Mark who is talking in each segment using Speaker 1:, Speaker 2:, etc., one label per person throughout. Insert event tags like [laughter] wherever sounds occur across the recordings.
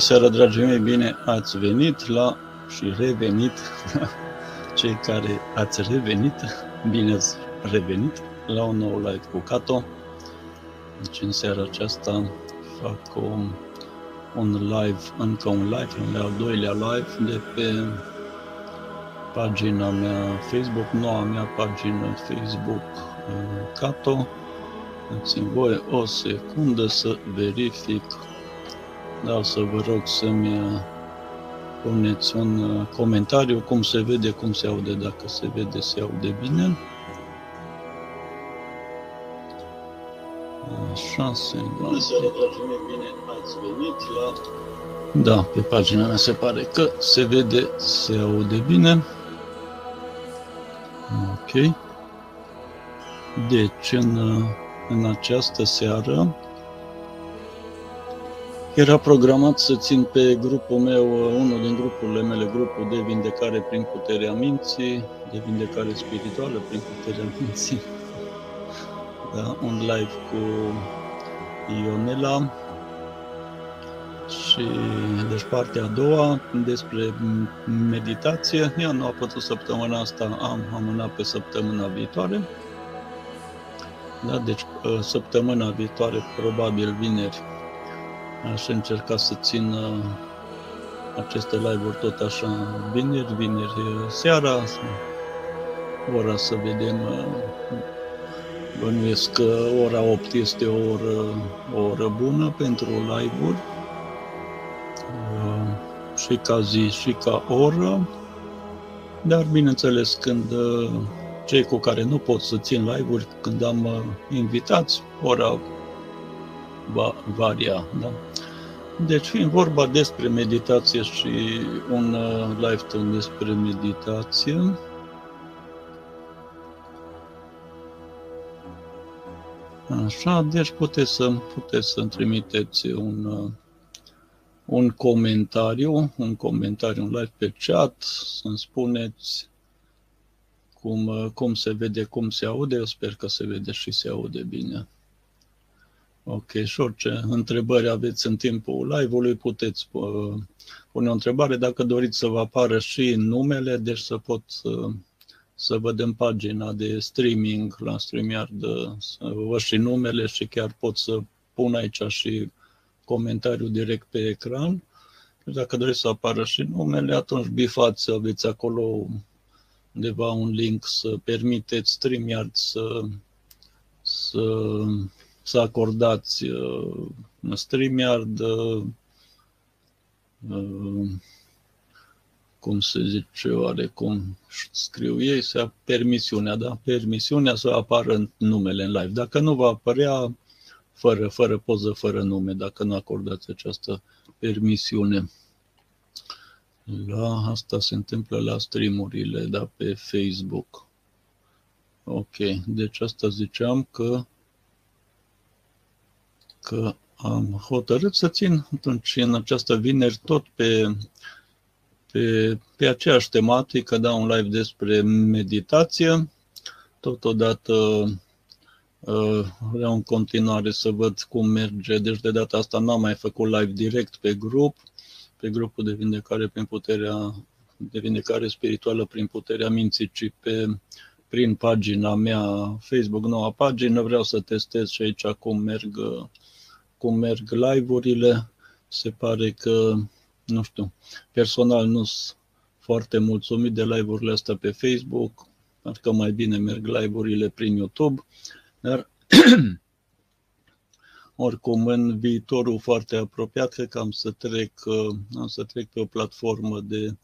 Speaker 1: seara, dragii mei, bine ați venit la și revenit, [laughs] cei care ați revenit, bine ați revenit la un nou live cu Cato. Deci în seara aceasta fac un, un live, încă un live, un al doilea live de pe pagina mea Facebook, noua mea pagină Facebook Cato. Țin voie o secundă să verific da, o să vă rog să-mi uh, puneți un uh, comentariu cum se vede, cum se aude, dacă se vede, se aude bine. Așa se Bună seara, dragii mei, bine ați venit la... Da, pe pagina mea se pare că se vede, se aude bine. Ok. Deci, în, uh, în această seară era programat să țin pe grupul meu, unul din grupurile mele, grupul de vindecare prin puterea minții, de vindecare spirituală prin puterea [laughs] minții, da, un live cu Ionela și deci partea a doua despre meditație. Ea nu a putut săptămâna asta, am amânat pe săptămâna viitoare. Da, deci săptămâna viitoare, probabil vineri, Aș încerca să țin uh, aceste live-uri tot așa vineri, vineri seara, ora să vedem, uh, bănuiesc că ora 8 este o oră, o oră bună pentru live-uri. Uh, și ca zi și ca oră, dar bineînțeles când cei cu care nu pot să țin live-uri, când am invitați, ora va varia. Da? Deci, fiind vorba despre meditație și un uh, live talk despre meditație, Așa, deci puteți să, puteți să trimiteți un, uh, un comentariu, un comentariu, un live pe chat, să-mi spuneți cum, uh, cum se vede, cum se aude. Eu sper că se vede și se aude bine. Ok, și orice întrebări aveți în timpul live-ului, puteți uh, pune o întrebare. Dacă doriți să vă apară și numele, deci să pot să, să vedem pagina de streaming la StreamYard, să văd și numele și chiar pot să pun aici și comentariul direct pe ecran. Deci dacă doriți să apară și numele, atunci bifați, aveți acolo undeva un link să permiteți StreamYard să, să să acordați uh, StreamYard, uh, uh, cum se zice, oarecum scriu ei, să permisiunea, da? Permisiunea să apară numele în live. Dacă nu va apărea fără, fără poză, fără nume, dacă nu acordați această permisiune. La asta se întâmplă la streamurile, da, pe Facebook. Ok, deci asta ziceam că că am hotărât să țin atunci în această vineri tot pe, pe, pe aceeași tematică, da, un live despre meditație. Totodată uh, vreau în continuare să văd cum merge, deci de data asta n-am mai făcut live direct pe grup, pe grupul de vindecare prin puterea de vindecare spirituală prin puterea minții, ci pe, prin pagina mea Facebook, noua pagină, vreau să testez și aici cum merg cum merg live-urile. Se pare că, nu știu, personal nu sunt foarte mulțumit de live-urile astea pe Facebook, că mai bine merg live-urile prin YouTube, dar [clears throat] oricum în viitorul foarte apropiat, cred că am să trec, am să trec pe o platformă de,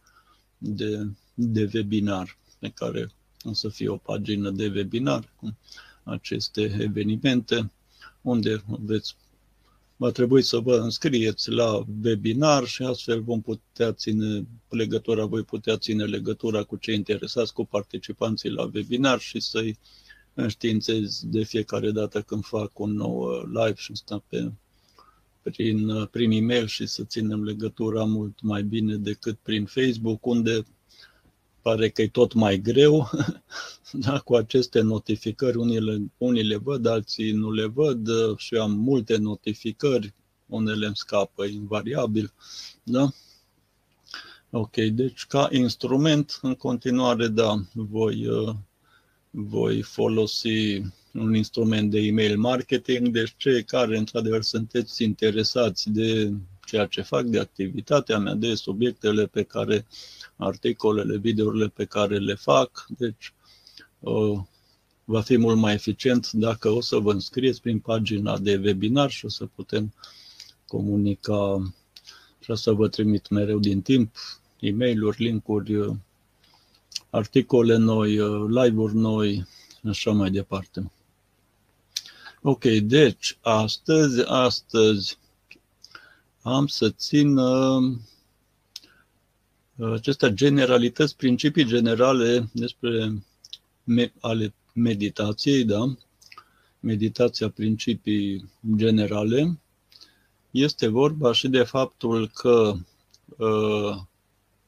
Speaker 1: de, de webinar, pe care o să fie o pagină de webinar cu aceste evenimente, unde veți va trebui să vă înscrieți la webinar și astfel vom putea ține legătura, voi putea ține legătura cu cei interesați, cu participanții la webinar și să-i înștiințez de fiecare dată când fac un nou live și sta pe, prin, prin e-mail și să ținem legătura mult mai bine decât prin Facebook, unde pare că e tot mai greu [laughs] da, cu aceste notificări. Unii le, unii le văd, alții nu le văd și am multe notificări unele îmi scapă invariabil, da? Ok, deci ca instrument, în continuare, da, voi, uh, voi folosi un instrument de email marketing, deci cei care într-adevăr sunteți interesați de ceea ce fac, de activitatea mea, de subiectele pe care, articolele, videourile pe care le fac, deci uh, va fi mult mai eficient dacă o să vă înscrieți prin pagina de webinar și o să putem comunica și o să vă trimit mereu din timp e mail linkuri, articole noi, live-uri noi și așa mai departe. Ok, deci astăzi, astăzi am să țin uh, acestea generalități, principii generale despre me- ale meditației, da? Meditația, principii generale. Este vorba și de faptul că uh,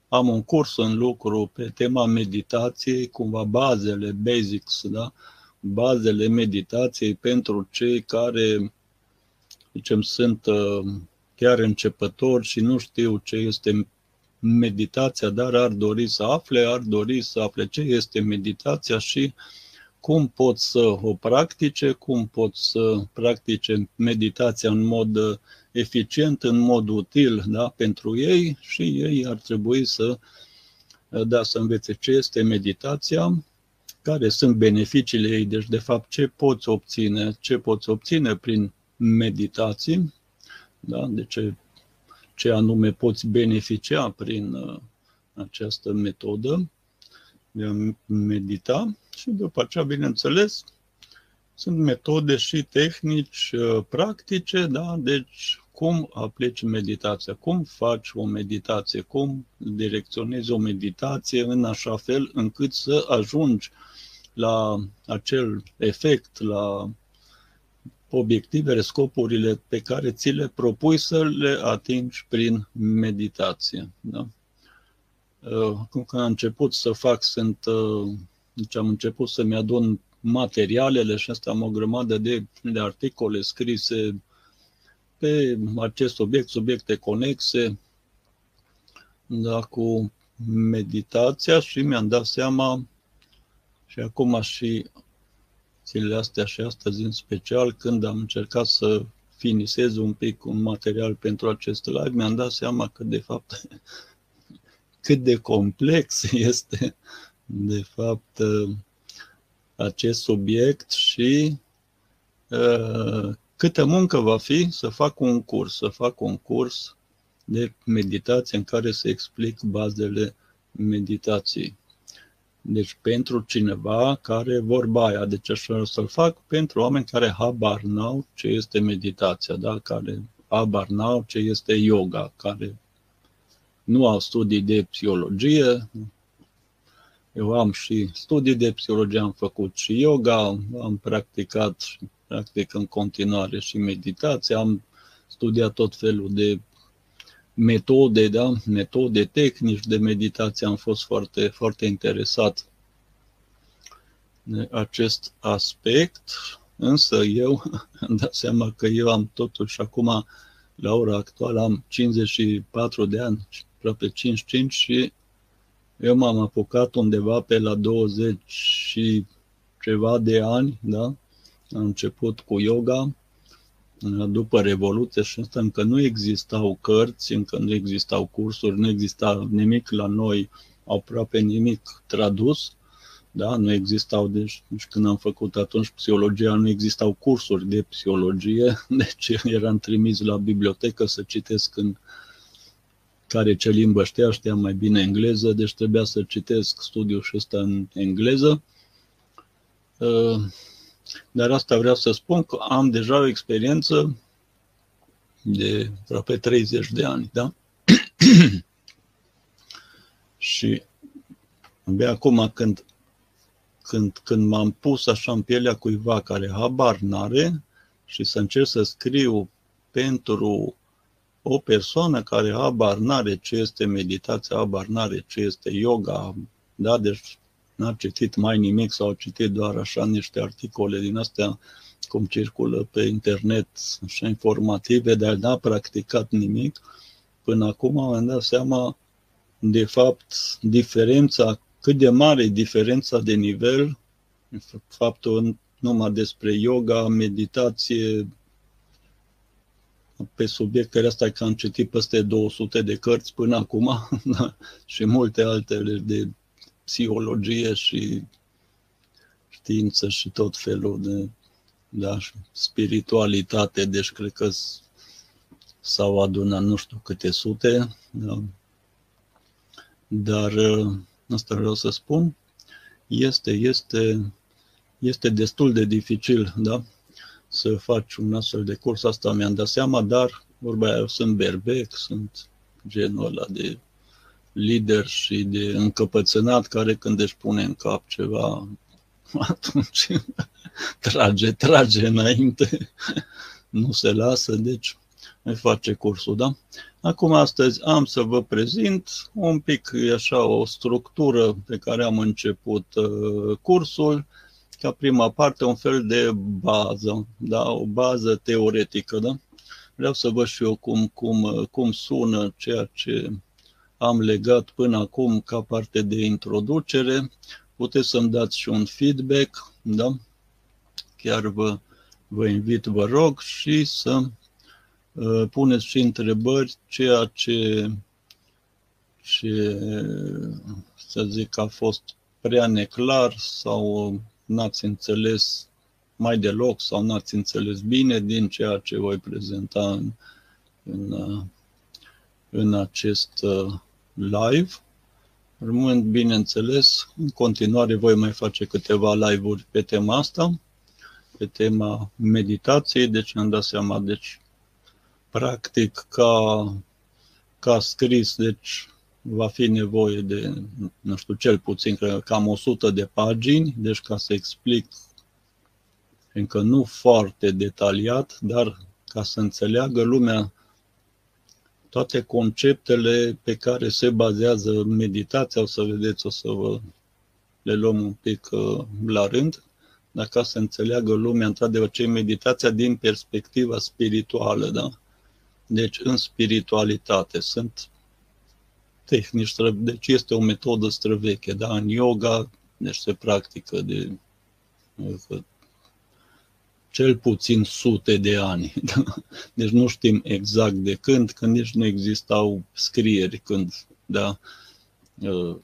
Speaker 1: am un curs în lucru pe tema meditației, cumva bazele, basics, da? bazele meditației pentru cei care, zicem, sunt uh, chiar începători și nu știu ce este meditația, dar ar dori să afle, ar dori să afle ce este meditația și cum pot să o practice, cum pot să practice meditația în mod uh, eficient, în mod util da, pentru ei și ei ar trebui să, uh, da, să învețe ce este meditația, care sunt beneficiile ei, deci de fapt ce poți obține, ce poți obține prin meditații, da, de ce, ce anume poți beneficia prin uh, această metodă? De a medita și după aceea, bineînțeles, sunt metode și tehnici uh, practice, da? Deci, cum aplici meditația, cum faci o meditație, cum direcționezi o meditație în așa fel încât să ajungi la acel efect, la obiectivele, scopurile pe care ți le propui să le atingi prin meditație. Da? Uh, când am început să fac, sunt, uh, deci am început să-mi adun materialele și asta am o grămadă de, de articole scrise pe acest subiect, subiecte conexe, da, cu meditația și mi-am dat seama și acum și zilele astea și astăzi în special, când am încercat să finisez un pic un material pentru acest live, mi-am dat seama că de fapt [laughs] cât de complex [laughs] este de fapt acest subiect și uh, câtă muncă va fi să fac un curs, să fac un curs de meditație în care să explic bazele meditației. Deci pentru cineva care vorba aia, deci așa să-l fac pentru oameni care habar n-au ce este meditația, da? care habar n-au ce este yoga, care nu au studii de psihologie. Eu am și studii de psihologie, am făcut și yoga, am practicat și practic în continuare și meditație, am studiat tot felul de metode, da? metode tehnici de meditație, am fost foarte, foarte interesat de acest aspect, însă eu [laughs] am dat seama că eu am totuși acum, la ora actuală, am 54 de ani, aproape 55 și eu m-am apucat undeva pe la 20 și ceva de ani, da? Am început cu yoga, după Revoluție și asta încă nu existau cărți, încă nu existau cursuri, nu exista nimic la noi, aproape nimic tradus, da? nu existau, deci, deci când am făcut atunci psihologia, nu existau cursuri de psihologie, [laughs] deci eram trimis la bibliotecă să citesc în care ce limbă știa, știa mai bine engleză, deci trebuia să citesc studiul și ăsta în engleză. Uh, dar asta vreau să spun că am deja o experiență de aproape 30 de ani, da? [clears throat] și abia acum când, când, când m-am pus așa în pielea cuiva care habar n-are și să încerc să scriu pentru o persoană care habar n-are ce este meditația, habar n-are ce este yoga, da, deci n-a citit mai nimic sau a citit doar așa niște articole din astea cum circulă pe internet, așa informative, dar n-a practicat nimic, până acum am dat seama, de fapt, diferența, cât de mare e diferența de nivel, faptul numai despre yoga, meditație, pe subiectele astea că am citit peste 200 de cărți până acum [laughs] da? și multe altele de psihologie și știință și tot felul de da, spiritualitate, deci cred că s-au adunat nu știu câte sute, da. dar asta vreau să spun, este, este, este destul de dificil, da? să faci un astfel de curs, asta mi-am dat seama, dar vorba aia, eu sunt berbec, sunt genul ăla de lider și de încăpățânat care când își pune în cap ceva, [laughs] atunci trage, trage înainte, [laughs] nu se lasă, deci mai face cursul, da? Acum, astăzi am să vă prezint un pic, e așa, o structură pe care am început uh, cursul, ca prima parte, un fel de bază, da? o bază teoretică. Da? Vreau să văd și eu cum, cum, cum sună ceea ce am legat până acum ca parte de introducere. Puteți să-mi dați și un feedback, da? chiar vă, vă invit, vă rog, și să uh, puneți și întrebări, ceea ce, ce, să zic, a fost prea neclar sau n-ați înțeles mai deloc sau n-ați înțeles bine din ceea ce voi prezenta în, în, în acest uh, live. Rămân, bineînțeles, în continuare voi mai face câteva live-uri pe tema asta, pe tema meditației, deci am dat seama, deci practic ca, ca scris, deci va fi nevoie de, nu știu, cel puțin, cred, cam 100 de pagini, deci ca să explic încă nu foarte detaliat, dar ca să înțeleagă lumea toate conceptele pe care se bazează meditația, o să vedeți, o să vă le luăm un pic uh, la rând, dar ca să înțeleagă lumea, într-adevăr, ce e meditația din perspectiva spirituală, da? Deci, în spiritualitate sunt tehnici, deci este o metodă străveche, da? În yoga, deci se practică de cel puțin sute de ani. Da? [laughs] Deci nu știm exact de când, că nici nu existau scrieri când, da, ă,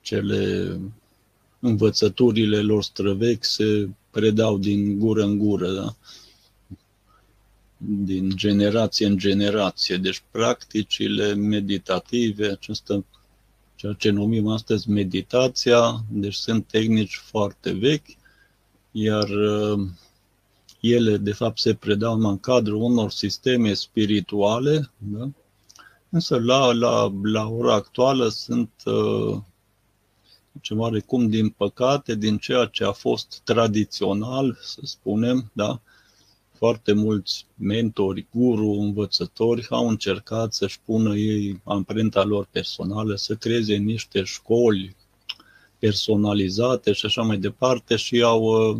Speaker 1: cele învățăturile lor străvechi se predau din gură în gură, da? din generație în generație. Deci practicile meditative, acesta, ceea ce numim astăzi meditația, deci sunt tehnici foarte vechi, iar uh, ele, de fapt, se predau în cadrul unor sisteme spirituale, da? însă la, la, la ora actuală sunt uh, ce cum din păcate, din ceea ce a fost tradițional, să spunem, da? foarte mulți mentori, guru, învățători au încercat să-și pună ei amprenta lor personală, să creeze niște școli personalizate și așa mai departe și au uh,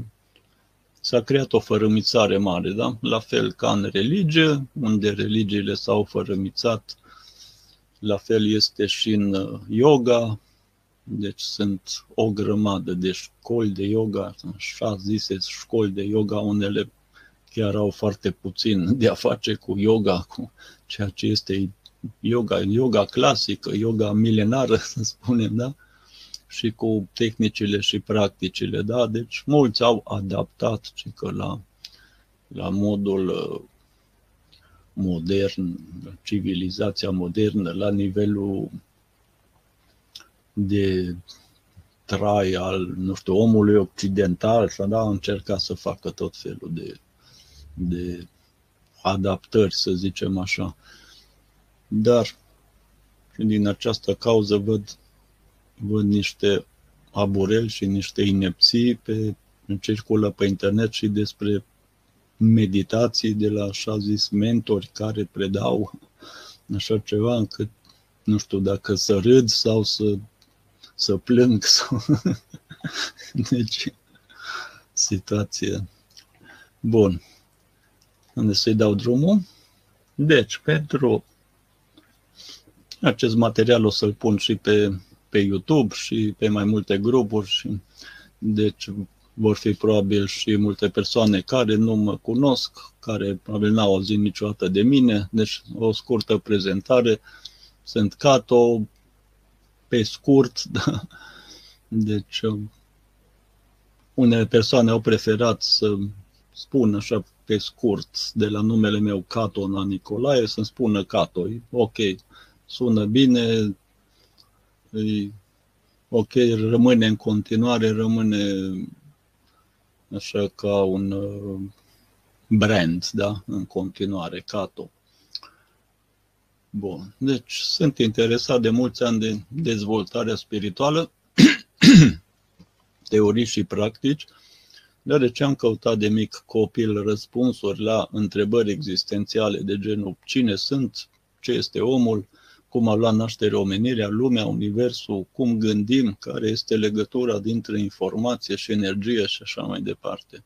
Speaker 1: s-a creat o fărâmițare mare, da? La fel ca în religie, unde religiile s-au fărâmițat, la fel este și în uh, yoga, deci sunt o grămadă de școli de yoga, așa zise școli de yoga, unele chiar au foarte puțin de a face cu yoga, cu ceea ce este yoga, yoga clasică, yoga milenară, [laughs] să spunem, da? Și cu tehnicile și practicile, da? Deci mulți au adaptat, ci că la, la modul uh, modern, civilizația modernă, la nivelul de trai al, nu știu, omului occidental, și da, a încercat să facă tot felul de de adaptări, să zicem așa. Dar și din această cauză văd, văd niște abureli și niște inepții pe, circulă pe internet și despre meditații de la așa zis mentori care predau așa ceva încât nu știu dacă să râd sau să, să plâng [laughs] sau... deci situație Bun. Unde să-i dau drumul? Deci, pentru acest material o să-l pun și pe, pe YouTube și pe mai multe grupuri și deci vor fi probabil și multe persoane care nu mă cunosc, care probabil n-au auzit niciodată de mine, deci o scurtă prezentare. Sunt Cato, pe scurt, [laughs] da. deci unele persoane au preferat să spun așa pe scurt de la numele meu Cato la Nicolae, să-mi spună Cato. Ok, sună bine, e ok, rămâne în continuare, rămâne așa ca un uh, brand, da, în continuare, Cato. Bun, deci sunt interesat de mulți ani de dezvoltarea spirituală, [clears throat] teorii și practici, deoarece am căutat de mic copil răspunsuri la întrebări existențiale de genul cine sunt, ce este omul, cum a luat naștere omenirea, lumea, universul, cum gândim, care este legătura dintre informație și energie și așa mai departe.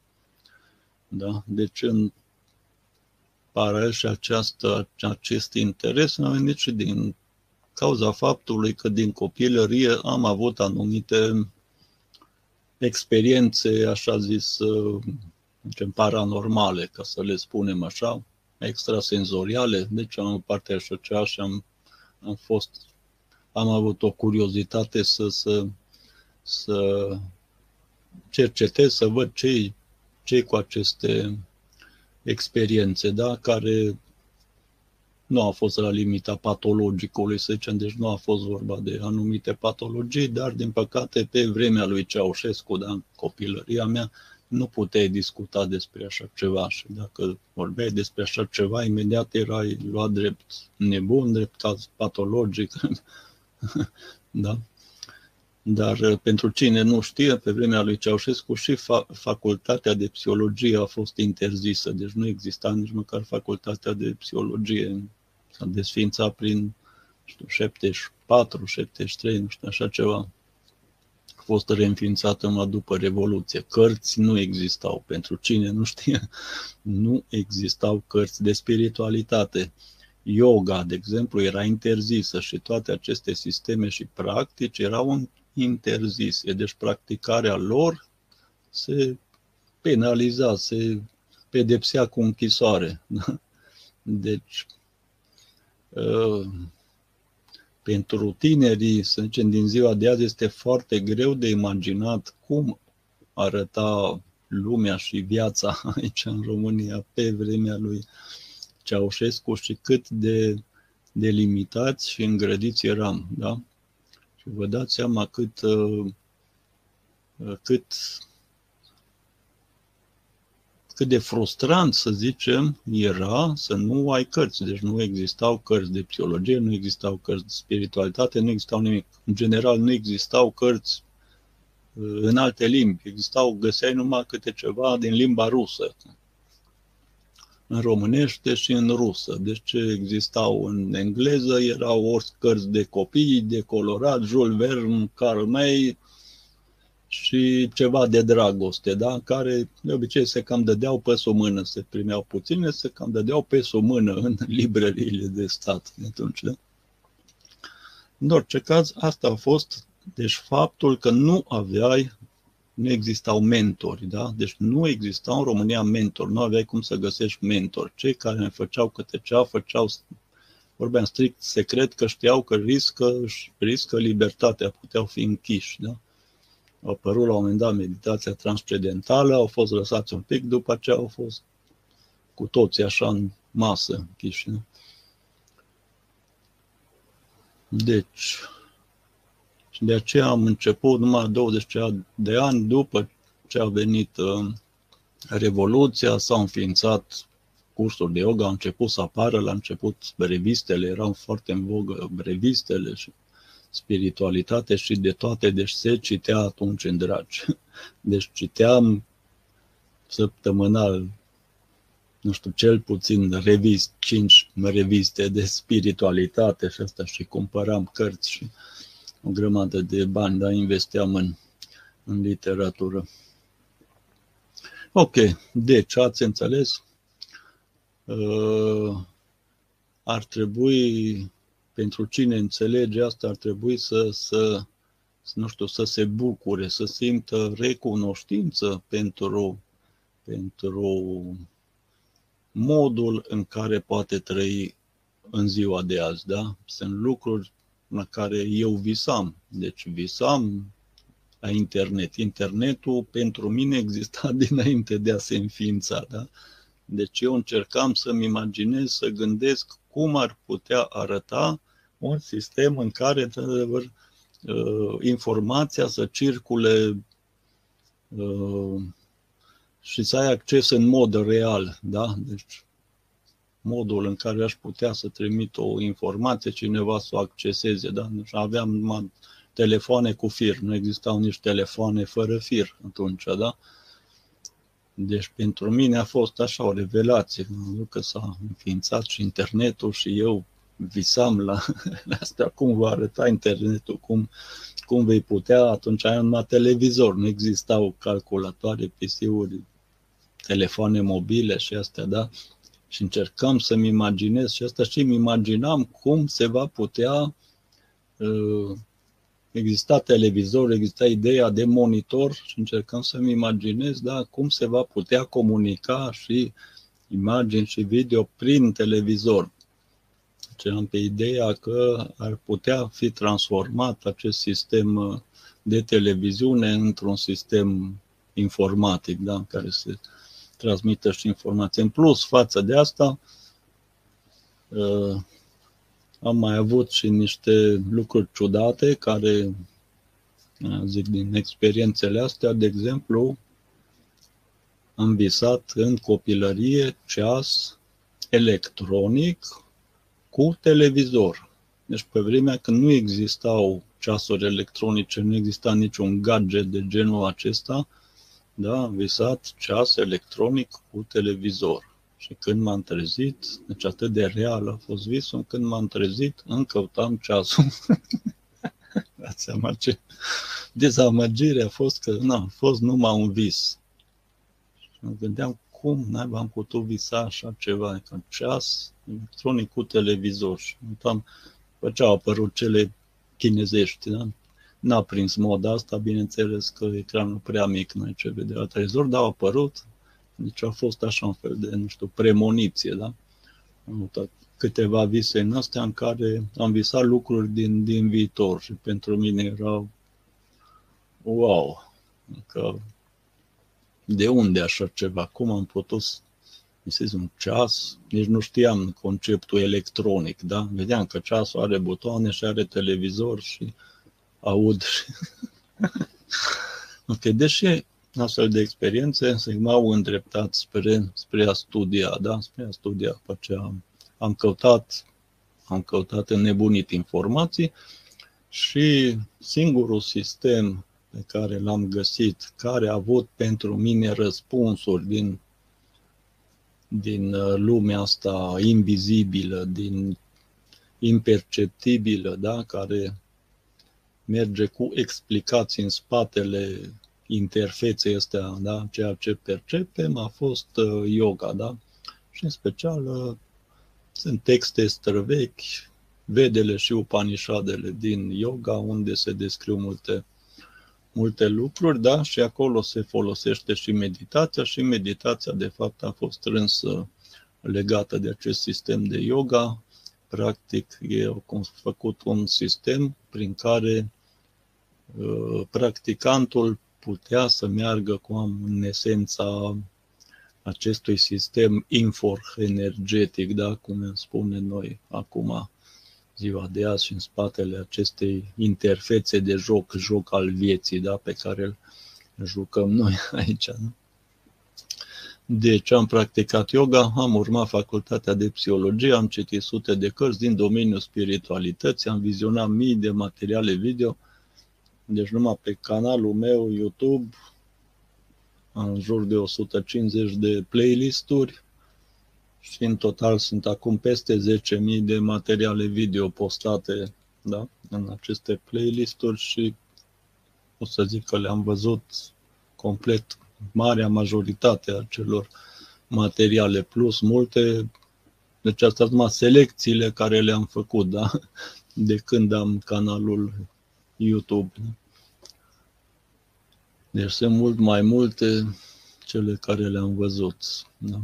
Speaker 1: Da? Deci, în paralel și această, acest interes a venit și din cauza faptului că din copilărie am avut anumite experiențe, așa zis, zicem, paranormale, ca să le spunem așa, extrasenzoriale, deci am partea așa și am am fost, am avut o curiozitate să, să, să cercetez, să văd ce ce cu aceste experiențe, da? care nu a fost la limita patologicului, să zicem, deci nu a fost vorba de anumite patologii, dar din păcate pe vremea lui Ceaușescu, da, în copilăria mea, nu puteai discuta despre așa ceva și dacă vorbeai despre așa ceva, imediat erai luat drept nebun, drept patologic. [laughs] da? Dar uh, pentru cine nu știe, pe vremea lui Ceaușescu și fa- facultatea de psihologie a fost interzisă, deci nu exista nici măcar facultatea de psihologie. S-a desfințat prin știu, 74, 73, nu știu, așa ceva fost reînființată numai după Revoluție. Cărți nu existau. Pentru cine nu știe, nu existau cărți de spiritualitate. Yoga, de exemplu, era interzisă și toate aceste sisteme și practici erau interzise. Deci practicarea lor se penaliza, se pedepsea cu închisoare. [laughs] Deci, uh, pentru tinerii, să zicem, din ziua de azi este foarte greu de imaginat cum arăta lumea și viața [laughs] aici în România pe vremea lui Ceaușescu și cât de, de limitați și îngrădiți eram. Da? Și vă dați seama cât, uh, cât cât de frustrant, să zicem, era să nu ai cărți. Deci nu existau cărți de psihologie, nu existau cărți de spiritualitate, nu existau nimic. În general, nu existau cărți uh, în alte limbi. Existau, găseai numai câte ceva din limba rusă. În românește și în rusă. Deci ce existau în engleză erau ori cărți de copii, de colorat, Jules Verne, Carl May, și ceva de dragoste, da? care de obicei se cam dădeau pe o mână, se primeau puține, se cam dădeau pe o mână în [laughs] librăriile de stat de atunci. Da? În orice caz, asta a fost deci faptul că nu aveai, nu existau mentori, da? Deci nu existau în România mentori, nu aveai cum să găsești mentori. Cei care ne făceau câte cea, făceau, vorbeam strict secret, că știau că riscă, riscă libertatea, puteau fi închiși, da? Au apărut la un moment dat meditația transcendentală, au fost lăsați un pic, după aceea au fost cu toții așa în masă închiși. Nu? Deci, și de aceea am început numai 20 de ani după ce a venit uh, Revoluția, s-au înființat cursuri de yoga, au început să apară la început revistele, erau foarte în vogă revistele și spiritualitate și de toate, deci se citea atunci în dragi. [laughs] Deci citeam săptămânal, nu știu, cel puțin revist, cinci reviste de spiritualitate și asta și cumpăram cărți și o grămadă de bani, dar investeam în, în literatură. Ok, deci ați înțeles? Uh, ar trebui, pentru cine înțelege asta, ar trebui să, să, nu știu, să se bucure, să simtă recunoștință pentru, pentru modul în care poate trăi în ziua de azi, da? Sunt lucruri la care eu visam. Deci visam la internet. Internetul pentru mine exista [laughs] dinainte de a se înființa, da? Deci eu încercam să-mi imaginez, să gândesc cum ar putea arăta un sistem în care, într-adevăr, uh, informația să circule uh, și să ai acces în mod real, da? Deci modul în care aș putea să trimit o informație, cineva să o acceseze, da? Deci aveam numai telefoane cu fir, nu existau nici telefoane fără fir atunci, da? Deci pentru mine a fost așa o revelație, că s-a înființat și internetul și eu visam la, [laughs] la asta, cum va arăta internetul, cum, cum vei putea, atunci ai numai televizor, nu existau calculatoare, PC-uri, telefoane mobile și astea, da? Și încercam să-mi imaginez și asta și îmi imaginam cum se va putea uh, exista televizor, exista ideea de monitor și încercăm să-mi imaginez da, cum se va putea comunica și imagini și video prin televizor. Deci am pe ideea că ar putea fi transformat acest sistem de televiziune într-un sistem informatic, da, în care se transmită și informații. În plus, față de asta, am mai avut și niște lucruri ciudate care, zic, din experiențele astea, de exemplu, am visat în copilărie ceas electronic cu televizor. Deci pe vremea când nu existau ceasuri electronice, nu exista niciun gadget de genul acesta, da, am visat ceas electronic cu televizor. Și când m-am trezit, deci atât de real a fost visul, când m-am trezit, încă căutam ceasul. [laughs] Dați seama ce dezamăgire a fost că n-a fost numai un vis. Și mă gândeam cum n am putut visa așa ceva, că ceas electronic cu televizor. Și uitam, după ce au apărut cele chinezești, da? N-a prins moda asta, bineînțeles că ecranul prea mic, nu ai ce vede la televizor, dar au apărut, deci a fost așa un fel de, nu știu, premoniție, da? Am avut câteva vise în astea în care am visat lucruri din, din viitor și pentru mine era wow, că de unde așa ceva, cum am putut să un ceas, nici nu știam conceptul electronic, da? Vedeam că ceasul are butoane și are televizor și aud și... [laughs] ok, deși astfel de experiențe se m-au îndreptat spre, spre a studia, da? spre a studia. După ce am, am căutat, am căutat în nebunit informații și singurul sistem pe care l-am găsit, care a avut pentru mine răspunsuri din, din uh, lumea asta invizibilă, din imperceptibilă, da? care merge cu explicații în spatele interfețe astea, da? ceea ce percepem a fost uh, yoga, da? Și în special uh, sunt texte străvechi, Vedele și Upanishadele din yoga, unde se descriu multe, multe lucruri, da? Și acolo se folosește și meditația și meditația, de fapt, a fost strâns legată de acest sistem de yoga. Practic, e făcut un sistem prin care uh, practicantul putea să meargă cu în esența acestui sistem infor-energetic, da, cum îmi spune noi acum ziua de azi și în spatele acestei interfețe de joc, joc al vieții, da, pe care îl jucăm noi [laughs] aici. Da? Deci am practicat yoga, am urmat facultatea de psihologie, am citit sute de cărți din domeniul spiritualității, am vizionat mii de materiale video, deci numai pe canalul meu YouTube am în jur de 150 de playlisturi și în total sunt acum peste 10.000 de materiale video postate da, în aceste playlisturi și o să zic că le-am văzut complet marea majoritate a celor materiale, plus multe, deci astea sunt numai selecțiile care le-am făcut, da? [laughs] De când am canalul YouTube. Deci sunt mult mai multe cele care le-am văzut. Da?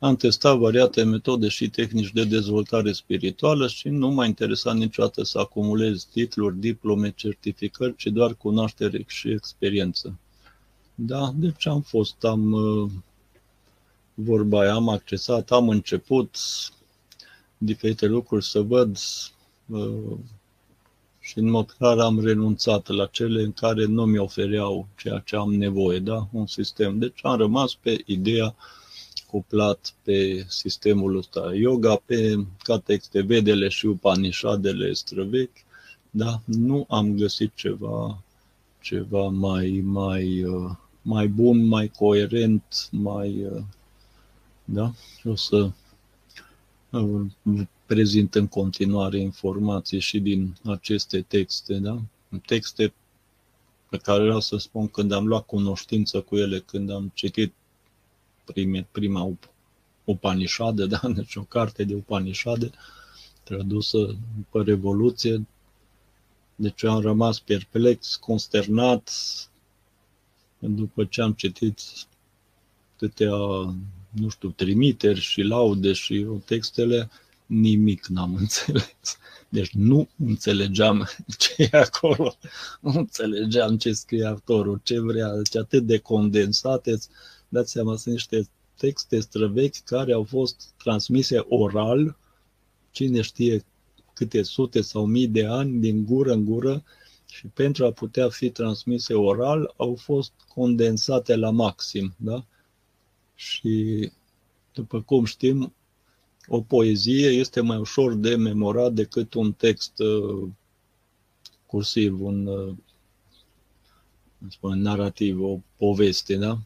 Speaker 1: Am testat variate metode și tehnici de dezvoltare spirituală și nu m-a interesat niciodată să acumulez titluri, diplome, certificări, ci doar cunoaștere și experiență. Da, deci am fost, am uh, vorba aia, am accesat, am început diferite lucruri să văd uh, și în mod clar am renunțat la cele în care nu mi ofereau ceea ce am nevoie, da? un sistem. Deci am rămas pe ideea cuplat pe sistemul ăsta yoga, pe ca texte vedele și upanishadele străvechi, da? nu am găsit ceva, ceva mai, mai, uh, mai bun, mai coerent, mai... Uh, da? O să uh, prezint în continuare informații și din aceste texte, da? Texte pe care vreau să spun când am luat cunoștință cu ele, când am citit prime, prima Upanishade, [laughs] da? Deci o carte de Upanishade tradusă după Revoluție. Deci am rămas perplex, consternat după ce am citit atâtea, nu știu, trimiteri și laude și textele, nimic n-am [laughs] înțeles. Deci nu înțelegeam [laughs] ce e acolo, nu înțelegeam ce scrie autorul, ce vrea, deci atât de condensate, dați seama, sunt niște texte străvechi care au fost transmise oral, cine știe câte sute sau mii de ani, din gură în gură, și pentru a putea fi transmise oral, au fost condensate la maxim. Da? Și, după cum știm, o poezie este mai ușor de memorat decât un text uh, cursiv, un uh, spune, narrativ, o poveste, da?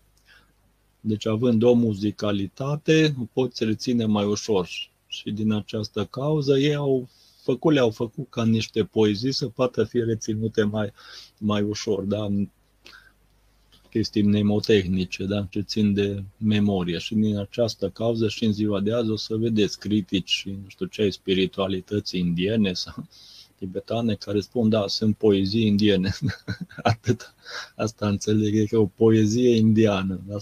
Speaker 1: Deci, având o muzicalitate, o poți reține mai ușor. Și din această cauză, ei au făcut, le-au făcut ca niște poezii să poată fi reținute mai, mai ușor. Da? chestii mnemotehnice, da? ce țin de memorie. Și din această cauză și în ziua de azi o să vedeți critici și nu știu ce ai spiritualității indiene sau tibetane care spun, da, sunt poezii indiene. [laughs] Atât. Asta înțeleg, că e o poezie indiană. Da?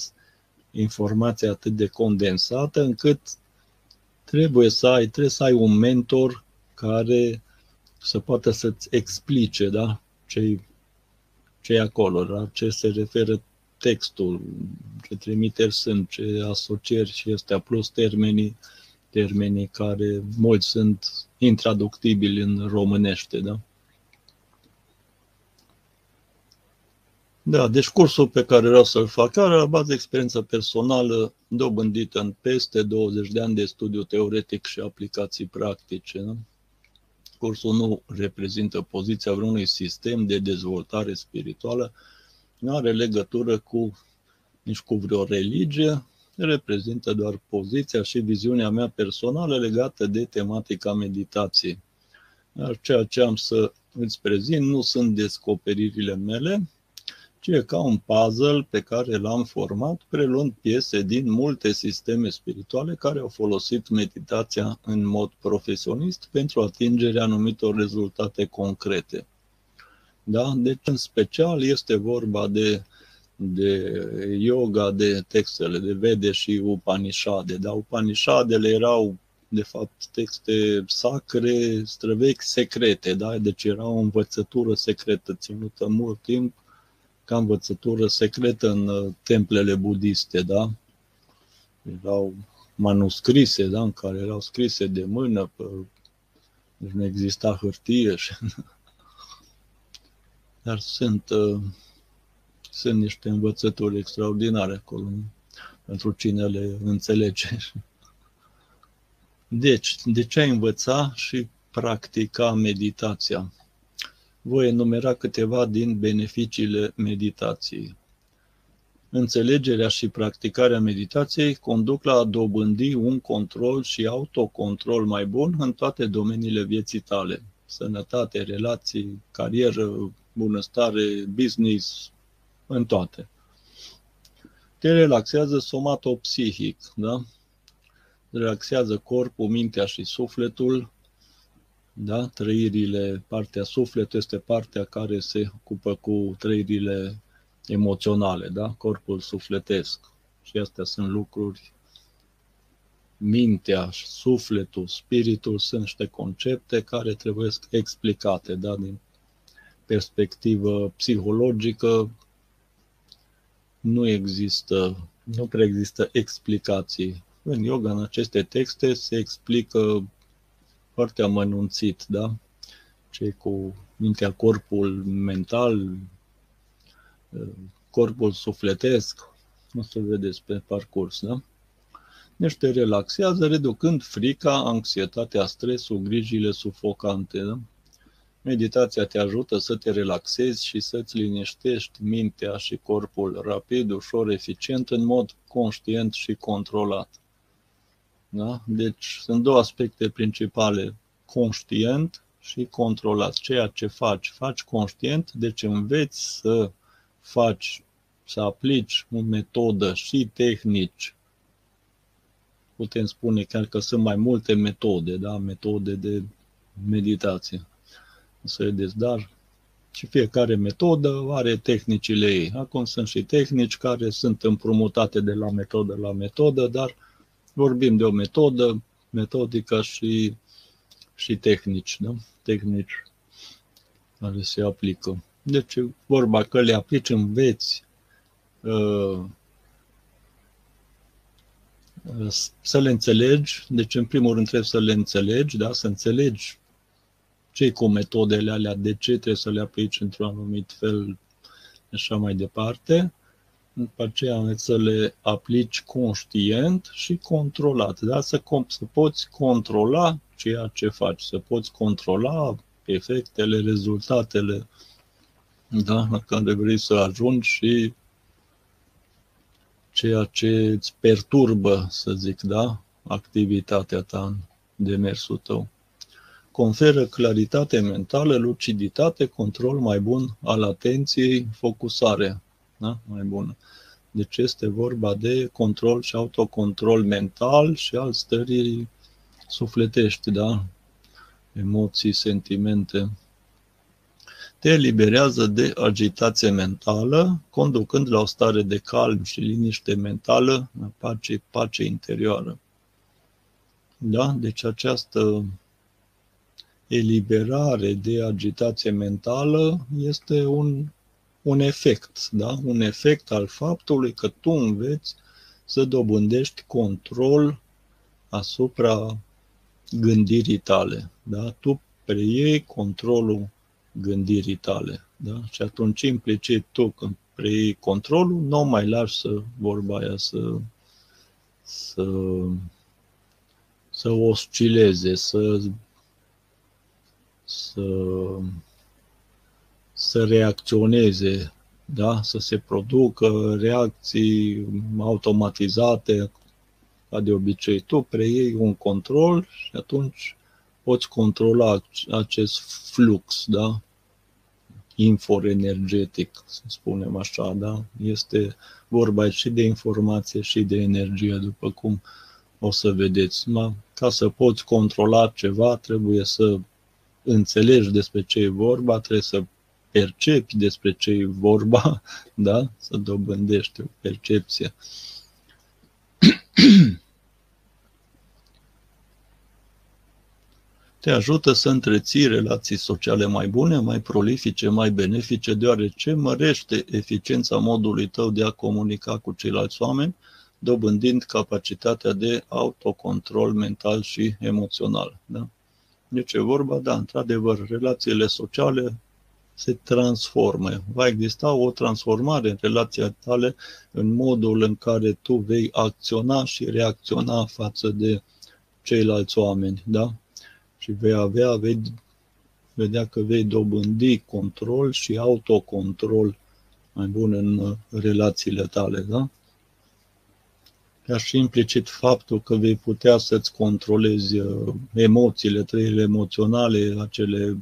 Speaker 1: Informația atât de condensată încât trebuie să ai, trebuie să ai un mentor care să poată să-ți explice da? ce ce e acolo, la ce se referă textul, ce trimiteri sunt, ce asocieri și astea, plus termenii, termenii care mulți sunt intraductibili în românește, da? Da, deci cursul pe care vreau să-l fac are la bază experiență personală dobândită în peste 20 de ani de studiu teoretic și aplicații practice. Da? Cursul nu reprezintă poziția vreunui sistem de dezvoltare spirituală, nu are legătură cu nici cu vreo religie, reprezintă doar poziția și viziunea mea personală legată de tematica meditației. Dar ceea ce am să îți prezint nu sunt descoperirile mele, ci e ca un puzzle pe care l-am format preluând piese din multe sisteme spirituale care au folosit meditația în mod profesionist pentru atingerea anumitor rezultate concrete. Da? Deci, în special, este vorba de, de yoga, de textele de Vede și Upanishade. Da? Upanishadele erau, de fapt, texte sacre, străvechi, secrete. Da? Deci era o învățătură secretă ținută mult timp ca învățătură secretă în uh, templele budiste, da? Erau manuscrise, da? În care erau scrise de mână, pe... deci nu exista hârtie și... [laughs] Dar sunt, uh, sunt niște învățături extraordinare acolo pentru cine le înțelege. [laughs] Deci, de ce ai învăța și practica meditația? Voi enumera câteva din beneficiile meditației. Înțelegerea și practicarea meditației conduc la a dobândi un control și autocontrol mai bun în toate domeniile vieții tale. Sănătate, relații, carieră, bunăstare, business, în toate. te relaxează somatopsihic, da? Relaxează corpul, mintea și sufletul, da? Trăirile, partea sufletului este partea care se ocupă cu trăirile emoționale, da? Corpul sufletesc. Și astea sunt lucruri mintea, sufletul, spiritul sunt niște concepte care trebuie explicate, da, din perspectivă psihologică nu există, nu prea există explicații. În yoga, în aceste texte, se explică foarte amănunțit, da? Ce cu mintea, corpul mental, corpul sufletesc, o să vedeți pe parcurs, da? Deci te relaxează, reducând frica, anxietatea, stresul, grijile sufocante. Da? Meditația te ajută să te relaxezi și să-ți liniștești mintea și corpul rapid, ușor, eficient, în mod conștient și controlat. Da? Deci sunt două aspecte principale, conștient și controlat. Ceea ce faci, faci conștient, deci înveți să faci, să aplici o metodă și tehnici putem spune chiar că sunt mai multe metode, da? metode de meditație. Să vedeți, dar și fiecare metodă are tehnicile ei. Acum sunt și tehnici care sunt împrumutate de la metodă la metodă, dar vorbim de o metodă, metodică și, și tehnici, da? tehnici care se aplică. Deci vorba că le aplici, înveți, uh, să le înțelegi, deci în primul rând trebuie să le înțelegi, da? să înțelegi ce cu metodele alea, de ce trebuie să le aplici într-un anumit fel, așa mai departe. După aceea să le aplici conștient și controlat, da? să, să poți controla ceea ce faci, să poți controla efectele, rezultatele da? la care vrei să ajungi și ceea ce îți perturbă, să zic, da, activitatea ta în demersul tău. Conferă claritate mentală, luciditate, control mai bun al atenției, focusare da? mai bună. Deci este vorba de control și autocontrol mental și al stării sufletești, da? Emoții, sentimente te eliberează de agitație mentală, conducând la o stare de calm și liniște mentală, pace, pace interioară. Da? Deci această eliberare de agitație mentală este un, un efect, da? un efect al faptului că tu înveți să dobândești control asupra gândirii tale. Da? Tu preiei controlul gândirii tale. Da? Și atunci implicit tu când preiei controlul, nu mai lași să vorba aia să, să, să oscileze, să, să, să reacționeze, da? să se producă reacții automatizate, ca de obicei. Tu preiei un control și atunci poți controla acest flux, da? Infoenergetic, să spunem așa, da? Este vorba și de informație și de energie, după cum o să vedeți. Da? Ca să poți controla ceva, trebuie să înțelegi despre ce e vorba, trebuie să percepi despre ce e vorba, [laughs] da? Să dobândești o percepție. [clears throat] te ajută să întreții relații sociale mai bune, mai prolifice, mai benefice, deoarece mărește eficiența modului tău de a comunica cu ceilalți oameni, dobândind capacitatea de autocontrol mental și emoțional. Da? Deci e vorba, da, într-adevăr, relațiile sociale se transformă. Va exista o transformare în relația tale în modul în care tu vei acționa și reacționa față de ceilalți oameni. Da? și vei avea, vei vedea că vei dobândi control și autocontrol mai bun în uh, relațiile tale, da? Chiar și implicit faptul că vei putea să-ți controlezi uh, emoțiile, trăirile emoționale, acele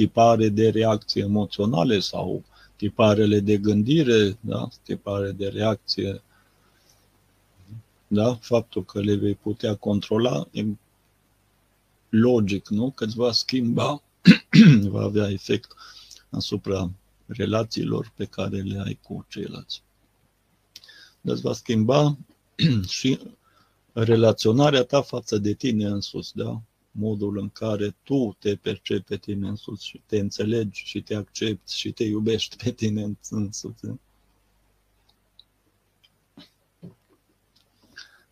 Speaker 1: tipare de reacție emoționale sau tiparele de gândire, da? tipare de reacție da? faptul că le vei putea controla, e logic, nu? Că îți va schimba, [clears throat] va avea efect asupra relațiilor pe care le ai cu ceilalți. Deci va schimba [clears throat] și relaționarea ta față de tine însuți, da? Modul în care tu te percepi pe tine însuți și te înțelegi și te accepti și te iubești pe tine însuți.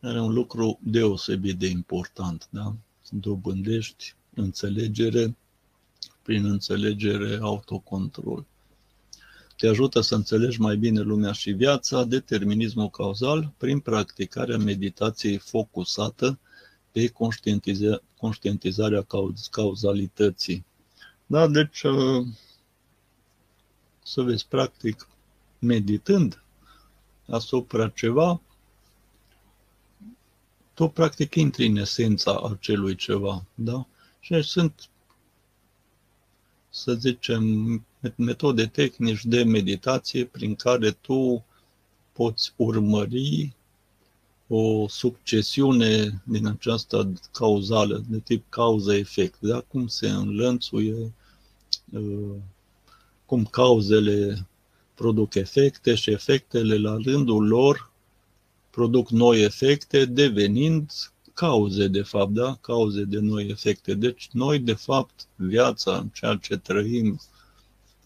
Speaker 1: Are un lucru deosebit de important, da? Dobândești înțelegere, prin înțelegere autocontrol. Te ajută să înțelegi mai bine lumea și viața, determinismul cauzal, prin practicarea meditației focusată pe conștientiza- conștientizarea cauz- cauzalității. Da, deci uh, să vezi, practic, meditând asupra ceva, tu practic intri în esența acelui ceva, da? Și sunt, să zicem, metode tehnici de meditație prin care tu poți urmări o succesiune din aceasta cauzală, de tip cauză-efect, da? cum se înlănțuie, uh, cum cauzele produc efecte și efectele la rândul lor produc noi efecte, devenind cauze, de fapt, da? Cauze de noi efecte. Deci, noi, de fapt, viața, ceea ce trăim,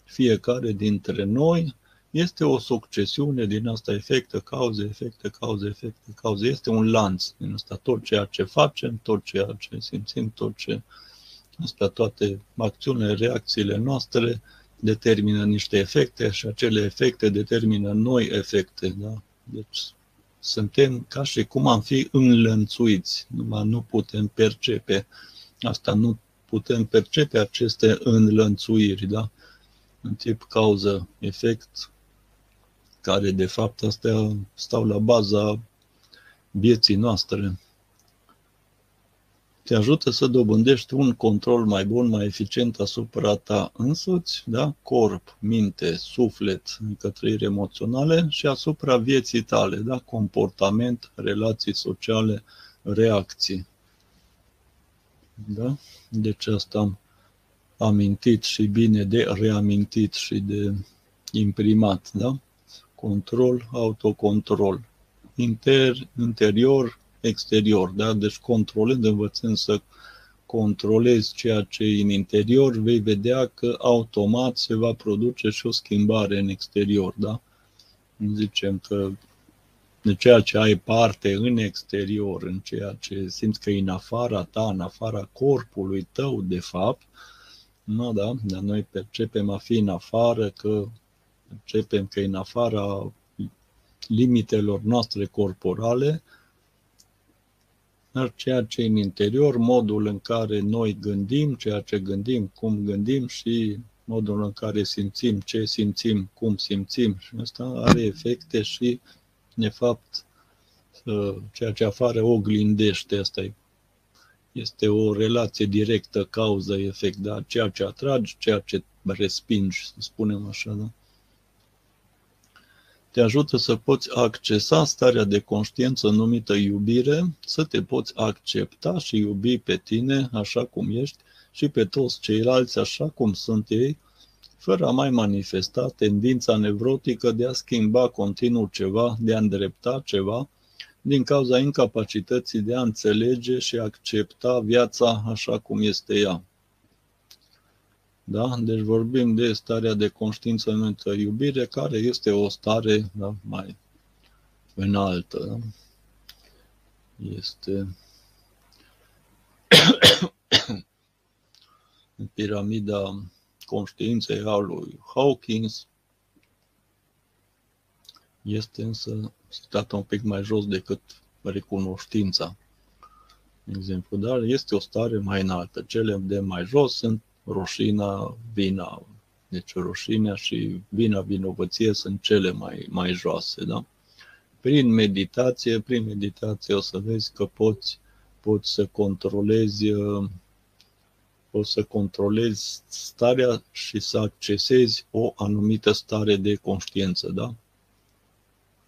Speaker 1: fiecare dintre noi, este o succesiune din asta efecte, cauze, efecte, cauze, efecte, cauze. Este un lanț din asta. Tot ceea ce facem, tot ceea ce simțim, tot ce... Asta, toate acțiunile, reacțiile noastre determină niște efecte și acele efecte determină noi efecte. Da? Deci suntem ca și cum am fi înlănțuiți, numai nu putem percepe asta, nu putem percepe aceste înlănțuiri, da? în tip cauză-efect, care de fapt astea stau la baza vieții noastre te ajută să dobândești un control mai bun, mai eficient asupra ta însuți, da? corp, minte, suflet, adică trăiri emoționale și asupra vieții tale, da? comportament, relații sociale, reacții. Da? Deci asta am amintit și bine de reamintit și de imprimat, da? Control, autocontrol. Inter, interior, exterior, da? Deci controlând, învățând să controlezi ceea ce e în interior, vei vedea că automat se va produce și o schimbare în exterior, da? Zicem că de ceea ce ai parte în exterior, în ceea ce simți că e în afara ta, în afara corpului tău, de fapt, nu, da, dar noi percepem a fi în afară, că percepem că e în afara limitelor noastre corporale, dar ceea ce în interior, modul în care noi gândim, ceea ce gândim, cum gândim și modul în care simțim, ce simțim, cum simțim și asta are efecte și, de fapt, ceea ce afară oglindește, asta e este o relație directă, cauză-efect, da? ceea ce atragi, ceea ce respingi, să spunem așa. Da? Te ajută să poți accesa starea de conștiință numită iubire, să te poți accepta și iubi pe tine așa cum ești și pe toți ceilalți așa cum sunt ei, fără a mai manifesta tendința nevrotică de a schimba continuu ceva, de a îndrepta ceva, din cauza incapacității de a înțelege și accepta viața așa cum este ea. Da? Deci vorbim de starea de conștiință numită iubire, care este o stare da, mai înaltă. Da? Este [coughs] în piramida conștiinței a lui Hawkins, este însă situată un pic mai jos decât recunoștința. De exemplu, dar este o stare mai înaltă. Cele de mai jos sunt rușina, vina. Deci rușinea și vina, vinovăție sunt cele mai, mai joase. Da? Prin meditație, prin meditație o să vezi că poți, poți să controlezi poți să controlezi starea și să accesezi o anumită stare de conștiință, da?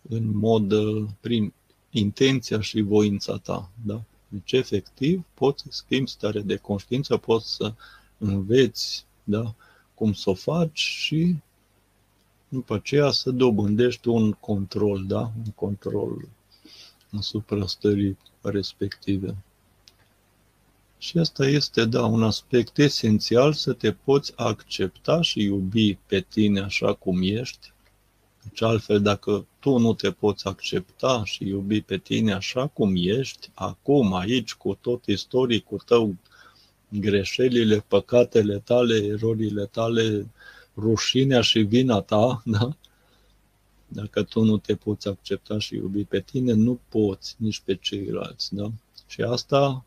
Speaker 1: În mod, prin intenția și voința ta. Da? Deci, efectiv, poți să schimbi stare de conștiință, poți să înveți da? cum să o faci și după aceea să dobândești un control, da? un control asupra stării respective. Și asta este, da, un aspect esențial să te poți accepta și iubi pe tine așa cum ești. Deci altfel, dacă tu nu te poți accepta și iubi pe tine așa cum ești, acum, aici, cu tot istoricul tău, greșelile, păcatele tale, erorile tale, rușinea și vina ta, da? Dacă tu nu te poți accepta și iubi pe tine, nu poți nici pe ceilalți, da? Și asta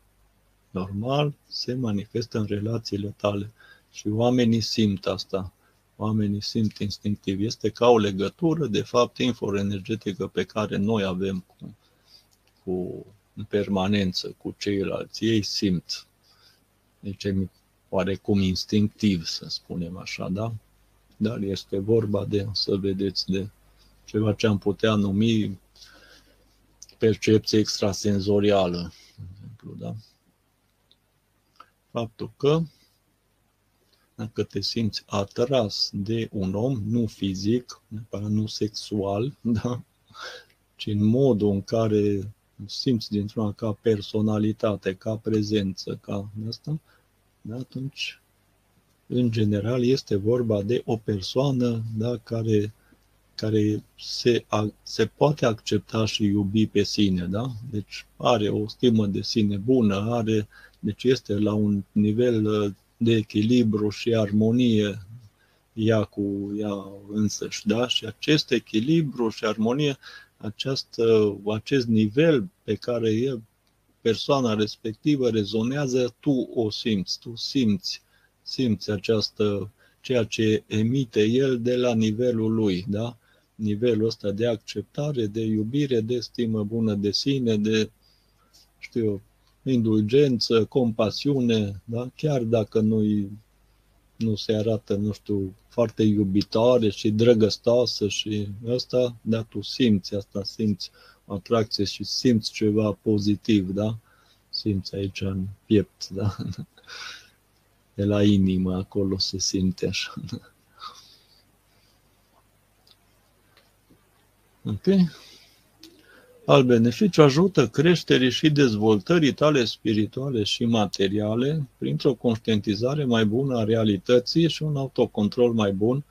Speaker 1: normal, se manifestă în relațiile tale. Și oamenii simt asta. Oamenii simt instinctiv. Este ca o legătură, de fapt, inforoenergetică pe care noi avem cu, cu în permanență cu ceilalți. Ei simt. Deci oarecum instinctiv, să spunem așa, da? Dar este vorba de, să vedeți, de ceva ce am putea numi percepție extrasenzorială, de exemplu, da? faptul că dacă te simți atras de un om, nu fizic, nu sexual, [laughs] da? ci în modul în care simți dintr-una ca personalitate, ca prezență, ca asta, da? atunci, în general, este vorba de o persoană da, care, care se, a, se poate accepta și iubi pe sine. Da? Deci are o stimă de sine bună, are uh, deci este la un nivel uh, de echilibru și armonie ea cu ea însăși, da? Și acest echilibru și armonie, această, acest nivel pe care e persoana respectivă rezonează, tu o simți, tu simți, simți această, ceea ce emite el de la nivelul lui, da? Nivelul ăsta de acceptare, de iubire, de stimă bună de sine, de, știu indulgență, compasiune, da? chiar dacă nu nu se arată, nu știu, foarte iubitoare și drăgăstoasă și asta, dar tu simți asta, simți atracție și simți ceva pozitiv, da? Simți aici în piept, da? De la inimă, acolo se simte așa. Ok? Al beneficiu ajută creșterii și dezvoltării tale spirituale și materiale printr-o conștientizare mai bună a realității și un autocontrol mai bun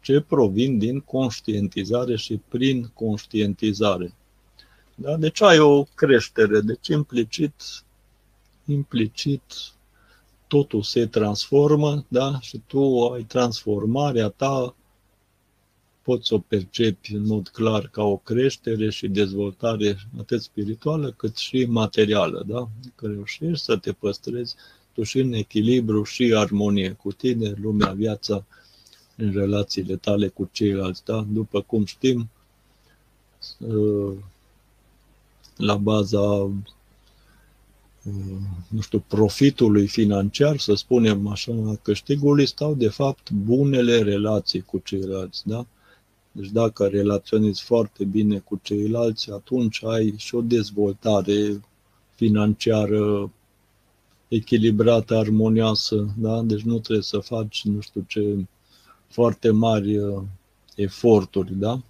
Speaker 1: ce provin din conștientizare și prin conștientizare. Da? Deci ai o creștere, deci implicit, implicit totul se transformă da? și tu ai transformarea ta poți să o percepi în mod clar ca o creștere și dezvoltare atât spirituală cât și materială, da? Că reușești să te păstrezi tu și în echilibru și armonie cu tine, lumea, viața, în relațiile tale cu ceilalți, da? După cum știm, ă, la baza ă, nu știu, profitului financiar, să spunem așa, câștigului, stau de fapt bunele relații cu ceilalți, da? Deci dacă relaționezi foarte bine cu ceilalți, atunci ai și o dezvoltare financiară echilibrată, armonioasă, da? Deci nu trebuie să faci, nu știu ce, foarte mari uh, eforturi, da?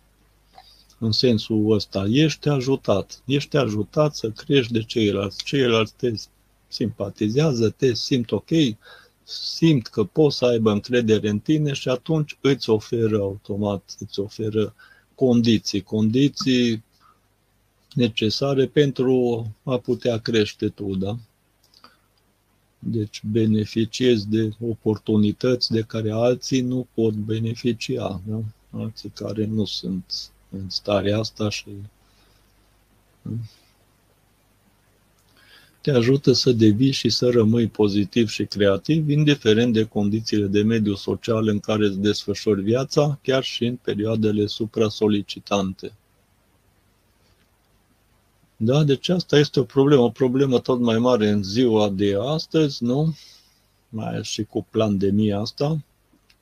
Speaker 1: În sensul ăsta, ești ajutat. Ești ajutat să crești de ceilalți. Ceilalți te simpatizează, te simt ok, simt că pot să aibă încredere în tine și atunci îți oferă automat, îți oferă condiții, condiții necesare pentru a putea crește tu, da? Deci beneficiezi de oportunități de care alții nu pot beneficia, da? Alții care nu sunt în starea asta și da? Te ajută să devii și să rămâi pozitiv și creativ, indiferent de condițiile de mediu social în care îți desfășori viața, chiar și în perioadele supra-solicitante. Da, deci asta este o problemă, o problemă tot mai mare în ziua de astăzi, nu? Mai ales și cu pandemia asta,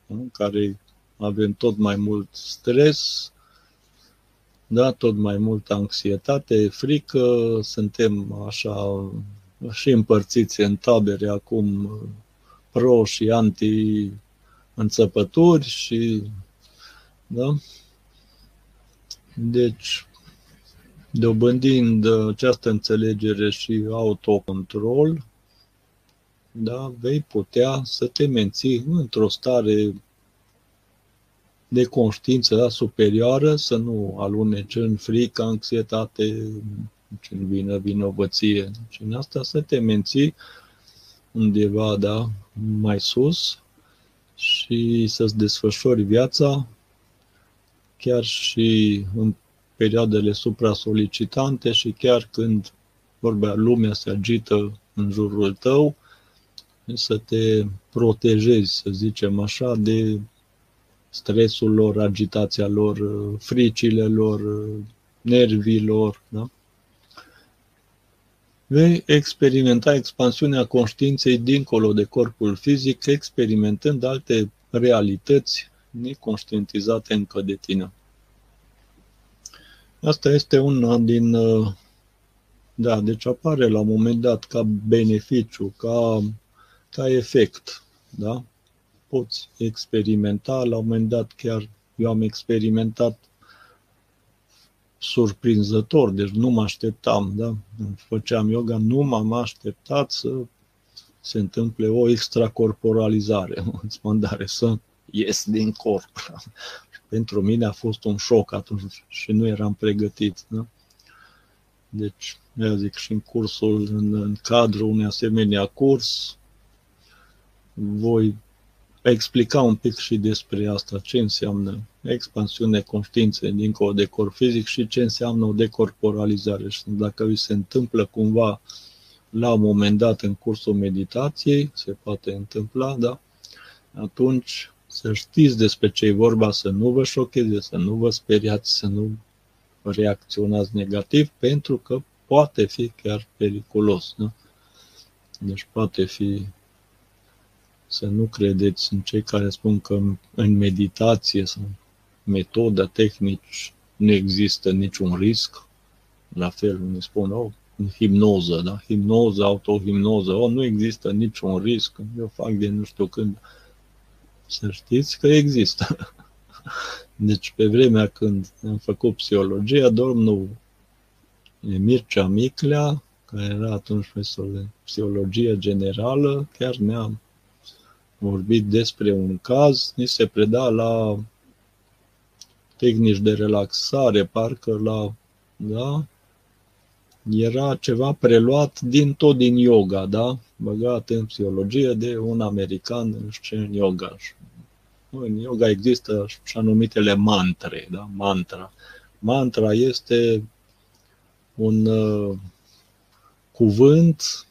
Speaker 1: în care avem tot mai mult stres, da, tot mai multă anxietate, frică, suntem așa și împărțiți în tabere acum pro și anti înțăpături și da? Deci, dobândind această înțelegere și autocontrol, da, vei putea să te menții într-o stare de conștiință da, superioară, să nu aluneci în frică, anxietate, în vină, vinovăție. Și în asta să te menții undeva da, mai sus și să-ți desfășori viața chiar și în perioadele supra-solicitante și chiar când vorbea lumea se agită în jurul tău, să te protejezi, să zicem așa, de stresul lor, agitația lor, fricile lor, nervii lor. Da? Vei experimenta expansiunea conștiinței dincolo de corpul fizic, experimentând alte realități neconștientizate încă de tine. Asta este una din. Uh, da, deci apare la un moment dat ca beneficiu, ca, ca efect. Da? Poți experimenta, la un moment dat chiar eu am experimentat surprinzător, deci nu mă așteptam, da? Făceam yoga, nu m-am așteptat să se întâmple o extracorporalizare, [laughs] o expandare, să ies din corp. [laughs] Pentru mine a fost un șoc atunci și nu eram pregătit. Da? Deci, eu zic, și în cursul, în, în cadrul unui asemenea curs, voi explica un pic și despre asta, ce înseamnă expansiune conștiinței dincolo de corp fizic și ce înseamnă o decorporalizare. Și dacă vi se întâmplă cumva la un moment dat în cursul meditației, se poate întâmpla, da? Atunci să știți despre ce e vorba, să nu vă șocheze, să nu vă speriați, să nu reacționați negativ, pentru că poate fi chiar periculos. Da? Deci poate fi să nu credeți în cei care spun că în meditație sau metoda, tehnici, nu există niciun risc. La fel, ne spun, oh, în hipnoză, da? Hipnoză, autohipnoză, oh, nu există niciun risc. Eu fac de nu știu când. Să știți că există. [laughs] Deci, pe vremea când am făcut psihologia, domnul Mircea Miclea, care era atunci profesor de psihologie generală, chiar ne-a vorbit despre un caz, ni se preda la tehnici de relaxare, parcă la, da, era ceva preluat din tot din yoga, da, băgat în psihologie de un american în yoga. În yoga există așa numitele mantre, da, mantra. Mantra este un uh, cuvânt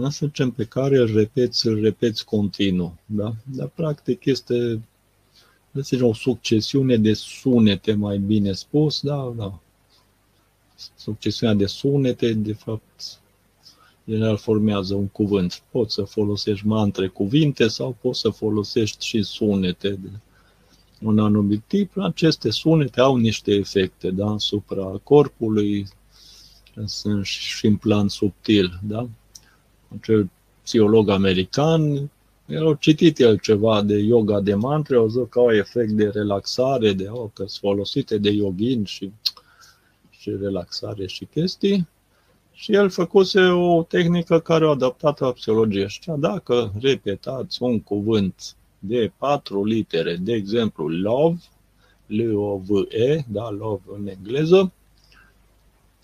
Speaker 1: da? să zicem, pe care îl repeți, îl repeți continuu. Da? Dar, practic, este zicem, o succesiune de sunete, mai bine spus, da, da. Succesiunea de sunete, de fapt, general formează un cuvânt. Poți să folosești mantre cuvinte sau poți să folosești și sunete de un anumit tip. Aceste sunete au niște efecte da, asupra corpului, sunt și în plan subtil. Da? Acel psiholog american, el a citit el ceva de yoga de mantre, au zis că au efect de relaxare, de oh, că sunt folosite de yogin și, și relaxare și chestii. Și el făcuse o tehnică care o adaptat la psihologie. Și dacă repetați un cuvânt de patru litere, de exemplu love, L-O-V-E, da, love în engleză,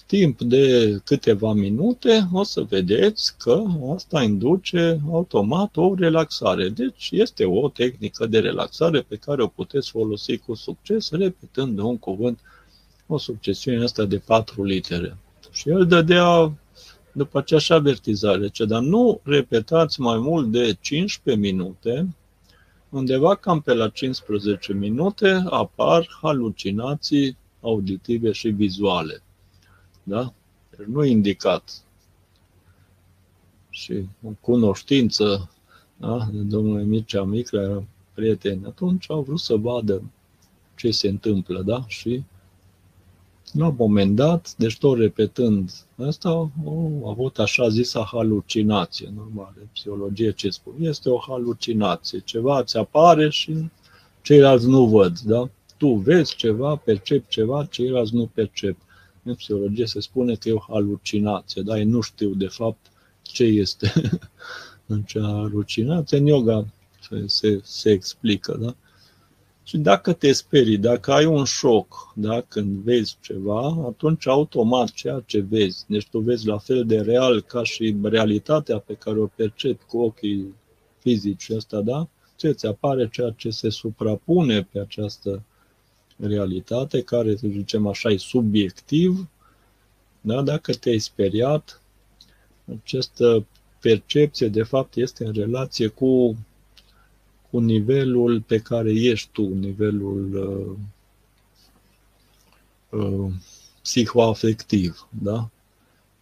Speaker 1: timp de câteva minute o să vedeți că asta induce automat o relaxare. Deci este o tehnică de relaxare pe care o puteți folosi cu succes repetând un cuvânt, o succesiune asta de patru litere. Și el dădea după aceeași avertizare, ce dar nu repetați mai mult de 15 minute, undeva cam pe la 15 minute apar halucinații auditive și vizuale. Da? Deci nu indicat. Și o cunoștință da? de domnul Mircea Micla era prieten. Atunci au vrut să vadă ce se întâmplă, da? Și la un moment dat, deci tot repetând asta, a avut așa zisă halucinație, normal, în psihologie ce spun, este o halucinație, ceva ți apare și ceilalți nu văd, da? Tu vezi ceva, percepi ceva, ceilalți nu percep. În psihologie se spune că e o halucinație, da? Ei nu știu de fapt ce este [laughs] în cea halucinație. În yoga se, se, se explică, da? Și dacă te sperii, dacă ai un șoc, da, când vezi ceva, atunci automat ceea ce vezi, deci tu vezi la fel de real ca și realitatea pe care o percepi cu ochii fizici ăsta, da? Ce ți apare ceea ce se suprapune pe această realitate, care, să zicem așa, e subiectiv, da? dacă te-ai speriat, această percepție, de fapt, este în relație cu cu nivelul pe care ești tu, nivelul uh, uh, psihoafectiv, da?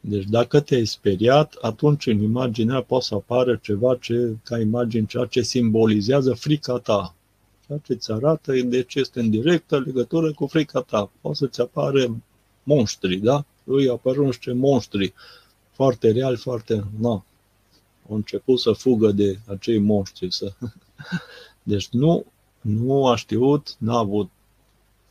Speaker 1: Deci dacă te-ai speriat, atunci în imaginea poate să apară ceva ce, ca imagine, ceea ce simbolizează frica ta. Ceea ce îți arată de ce este în directă legătură cu frica ta. Poate să-ți apare monștri, da? Îi apar niște monștri foarte real, foarte... Na, au început să fugă de acei monștri, să [laughs] deci nu, nu a știut, n-a avut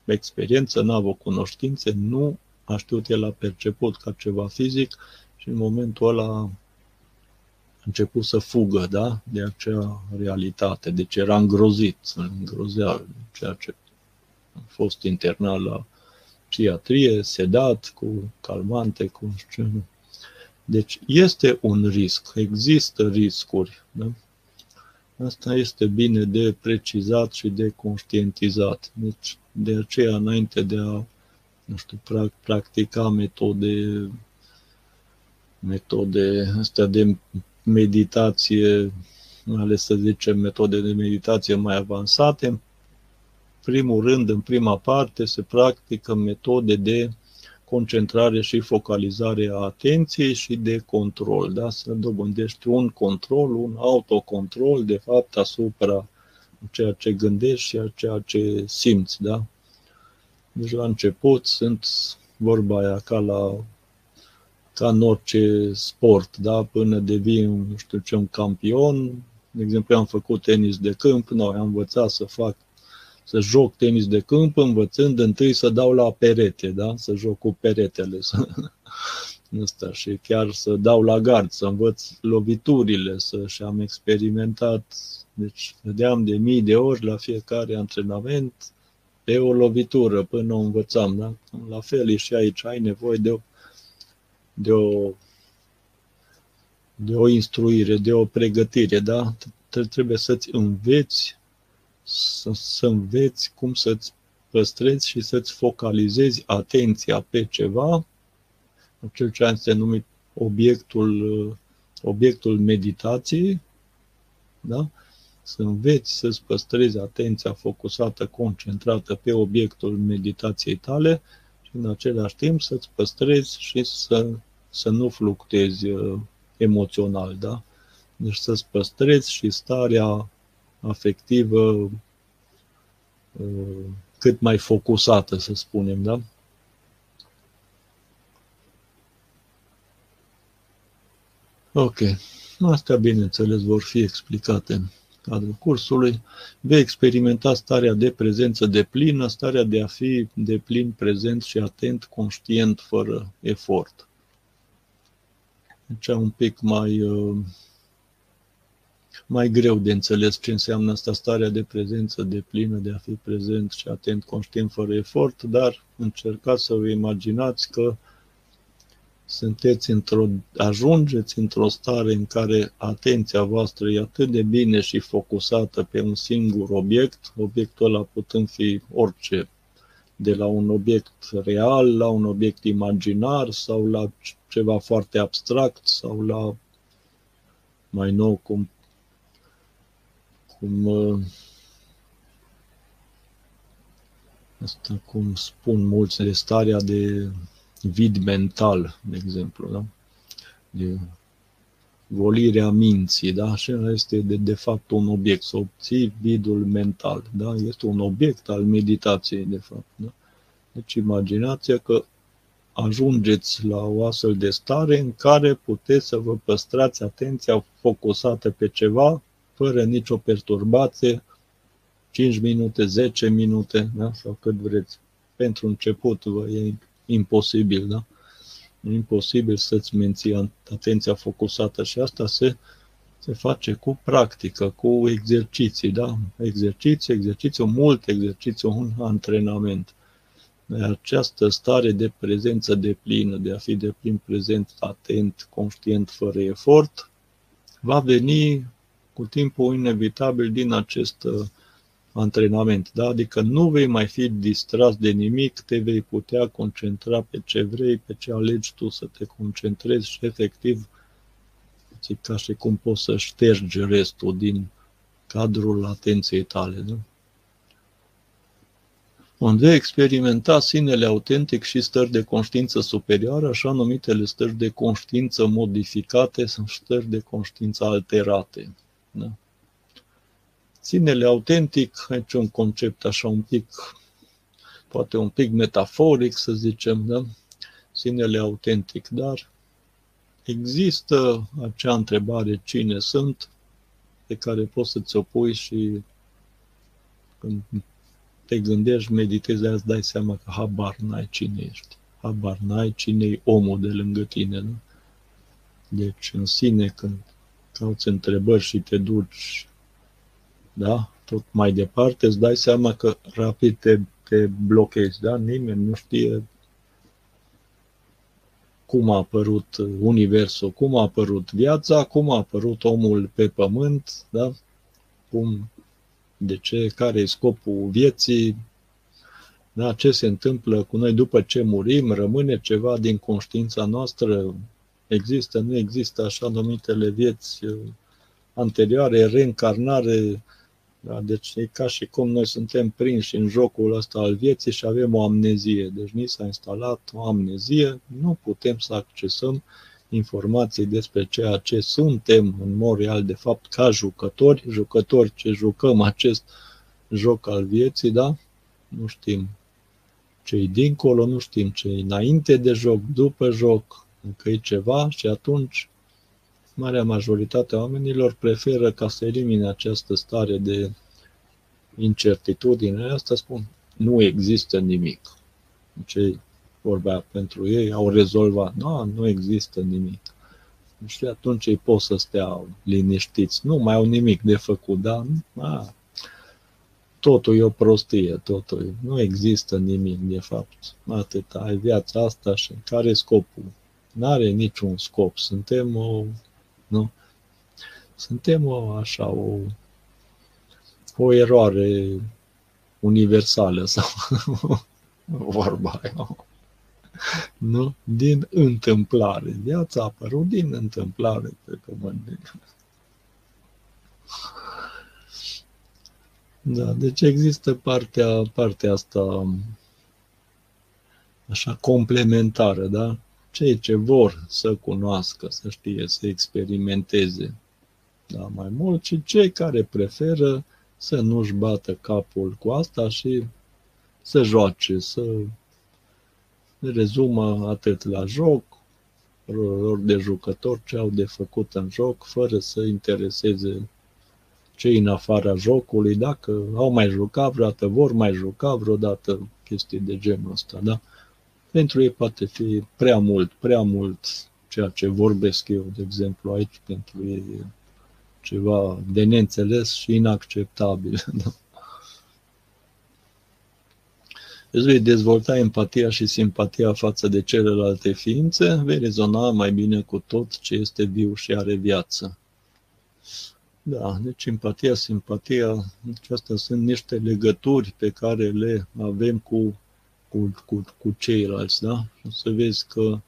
Speaker 1: experiență, n-a avut cunoștințe, nu a știut, el a perceput ca ceva fizic și în momentul ăla a început să fugă, da, de acea realitate. Deci era îngrozit, îngrozea ceea ce a fost internat la psihiatrie, sedat, cu calmante, cu știu. Deci este un risc, există riscuri. Da? Asta este bine de precizat și de conștientizat. Deci, de aceea, înainte de a nu știu, practica metode, metode astea de meditație, ales să zicem metode de meditație mai avansate, în primul rând, în prima parte, se practică metode de concentrare și focalizare a atenției și de control, da? să dobândești un control, un autocontrol, de fapt, asupra ceea ce gândești și a ceea ce simți. Da? Deci, la început, sunt vorba aia ca la ca în orice sport, da? până devii, nu știu ce, un campion. De exemplu, am făcut tenis de câmp, noi am învățat să fac să joc tenis de câmp, învățând întâi să dau la perete, da? să joc cu peretele. Să... [laughs] Asta, și chiar să dau la gard, să învăț loviturile, să și am experimentat. Deci vedeam de mii de ori la fiecare antrenament pe o lovitură până o învățam. Da? La fel e și aici, ai nevoie de o, de o, de o instruire, de o pregătire. Da? Trebuie să-ți înveți să, să înveți cum să-ți păstrezi și să-ți focalizezi atenția pe ceva, cel ce este numit obiectul, obiectul meditației, da? să înveți să-ți păstrezi atenția focusată, concentrată pe obiectul meditației tale și în același timp să-ți păstrezi și să, să nu fluctezi uh, emoțional, da? Deci să-ți păstrezi și starea afectivă uh, cât mai focusată, să spunem, da? Ok. Astea, bineînțeles, vor fi explicate în cadrul cursului. Vei experimenta starea de prezență de plină, starea de a fi de plin prezent și atent, conștient, fără efort. Deci un pic mai uh, mai greu de înțeles ce înseamnă asta starea de prezență de plină, de a fi prezent și atent, conștient, fără efort, dar încercați să vă imaginați că sunteți într-o, ajungeți într-o stare în care atenția voastră e atât de bine și focusată pe un singur obiect, obiectul ăla putând fi orice, de la un obiect real la un obiect imaginar sau la ceva foarte abstract sau la mai nou cum cum uh, asta cum spun mulți de starea de vid mental, de exemplu, da? de golirea minții, da? Așa este de, de fapt un obiect, să obții vidul mental, da? Este un obiect al meditației, de fapt, da? Deci imaginația că ajungeți la o astfel de stare în care puteți să vă păstrați atenția focusată pe ceva, fără nicio perturbație, 5 minute, 10 minute, da? sau cât vreți. Pentru început vă e imposibil, da? E imposibil să-ți menții atenția focusată și asta se, se face cu practică, cu exerciții, da? Exerciții, exercițiu, mult exercițiu, un antrenament. Această stare de prezență de plină, de a fi de plin prezent, atent, conștient, fără efort, va veni cu timpul inevitabil din acest uh, antrenament. Da? Adică nu vei mai fi distras de nimic, te vei putea concentra pe ce vrei, pe ce alegi tu să te concentrezi și efectiv ca și cum poți să ștergi restul din cadrul atenției tale. Da? unde experimenta sinele autentic și stări de conștiință superioară, așa numitele stări de conștiință modificate sau stări de conștiință alterate. Da? Sinele autentic, aici un concept așa un pic, poate un pic metaforic, să zicem, da? Sinele autentic, dar există acea întrebare cine sunt, pe care poți să-ți opui și când te gândești, meditezi, îți dai seama că habar n-ai cine ești. Habar n-ai cine e omul de lângă tine. Nu? Deci, în sine, când cauți întrebări și te duci da? tot mai departe, îți dai seama că rapid te, te blochezi. Da? Nimeni nu știe cum a apărut Universul, cum a apărut viața, cum a apărut omul pe pământ, da? cum de ce, care e scopul vieții, da, ce se întâmplă cu noi după ce murim, rămâne ceva din conștiința noastră, există, nu există așa numitele vieți uh, anterioare, reîncarnare, da, deci e ca și cum noi suntem prinși în jocul ăsta al vieții și avem o amnezie. Deci ni s-a instalat o amnezie, nu putem să accesăm informații despre ceea ce suntem în mod real, de fapt, ca jucători, jucători ce jucăm acest joc al vieții, da? Nu știm ce-i dincolo, nu știm ce-i înainte de joc, după joc, încă e ceva și atunci marea majoritate a oamenilor preferă ca să elimine această stare de incertitudine. Asta spun, nu există nimic. Cei vorbea pentru ei, au rezolvat. Nu, nu există nimic. Și atunci ei pot să stea liniștiți. Nu mai au nimic de făcut, dar a, totul e o prostie, totul. Nu există nimic, de fapt. Atât. Ai viața asta și care e scopul? N-are niciun scop. Suntem o, nu? Suntem o, așa, o, o eroare universală [laughs] sau vorba aia nu? Din întâmplare. Viața a apărut din întâmplare pe pământ. Da, deci există partea, partea asta așa complementară, da? Cei ce vor să cunoască, să știe, să experimenteze, da, mai mult, și cei care preferă să nu-și bată capul cu asta și să joace, să rezumă atât la joc, lor de jucători, ce au de făcut în joc, fără să intereseze cei în afara jocului, dacă au mai jucat vreodată, vor mai juca vreodată chestii de genul ăsta, da? Pentru ei poate fi prea mult, prea mult ceea ce vorbesc eu, de exemplu, aici, pentru ei e ceva de neînțeles și inacceptabil. [laughs] Da? îți vei dezvolta empatia și simpatia față de celelalte ființe, vei rezona mai bine cu tot ce este viu și are viață. Da, deci empatia, simpatia, acestea sunt niște legături pe care le avem cu, cu, cu, cu ceilalți, da? Și să vezi că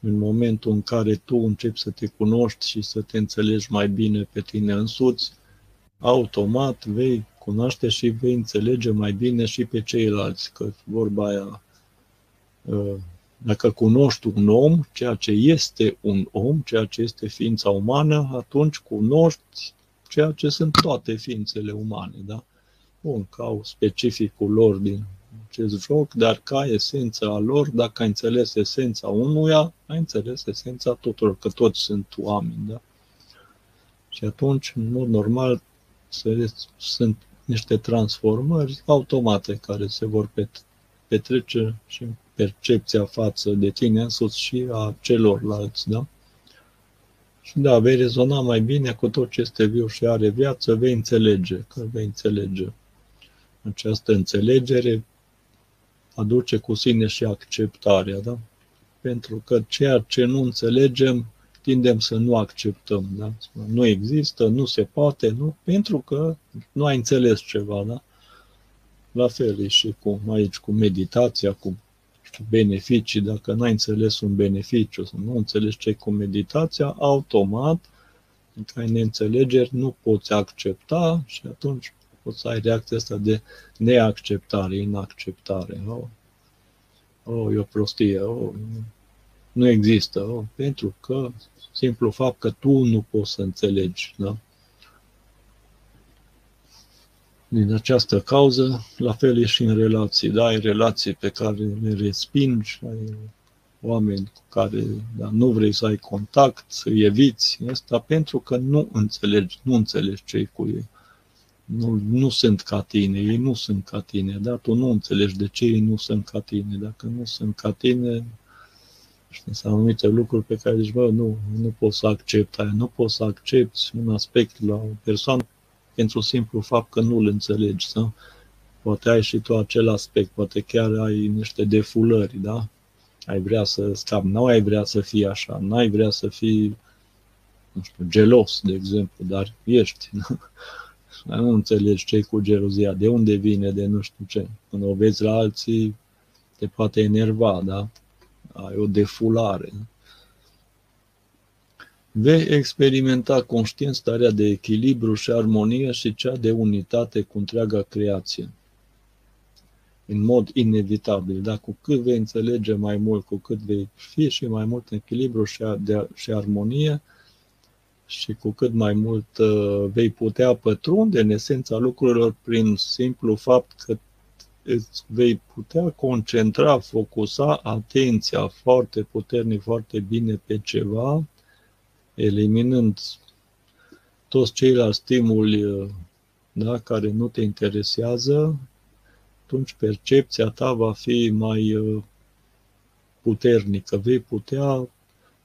Speaker 1: în momentul în care tu începi să te cunoști și să te înțelegi mai bine pe tine însuți, automat vei cunoaște și vei înțelege mai bine și pe ceilalți, că vorba aia, ă, dacă cunoști un om, ceea ce este un om, ceea ce este ființa umană, atunci cunoști ceea ce sunt toate ființele umane, da? Bun, ca au specificul lor din acest joc, dar ca esența a lor, dacă ai înțeles esența unuia, ai înțeles esența tuturor, că toți sunt oameni, da? Și atunci, în mod normal, sunt niște transformări automate care se vor petrece și în percepția față de tine însuți și a celorlalți, da? Și da, vei rezona mai bine cu tot ce este viu și are viață, vei înțelege, că vei înțelege. Această înțelegere aduce cu sine și acceptarea, da? Pentru că ceea ce nu înțelegem, tindem să nu acceptăm, da? Nu există, nu se poate, nu, pentru că nu ai înțeles ceva, da? La fel e și cu aici, cu meditația, cu beneficii, dacă n-ai înțeles un beneficiu, să nu înțelegi ce cu meditația, automat, în ai neînțelegeri, nu poți accepta și atunci poți să ai reacția asta de neacceptare, inacceptare. Oh, oh e o prostie, oh, nu există, oh, pentru că simplu fapt că tu nu poți să înțelegi. Da? Din această cauză, la fel e și în relații. Da, ai relații pe care le respingi, ai oameni cu care da, nu vrei să ai contact, să eviți. Asta pentru că nu înțelegi, nu înțelegi ce cu ei. Nu, nu sunt ca tine, ei nu sunt ca tine, dar tu nu înțelegi de ce ei nu sunt ca tine. Dacă nu sunt ca tine, știi, sunt anumite lucruri pe care zici, bă, nu, nu pot să accept aia, nu pot să accepti un aspect la o persoană pentru simplu fapt că nu-l înțelegi, sau poate ai și tu acel aspect, poate chiar ai niște defulări, da? Ai vrea să scapi, nu ai vrea să fii așa, nu ai vrea să fii, nu știu, gelos, de exemplu, dar ești. Da? Nu înțelegi ce cu gelozia, de unde vine, de nu știu ce. Când o vezi la alții, te poate enerva, da? Ai o defulare. Da? Vei experimenta conștient starea de echilibru și armonie și cea de unitate cu întreaga creație. În mod inevitabil, dar cu cât vei înțelege mai mult, cu cât vei fi și mai mult în echilibru și, de, și armonie, și cu cât mai mult uh, vei putea pătrunde în esența lucrurilor prin simplu fapt că îți vei putea concentra, focusa atenția foarte puternic, foarte bine pe ceva, eliminând toți ceilalți stimuli da, care nu te interesează, atunci percepția ta va fi mai uh, puternică. Vei putea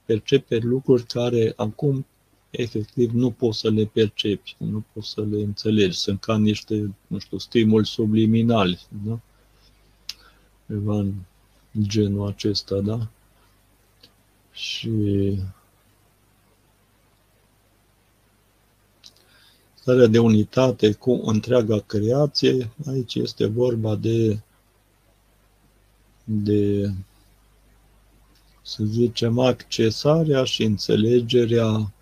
Speaker 1: percepe lucruri care acum efectiv nu poți să le percepi, nu poți să le înțelegi. Sunt ca niște, nu știu, stimuli subliminali, da? Ceva în genul acesta, da? Și starea de unitate cu întreaga creație, aici este vorba de, de să zicem, accesarea și înțelegerea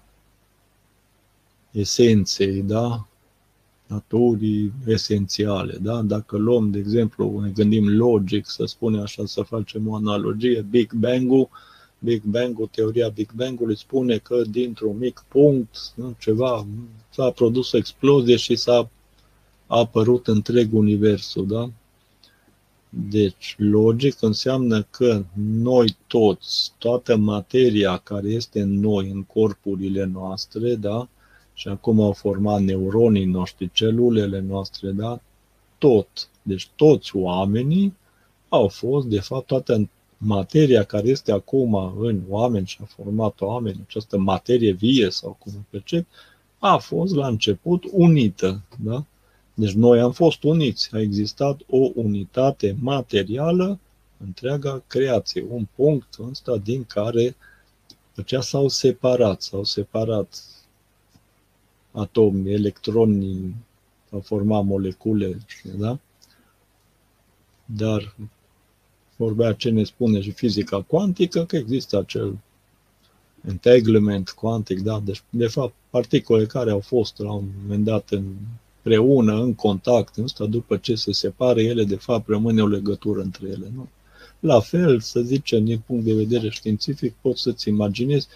Speaker 1: esenței, da? naturii esențiale. Da? Dacă luăm, de exemplu, ne gândim logic, să spunem așa, să facem o analogie, Big Bang-ul, Big Bang-ul, teoria Big Bang-ului spune că dintr-un mic punct, nu, ceva, s-a produs o explozie și s-a a apărut întreg universul, da? Deci, logic înseamnă că noi toți, toată materia care este în noi, în corpurile noastre, da? Și acum au format neuronii noștri, celulele noastre, da? Tot. Deci toți oamenii au fost, de fapt, toată materia care este acum în oameni și a format oameni, această materie vie sau cum o percep, a fost la început unită. Da? Deci noi am fost uniți, a existat o unitate materială, întreaga creație, un punct ăsta din care aceea s-au separat, s-au separat atomi, electroni, au format molecule, da? Dar vorbea ce ne spune și fizica cuantică, că există acel entanglement cuantic, da? Deci, de fapt, particule care au fost la un moment dat împreună, în contact, ăsta, după ce se separă, ele, de fapt, rămâne o legătură între ele, nu? La fel, să zicem, din punct de vedere științific, poți să-ți imaginezi,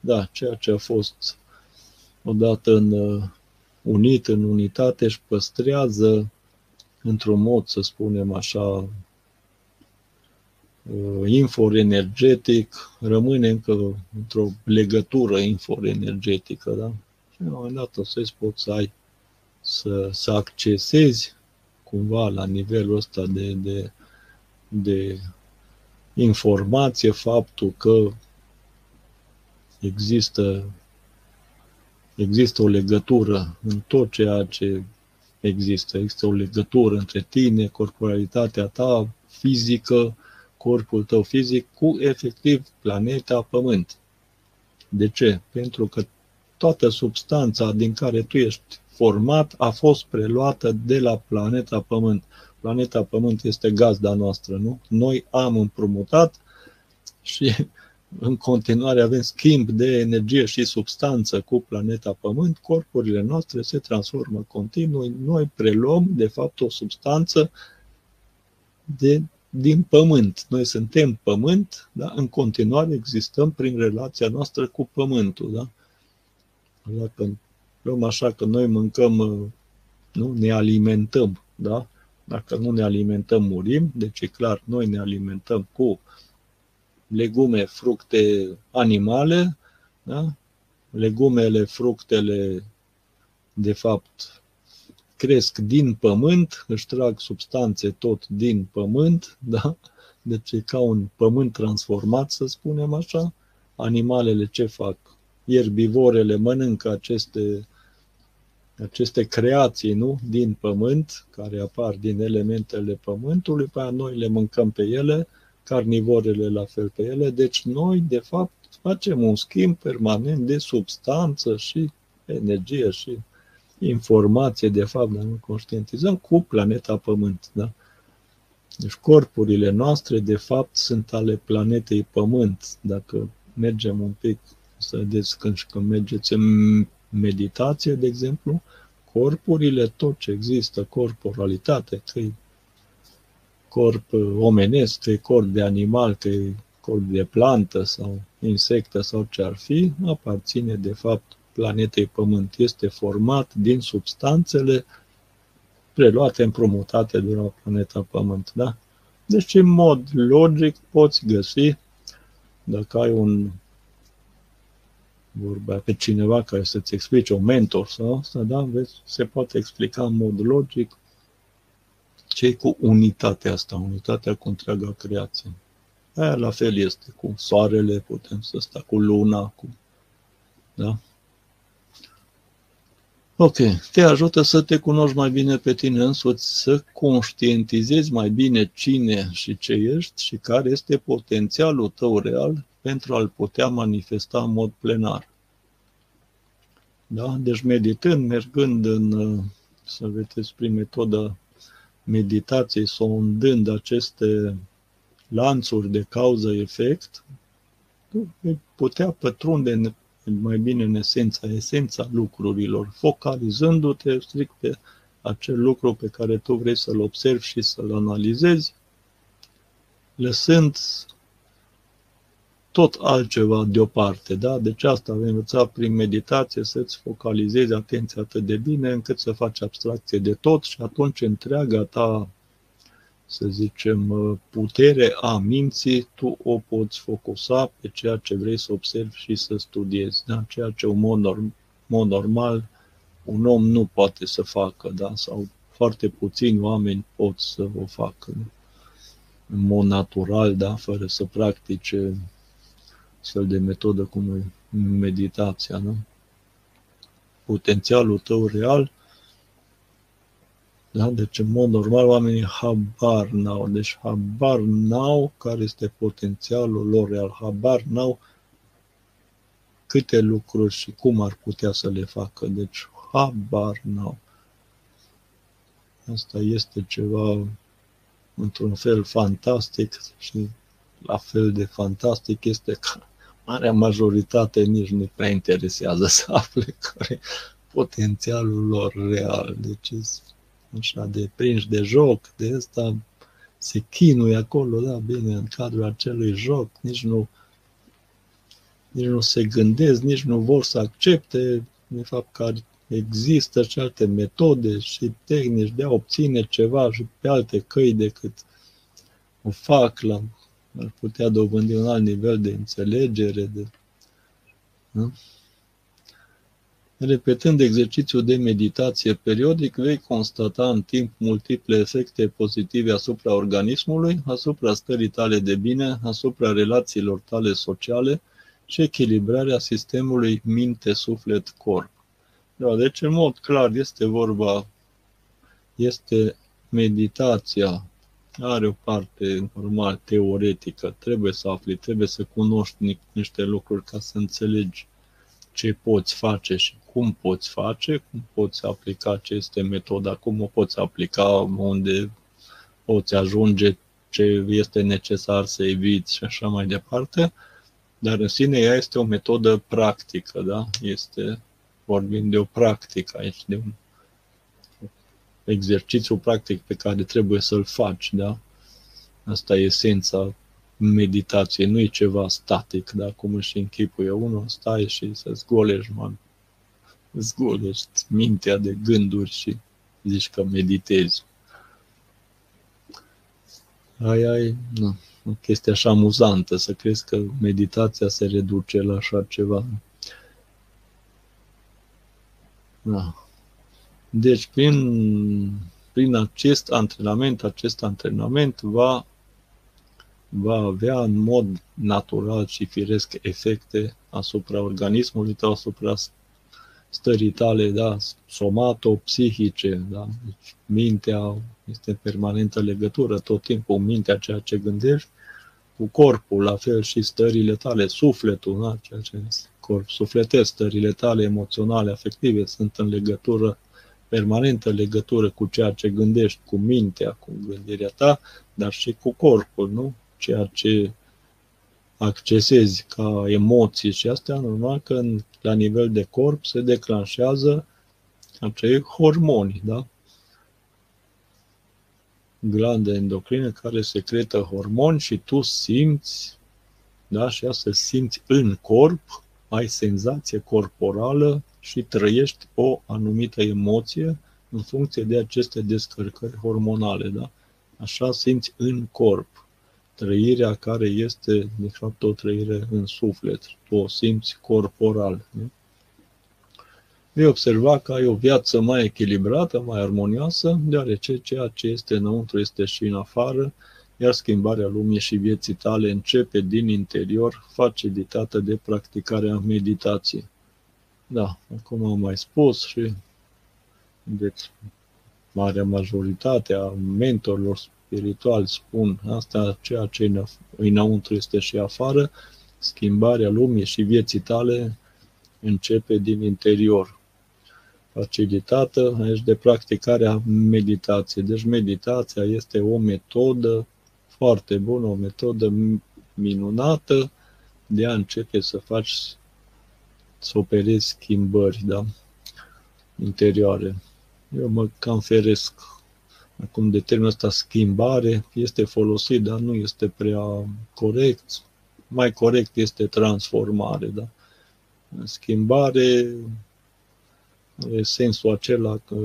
Speaker 1: da, ceea ce a fost odată în, uh, unit, în unitate, își păstrează într-un mod, să spunem așa, uh, infoenergetic, rămâne încă într-o legătură infoenergetică, da? Și la un moment dat o să poți să ai, să, să accesezi cumva la nivelul ăsta de, de, de informație faptul că există, există o legătură în tot ceea ce există. Există o legătură între tine, corporalitatea ta fizică, corpul tău fizic, cu efectiv planeta Pământ. De ce? Pentru că toată substanța din care tu ești format a fost preluată de la planeta Pământ. Planeta Pământ este gazda noastră, nu? Noi am împrumutat și în continuare avem schimb de energie și substanță cu planeta Pământ, corpurile noastre se transformă continuu, noi preluăm, de fapt, o substanță de, din Pământ. Noi suntem Pământ, da? în continuare existăm prin relația noastră cu Pământul. Da? Dacă luăm așa că noi mâncăm, nu, ne alimentăm, da? Dacă nu ne alimentăm, murim, deci e clar, noi ne alimentăm cu legume, fructe animale, da? legumele, fructele, de fapt, cresc din pământ, își trag substanțe tot din pământ, da? deci e ca un pământ transformat, să spunem așa. Animalele ce fac? Ierbivorele mănâncă aceste, aceste creații nu? din pământ, care apar din elementele pământului, pe aia noi le mâncăm pe ele, carnivorele la fel pe ele, deci noi, de fapt, facem un schimb permanent de substanță și energie și informație, de fapt, dar nu conștientizăm, cu planeta Pământ. Da? Deci corpurile noastre, de fapt, sunt ale planetei Pământ. Dacă mergem un pic, să vedeți când, când mergeți în meditație, de exemplu, corpurile, tot ce există, corporalitate, că corp omenesc, că e corp de animal, că e corp de plantă sau insectă sau ce ar fi, aparține de fapt planetei Pământ. Este format din substanțele preluate, împrumutate de la planeta Pământ. Da? Deci, în mod logic, poți găsi, dacă ai un vorba pe cineva care să-ți explice, un mentor sau asta, da, vezi, se poate explica în mod logic ce cu unitatea asta, unitatea cu întreaga creație. Aia la fel este cu soarele, putem să sta cu luna, cu... Da? Ok, te ajută să te cunoști mai bine pe tine însuți, să conștientizezi mai bine cine și ce ești și care este potențialul tău real pentru a-l putea manifesta în mod plenar. Da? Deci meditând, mergând în, să vedeți, prin metoda meditației, sondând aceste lanțuri de cauză-efect, vei putea pătrunde mai bine în esența, esența lucrurilor, focalizându-te strict pe acel lucru pe care tu vrei să-l observi și să-l analizezi, lăsând tot altceva deoparte. Da? Deci asta avem învățat prin meditație să-ți focalizezi atenția atât de bine încât să faci abstracție de tot și atunci întreaga ta, să zicem, putere a minții, tu o poți focusa pe ceea ce vrei să observi și să studiezi. Da? Ceea ce în mod, norm, mod normal un om nu poate să facă, da? sau foarte puțini oameni pot să o facă. Da? În mod natural, da? fără să practice astfel de metodă cum e meditația, nu? Potențialul tău real, da? Deci, în mod normal, oamenii habar n-au. Deci, habar n-au care este potențialul lor real. Habar n-au câte lucruri și cum ar putea să le facă. Deci, habar n-au. Asta este ceva, într-un fel, fantastic și la fel de fantastic este că marea majoritate nici nu prea interesează să afle care potențialul lor real. Deci așa de prinși de joc, de asta se chinuie acolo, da, bine, în cadrul acelui joc, nici nu, nici nu se gândesc, nici nu vor să accepte, de fapt, că există și alte metode și tehnici de a obține ceva și pe alte căi decât o fac la ar putea dobândi un alt nivel de înțelegere, de, da? Repetând exercițiul de meditație periodic, vei constata în timp multiple efecte pozitive asupra organismului, asupra stării tale de bine, asupra relațiilor tale sociale și echilibrarea sistemului minte-suflet-corp. Da, deci, în mod clar, este vorba, este meditația, are o parte normal teoretică, trebuie să afli, trebuie să cunoști niște lucruri ca să înțelegi ce poți face și cum poți face, cum poți aplica ce este metoda, cum o poți aplica, unde poți ajunge, ce este necesar să eviți și așa mai departe. Dar în sine ea este o metodă practică, da? Este, vorbim de o practică aici, de un exercițiu practic pe care trebuie să-l faci, da? Asta e esența meditației, nu e ceva static, da? Cum își închipuie unul, stai și să zgolești, man. Zgolești mintea de gânduri și zici că meditezi. Aia e, nu, o chestie așa amuzantă, să crezi că meditația se reduce la așa ceva. Da. Deci, prin, prin acest antrenament, acest antrenament va, va avea în mod natural și firesc efecte asupra organismului tău, asupra stării tale, da, somato-psihice, da, deci mintea este în permanentă legătură tot timpul, mintea ceea ce gândești, cu corpul, la fel și stările tale, sufletul, da, ceea ce corp sufletesc, stările tale emoționale, afective, sunt în legătură permanentă legătură cu ceea ce gândești, cu mintea, cu gândirea ta, dar și cu corpul, nu? Ceea ce accesezi ca emoții și astea, normal că în, la nivel de corp se declanșează acei hormoni, da? Glande endocrine care secretă hormoni și tu simți, da, și să simți în corp, ai senzație corporală și trăiești o anumită emoție în funcție de aceste descărcări hormonale, da? Așa simți în corp trăirea care este, de fapt, o trăire în suflet. Tu o simți corporal. Nu? Vei observa că ai o viață mai echilibrată, mai armonioasă, deoarece ceea ce este înăuntru este și în afară, iar schimbarea lumii și vieții tale începe din interior, facilitată de practicarea meditației. Da, acum am mai spus și deci marea majoritate a mentorilor spirituali spun asta, ceea ce înăuntru este și afară, schimbarea lumii și vieții tale începe din interior. Facilitată aici de practicarea meditației. Deci meditația este o metodă foarte bună, o metodă minunată de a începe să faci, să operezi schimbări da? interioare. Eu mă cam feresc acum de termenul ăsta schimbare, este folosit, dar nu este prea corect. Mai corect este transformare, da? Schimbare are sensul acela că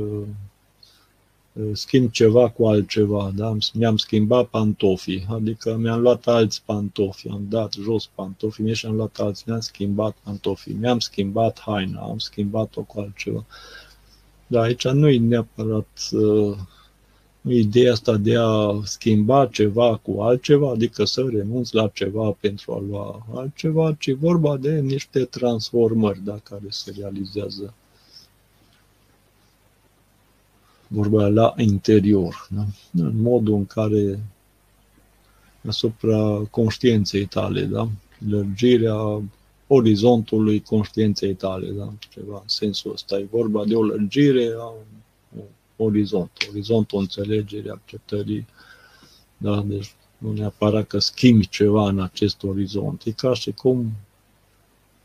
Speaker 1: schimb ceva cu altceva, da? Mi-am schimbat pantofii, adică mi-am luat alți pantofi, am dat jos pantofii mei și am luat alți, mi-am schimbat pantofii, mi-am schimbat haina, am schimbat-o cu altceva. Dar aici nu e neapărat uh, ideea asta de a schimba ceva cu altceva, adică să renunți la ceva pentru a lua altceva, ci vorba de niște transformări da, care se realizează vorba la interior, da? în modul în care asupra conștiinței tale, da? lărgirea orizontului conștiinței tale, da? ceva în sensul ăsta. E vorba de o lărgire a orizont, orizontul înțelegerii, acceptării, da? deci nu neapărat că schimbi ceva în acest orizont. E ca și cum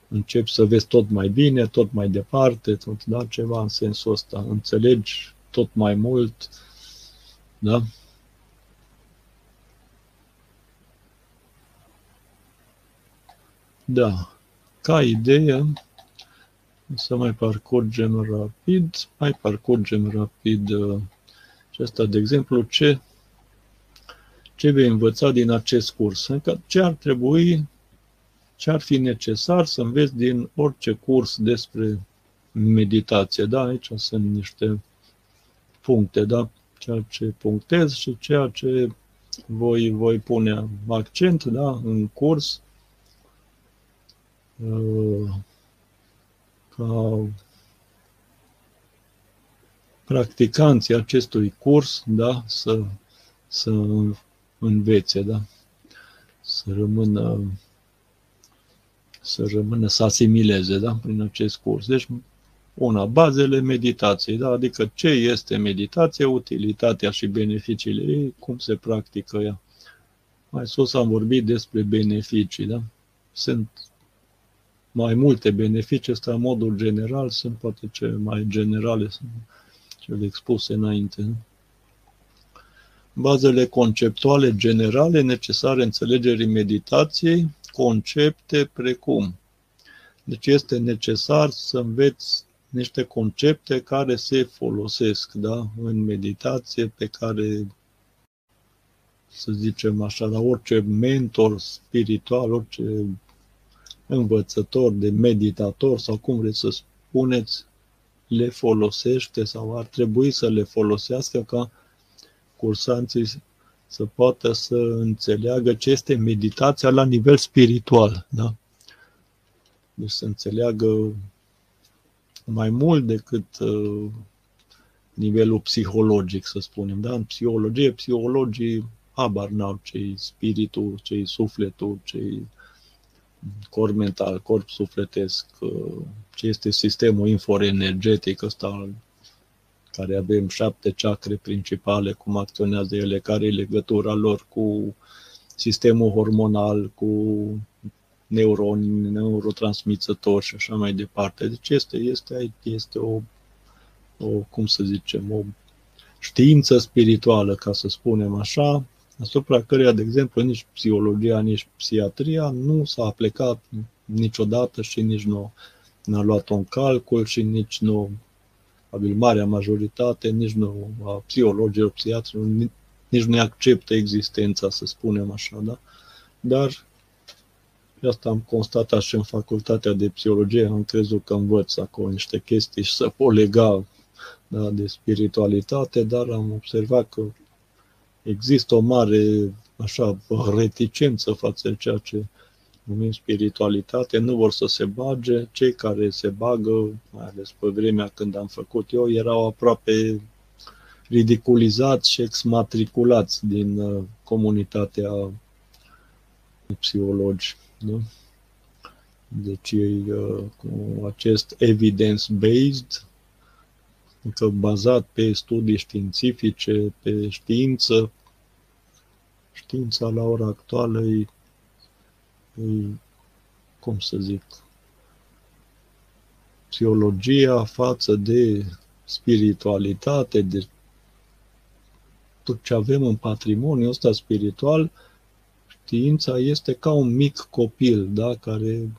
Speaker 1: începi să vezi tot mai bine, tot mai departe, tot, da, ceva în sensul ăsta. Înțelegi tot mai mult. Da? Da. Ca idee, Să mai parcurgem rapid, mai parcurgem rapid uh, acesta, de exemplu, ce, ce vei învăța din acest curs. Adică ce ar trebui, ce ar fi necesar să înveți din orice curs despre meditație. Da, aici sunt niște puncte, da? Ceea ce punctez și ceea ce voi, voi pune accent, da, în curs. Uh, ca practicanții acestui curs, da, să, să învețe, da, să rămână, să rămână, să asimileze, da, prin acest curs. Deci, una, bazele meditației, da, adică ce este meditația, utilitatea și beneficiile ei, cum se practică ea. Mai sus am vorbit despre beneficii, da? Sunt mai multe beneficii, ăsta în modul general, sunt poate ce mai generale, sunt cele expuse înainte. Bazele conceptuale generale necesare înțelegerii meditației, concepte precum. Deci este necesar să înveți niște concepte care se folosesc da, în meditație, pe care, să zicem așa, la orice mentor spiritual, orice învățător de meditator sau cum vreți să spuneți, le folosește sau ar trebui să le folosească ca cursanții să poată să înțeleagă ce este meditația la nivel spiritual. Da? Deci să înțeleagă mai mult decât uh, nivelul psihologic, să spunem. Da? În psihologie, psihologii habar n-au ce spiritul, ce sufletul, ce corp mental, corp sufletesc, uh, ce este sistemul infoenergetic ăsta care avem șapte chakre principale, cum acționează ele, care e legătura lor cu sistemul hormonal, cu neuroni, neurotransmițători și așa mai departe. Deci este, este, este o, o, cum să zicem, o știință spirituală, ca să spunem așa, asupra căreia, de exemplu, nici psihologia, nici psiatria nu s-a aplicat niciodată și nici nu n-a luat-o în calcul și nici nu, probabil marea majoritate, nici nu a psihologilor, psiatrilor, nici nu acceptă existența, să spunem așa, da? Dar și asta am constatat și în facultatea de psihologie, am crezut că învăț acolo niște chestii și să pot lega da, de spiritualitate, dar am observat că există o mare așa, reticență față de ceea ce numim spiritualitate, nu vor să se bage, cei care se bagă, mai ales pe vremea când am făcut eu, erau aproape ridiculizați și exmatriculați din uh, comunitatea psihologi. Da? Deci ei uh, cu acest evidence-based, adică bazat pe studii științifice, pe știință, știința la ora actuală e, e cum să zic, psihologia față de spiritualitate, de tot ce avem în patrimoniul ăsta spiritual, Știința este ca un mic copil, da, care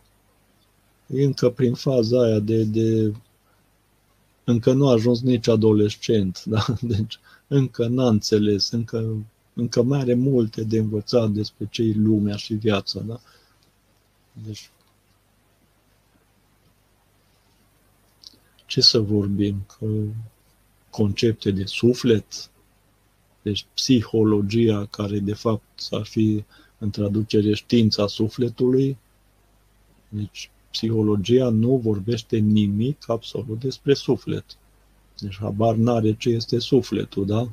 Speaker 1: e încă prin faza aia de, de încă nu a ajuns nici adolescent, da? [laughs] Deci încă n-a înțeles, încă, încă mai are multe de învățat despre ce e lumea și viața, da? Deci ce să vorbim? Că concepte de suflet, deci psihologia care de fapt ar fi în traducere știința sufletului. Deci psihologia nu vorbește nimic absolut despre suflet. Deci habar n-are ce este sufletul, da?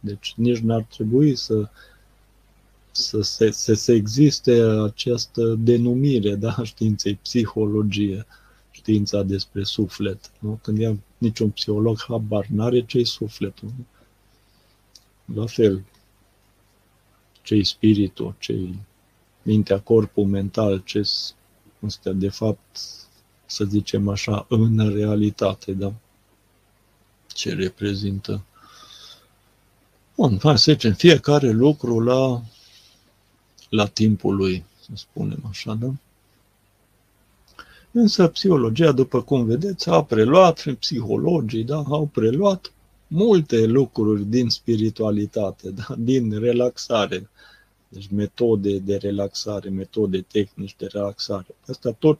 Speaker 1: Deci nici n-ar trebui să, să, se, să se existe această denumire, da, științei, psihologie, știința despre suflet. Nu? Când e niciun psiholog habar n-are ce e sufletul. La fel, ce spiritul, ce mintea, corpul mental, ce este de fapt, să zicem așa, în realitate, da? Ce reprezintă. Bun, hai să zicem, fiecare lucru la, la timpul lui, să spunem așa, da? Însă psihologia, după cum vedeți, a preluat, psihologii da, au preluat multe lucruri din spiritualitate, [laughs] da, din relaxare. Deci metode de relaxare, metode tehnici de relaxare. Asta tot,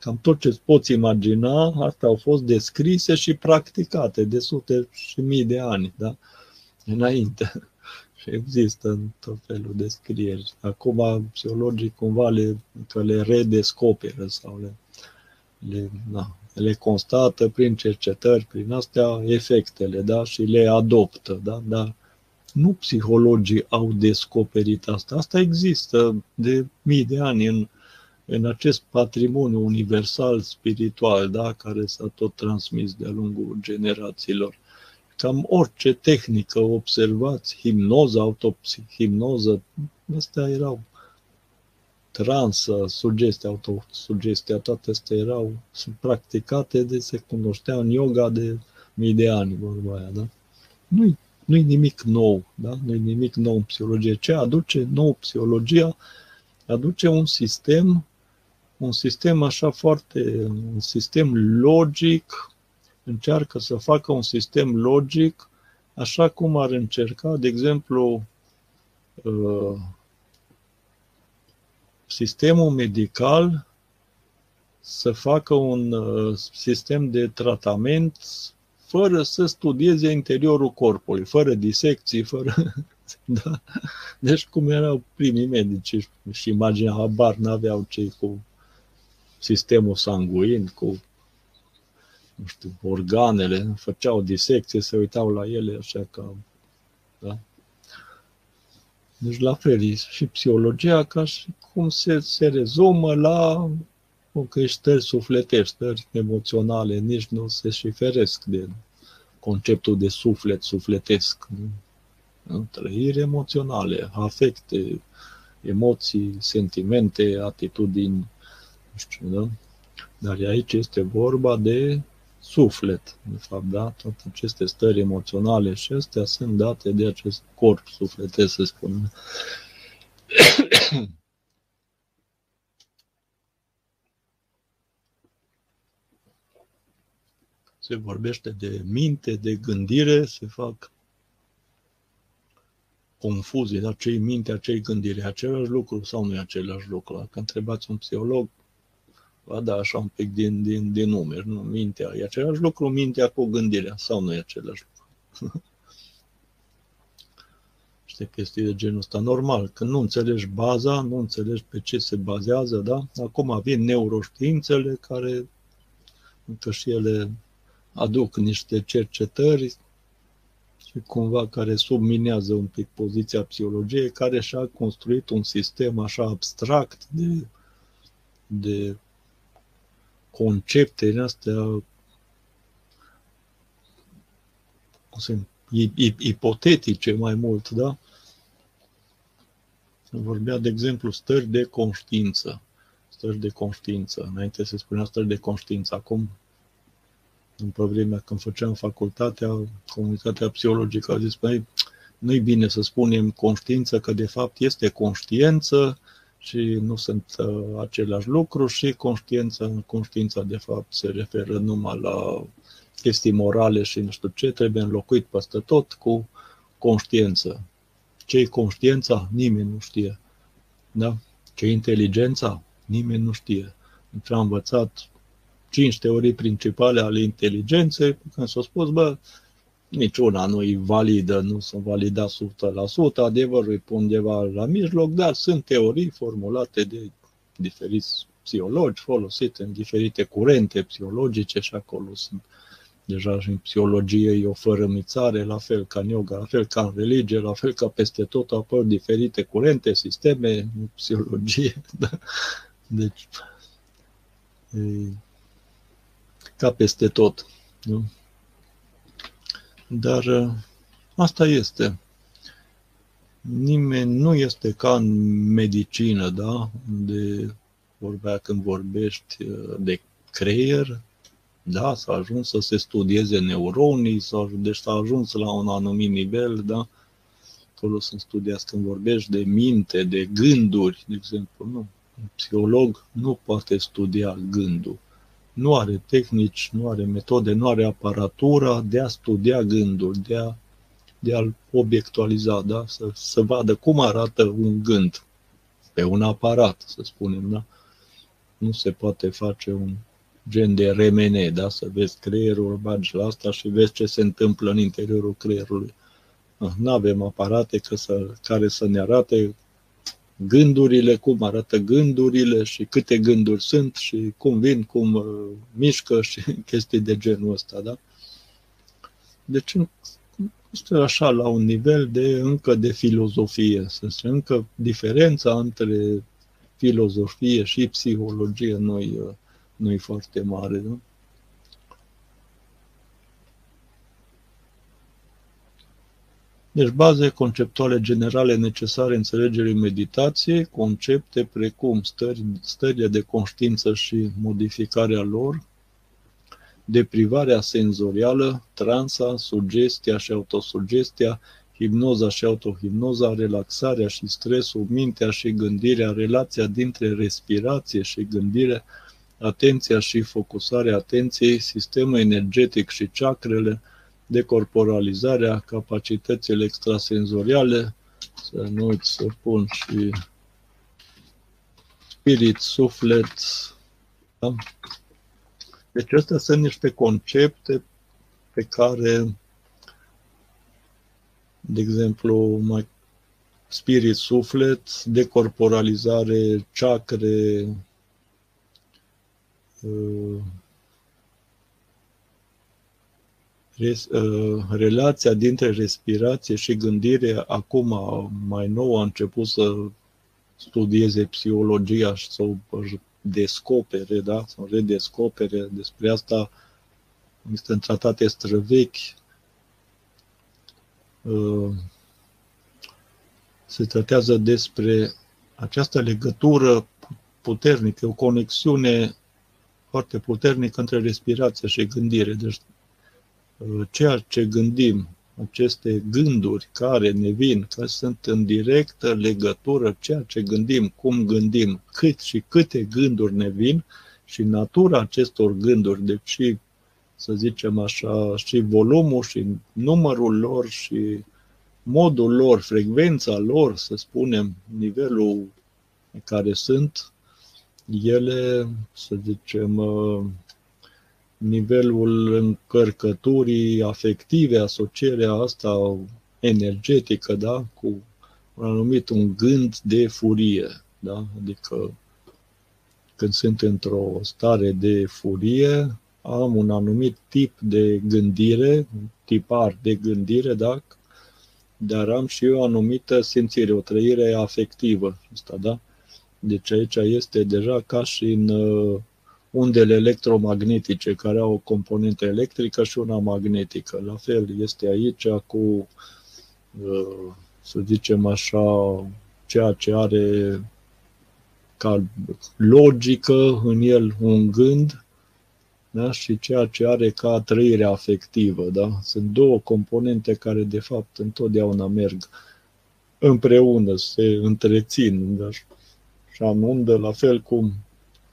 Speaker 1: cam tot ce îți poți imagina, asta au fost descrise și practicate de sute și mii de ani, da? Înainte. [laughs] Și există în tot felul de scrieri. Acum psihologii cumva le, că le redescoperă sau le, le, na, le constată prin cercetări, prin astea, efectele, da? Și le adoptă, da? Dar nu psihologii au descoperit asta. Asta există de mii de ani în, în acest patrimoniu universal spiritual, da? Care s-a tot transmis de-a lungul generațiilor cam orice tehnică observați, hipnoză, autopsie, hipnoză, astea erau transă, sugestia, autosugestia, toate astea erau, sunt practicate de se cunoștea în yoga de mii de ani, vorba aia, da? Nu-i, nu-i nimic nou, da? Nu-i nimic nou în psihologie. Ce aduce nou psihologia? Aduce un sistem, un sistem așa foarte, un sistem logic, încearcă să facă un sistem logic, așa cum ar încerca, de exemplu, uh, sistemul medical să facă un uh, sistem de tratament fără să studieze interiorul corpului, fără disecții, fără... [laughs] da? Deci cum erau primii medici și imaginea habar n-aveau cei cu sistemul sanguin, cu nu știu, organele, făceau disecție, se uitau la ele așa ca, da? Deci la fel și psihologia ca și cum se, se rezumă la o că stări sufletești, stări emoționale, nici nu se și feresc de conceptul de suflet, sufletesc. Nu? Trăiri emoționale, afecte, emoții, sentimente, atitudini, nu știu, da? Dar aici este vorba de suflet, de fapt, da? Toate aceste stări emoționale și astea sunt date de acest corp sufletesc, să spunem. [coughs] se vorbește de minte, de gândire, se fac confuzii, dar ce-i mintea, ce-i gândire, același lucru sau nu e același lucru? Dacă întrebați un psiholog, va da așa un pic din, din, din numeri, nu? Mintea. E același lucru mintea cu gândirea sau nu e același lucru? [laughs] Știi chestii de genul ăsta. Normal, când nu înțelegi baza, nu înțelegi pe ce se bazează, da? Acum vin neuroștiințele care încă și ele aduc niște cercetări și cumva care subminează un pic poziția psihologiei, care și-a construit un sistem așa abstract de, de concepte în astea sunt ipotetice mai mult, da? Vorbea, de exemplu, stări de conștiință. Stări de conștiință. Înainte se spunea stări de conștiință. Acum, în vremea când făceam facultatea, comunitatea psihologică a zis, păi, nu-i bine să spunem conștiință, că de fapt este conștiință, și nu sunt uh, același lucru și conștiința, conștiința de fapt se referă numai la chestii morale și nu știu ce, trebuie înlocuit peste tot cu conștiință. Ce-i conștiința? Nimeni nu știe. Da? Ce-i inteligența? Nimeni nu știe. Am învățat cinci teorii principale ale inteligenței, când s-a spus, bă, niciuna nu e validă, nu sunt validat 100%, adevărul e undeva la mijloc, dar sunt teorii formulate de diferiți psihologi, folosite în diferite curente psihologice și acolo sunt deja și în psihologie e o fărămițare, la fel ca în yoga, la fel ca în religie, la fel ca peste tot apar diferite curente, sisteme în psihologie. [laughs] Da? Deci, e, ca peste tot. Nu? Dar uh, asta este. Nimeni nu este ca în medicină, da? De vorbea când vorbești uh, de creier, da, s-a ajuns să se studieze neuronii, sau, deci s-a ajuns la un anumit nivel, da? Acolo sunt studiați când vorbești de minte, de gânduri, de exemplu, nu. Un psiholog nu poate studia gândul. Nu are tehnici, nu are metode, nu are aparatura de a studia gândul, de, a, de a-l obiectualiza, da? să, să vadă cum arată un gând pe un aparat, să spunem. Da? Nu se poate face un gen de remene, da? să vezi creierul, bagi la asta și vezi ce se întâmplă în interiorul creierului. Ah, nu avem aparate că să, care să ne arate gândurile, cum arată gândurile și câte gânduri sunt și cum vin, cum uh, mișcă și [laughs] chestii de genul ăsta, da? Deci este așa la un nivel de încă de filozofie, să zice, încă diferența între filozofie și psihologie nu-i, uh, nu-i foarte mare, nu? Deci baze conceptuale generale necesare înțelegerii meditației, concepte precum stări, stările de conștiință și modificarea lor, deprivarea senzorială, transa, sugestia și autosugestia, hipnoza și autohipnoza, relaxarea și stresul, mintea și gândirea, relația dintre respirație și gândire, atenția și focusarea atenției, sistemul energetic și chakrele, decorporalizarea, capacitățile extrasenzoriale, să nu uit să pun și spirit, suflet. Da? Deci astea sunt niște concepte pe care, de exemplu, mai spirit, suflet, decorporalizare, chakre, uh, Uh, relația dintre respirație și gândire acum mai nou a început să studieze psihologia și să o descopere, da? să o redescopere. Despre asta este în tratate străvechi. Uh, se tratează despre această legătură puternică, o conexiune foarte puternică între respirație și gândire. Deci ceea ce gândim, aceste gânduri care ne vin, că sunt în directă legătură, ceea ce gândim, cum gândim, cât și câte gânduri ne vin și natura acestor gânduri, deci să zicem așa, și volumul și numărul lor și modul lor, frecvența lor, să spunem, nivelul în care sunt, ele, să zicem, nivelul încărcăturii afective, asocierea asta energetică, da, cu un anumit un gând de furie, da, adică când sunt într-o stare de furie, am un anumit tip de gândire, un tipar de gândire, da, dar am și o anumită simțire, o trăire afectivă, asta, da? Deci aici este deja ca și în uh, undele electromagnetice care au o componentă electrică și una magnetică. La fel este aici cu, uh, să zicem așa, ceea ce are ca logică în el un gând da? și ceea ce are ca trăire afectivă. Da? Sunt două componente care, de fapt, întotdeauna merg împreună, se întrețin. Da? Și am undă, la fel cum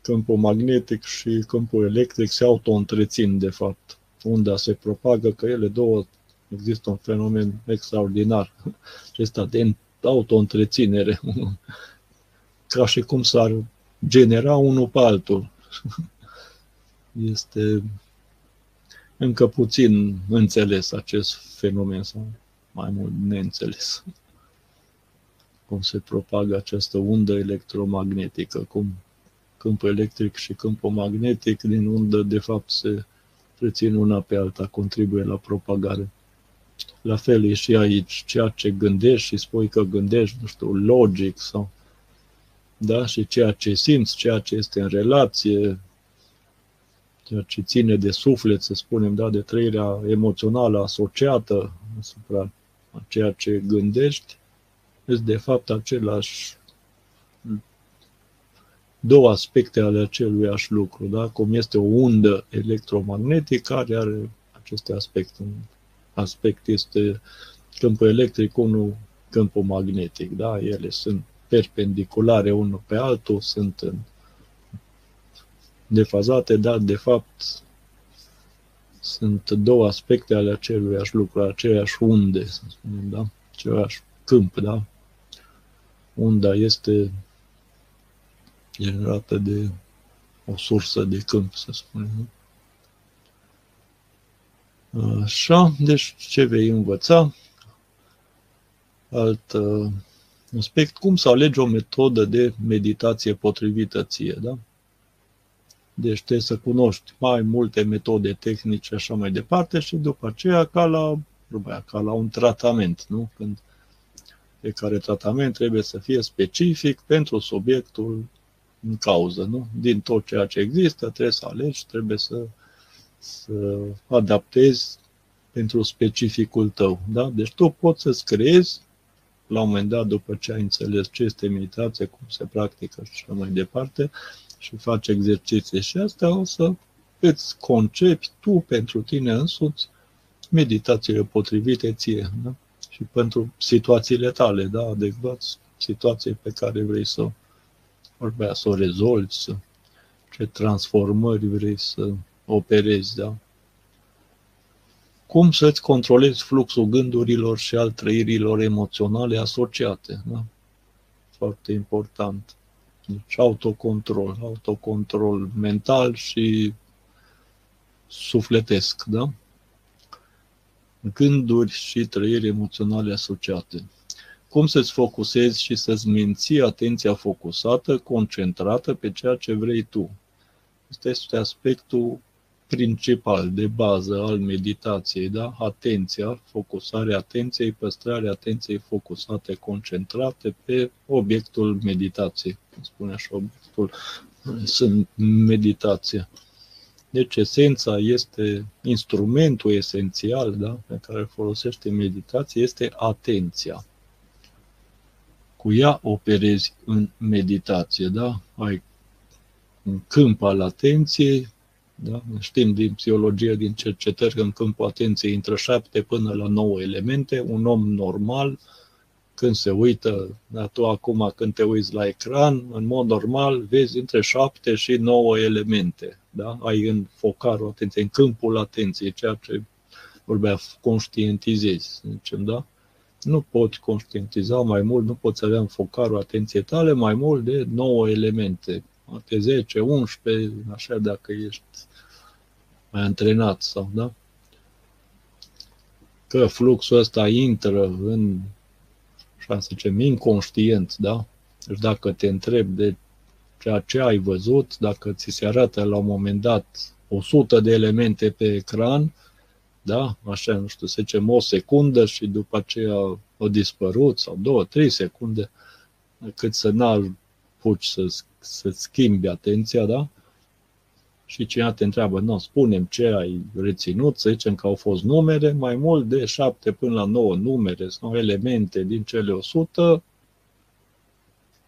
Speaker 1: câmpul magnetic și câmpul electric se auto-întrețin, de fapt. Unda se propagă, că ele două există un fenomen extraordinar, [laughs] acesta de auto-întreținere, [laughs] ca și cum s-ar genera unul pe altul. [laughs] Este încă puțin înțeles acest fenomen, sau mai mult neînțeles. Cum se propagă această undă electromagnetică, cum câmpul electric și câmpul magnetic din undă, de fapt, se rețin una pe alta, contribuie la propagare. La fel e și aici, ceea ce gândești și spui că gândești, nu știu, logic sau da? și ceea ce simți, ceea ce este în relație, ceea ce ține de suflet, să spunem, da, de trăirea emoțională asociată asupra a ceea ce gândești, este de fapt același două aspecte ale aceluiași lucru, da? cum este o undă electromagnetică care are aceste aspecte. Un aspect este câmpul electric, unul câmpul magnetic. Da? Ele sunt perpendiculare unul pe altul, sunt în defazate, dar de fapt sunt două aspecte ale aceluiași lucru, aceeași unde, să spunem, da? Același câmp, da? Unda este generată de o sursă de câmp, să spunem. Așa, deci ce vei învăța? Alt uh, aspect, cum să alegi o metodă de meditație potrivită ție, da? Deci trebuie să cunoști mai multe metode tehnice așa mai departe și după aceea ca la, ca la un tratament, nu? Când fiecare tratament trebuie să fie specific pentru subiectul în cauză, nu? Din tot ceea ce există trebuie să alegi, trebuie să, să adaptezi pentru specificul tău, da? Deci tu poți să-ți creezi la un moment dat, după ce ai înțeles ce este meditație, cum se practică și așa mai departe, și faci exerciții și astea, o să îți concepi tu pentru tine însuți meditațiile potrivite ție, da? Și pentru situațiile tale, da, adecvat situației pe care vrei să vorbea, să o rezolvi, să, ce transformări vrei să operezi, da? Cum să-ți controlezi fluxul gândurilor și al trăirilor emoționale asociate, da? Foarte important. Deci autocontrol, autocontrol mental și sufletesc, da? Gânduri și trăiri emoționale asociate. Cum să-ți focusezi și să-ți menții atenția focusată, concentrată pe ceea ce vrei tu. Asta este aspectul principal, de bază al meditației, da? Atenția, focusarea atenției, păstrarea atenției focusate, concentrate pe obiectul meditației. Spune așa, obiectul sunt meditația. Deci esența este, instrumentul esențial da, pe care îl folosește meditația este atenția. Cu ea operezi în meditație, da? Ai un câmp al atenției, da? Știm din psihologie, din cercetări, că în câmpul atenției intră șapte până la nouă elemente. Un om normal, când se uită, da, tu acum când te uiți la ecran, în mod normal vezi între șapte și nouă elemente. Da? Ai în focarul atenției, în câmpul atenției, ceea ce vorbea, conștientizezi, să zicem, da? Nu poți conștientiza mai mult, nu poți avea în focarul atenției tale mai mult de 9 elemente poate 10, 11, așa dacă ești mai antrenat sau, da? Că fluxul ăsta intră în, așa să zicem, inconștient, da? Deci dacă te întrebi de ceea ce ai văzut, dacă ți se arată la un moment dat 100 de elemente pe ecran, da? Așa, nu știu, să zicem o secundă și după aceea o dispărut sau două, trei secunde, cât să n-apuci să să-ți schimbi atenția, da? Și cineva te întreabă, nu, spunem ce ai reținut, să zicem că au fost numere, mai mult de 7 până la 9 numere sau elemente din cele 100,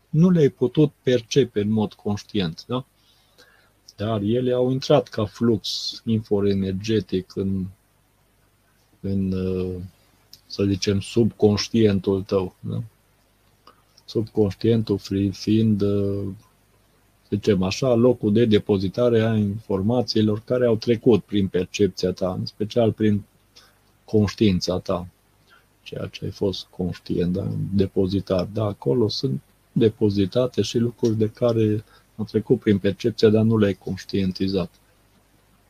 Speaker 1: nu le-ai putut percepe în mod conștient, da? Dar ele au intrat ca flux infoenergetic în, în să zicem, subconștientul tău, da? Subconștientul fiind zicem așa, locul de depozitare a informațiilor care au trecut prin percepția ta, în special prin conștiința ta, ceea ce ai fost conștient, da? depozitar. Da, acolo sunt depozitate și lucruri de care au trecut prin percepția, dar nu le-ai conștientizat.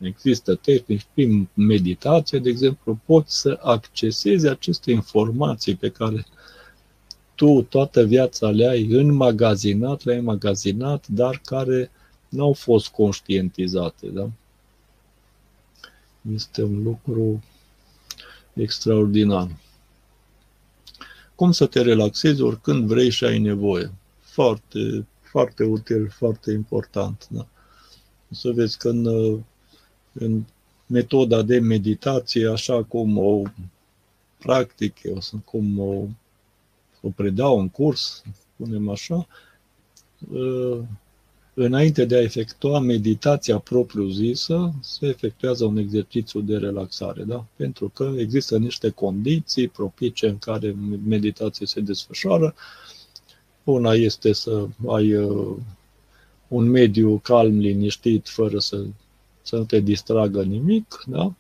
Speaker 1: Există tehnici prin meditație, de exemplu, poți să accesezi aceste informații pe care tu toată viața le-ai înmagazinat, le-ai magazinat, dar care nu au fost conștientizate. Da? Este un lucru extraordinar. Cum să te relaxezi oricând vrei și ai nevoie. Foarte, foarte util, foarte important. Da? O să vezi că în, în metoda de meditație, așa cum o practic eu, cum o o predau în curs, spunem așa, ă, înainte de a efectua meditația propriu-zisă, se efectuează un exercițiu de relaxare, da? pentru că există niște condiții propice în care meditația se desfășoară. Una este să ai uh, un mediu calm, liniștit, fără să, să nu te distragă nimic, da?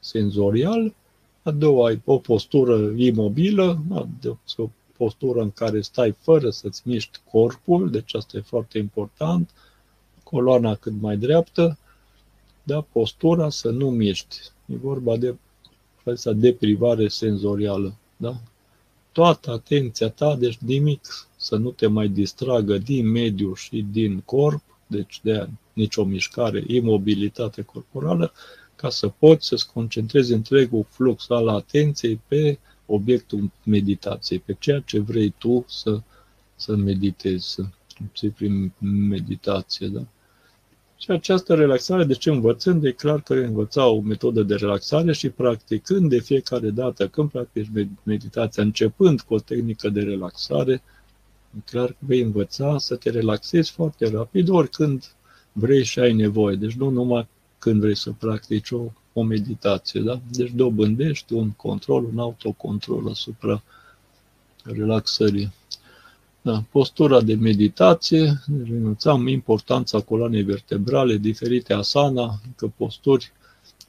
Speaker 1: senzorial. A doua, ai o postură imobilă, da? de, o postură în care stai fără să-ți miști corpul, deci asta e foarte important. Coloana cât mai dreaptă, da? postura să nu miști. E vorba de deprivare senzorială. Da? Toată atenția ta, deci nimic să nu te mai distragă din mediu și din corp, deci de nicio mișcare, imobilitate corporală, ca să poți să-ți concentrezi întregul flux al atenției pe obiectul meditației, pe ceea ce vrei tu să, să meditezi, să obții prin meditație. Da? Și această relaxare, deci învățând, e clar că învăța o metodă de relaxare și practicând de fiecare dată când practici meditația, începând cu o tehnică de relaxare, e clar că vei învăța să te relaxezi foarte rapid oricând vrei și ai nevoie. Deci nu numai când vrei să practici o, o meditație. Da? Deci dobândești un control, un autocontrol asupra relaxării. Da, postura de meditație, renunțam importanța coloanei vertebrale, diferite asana, că posturi,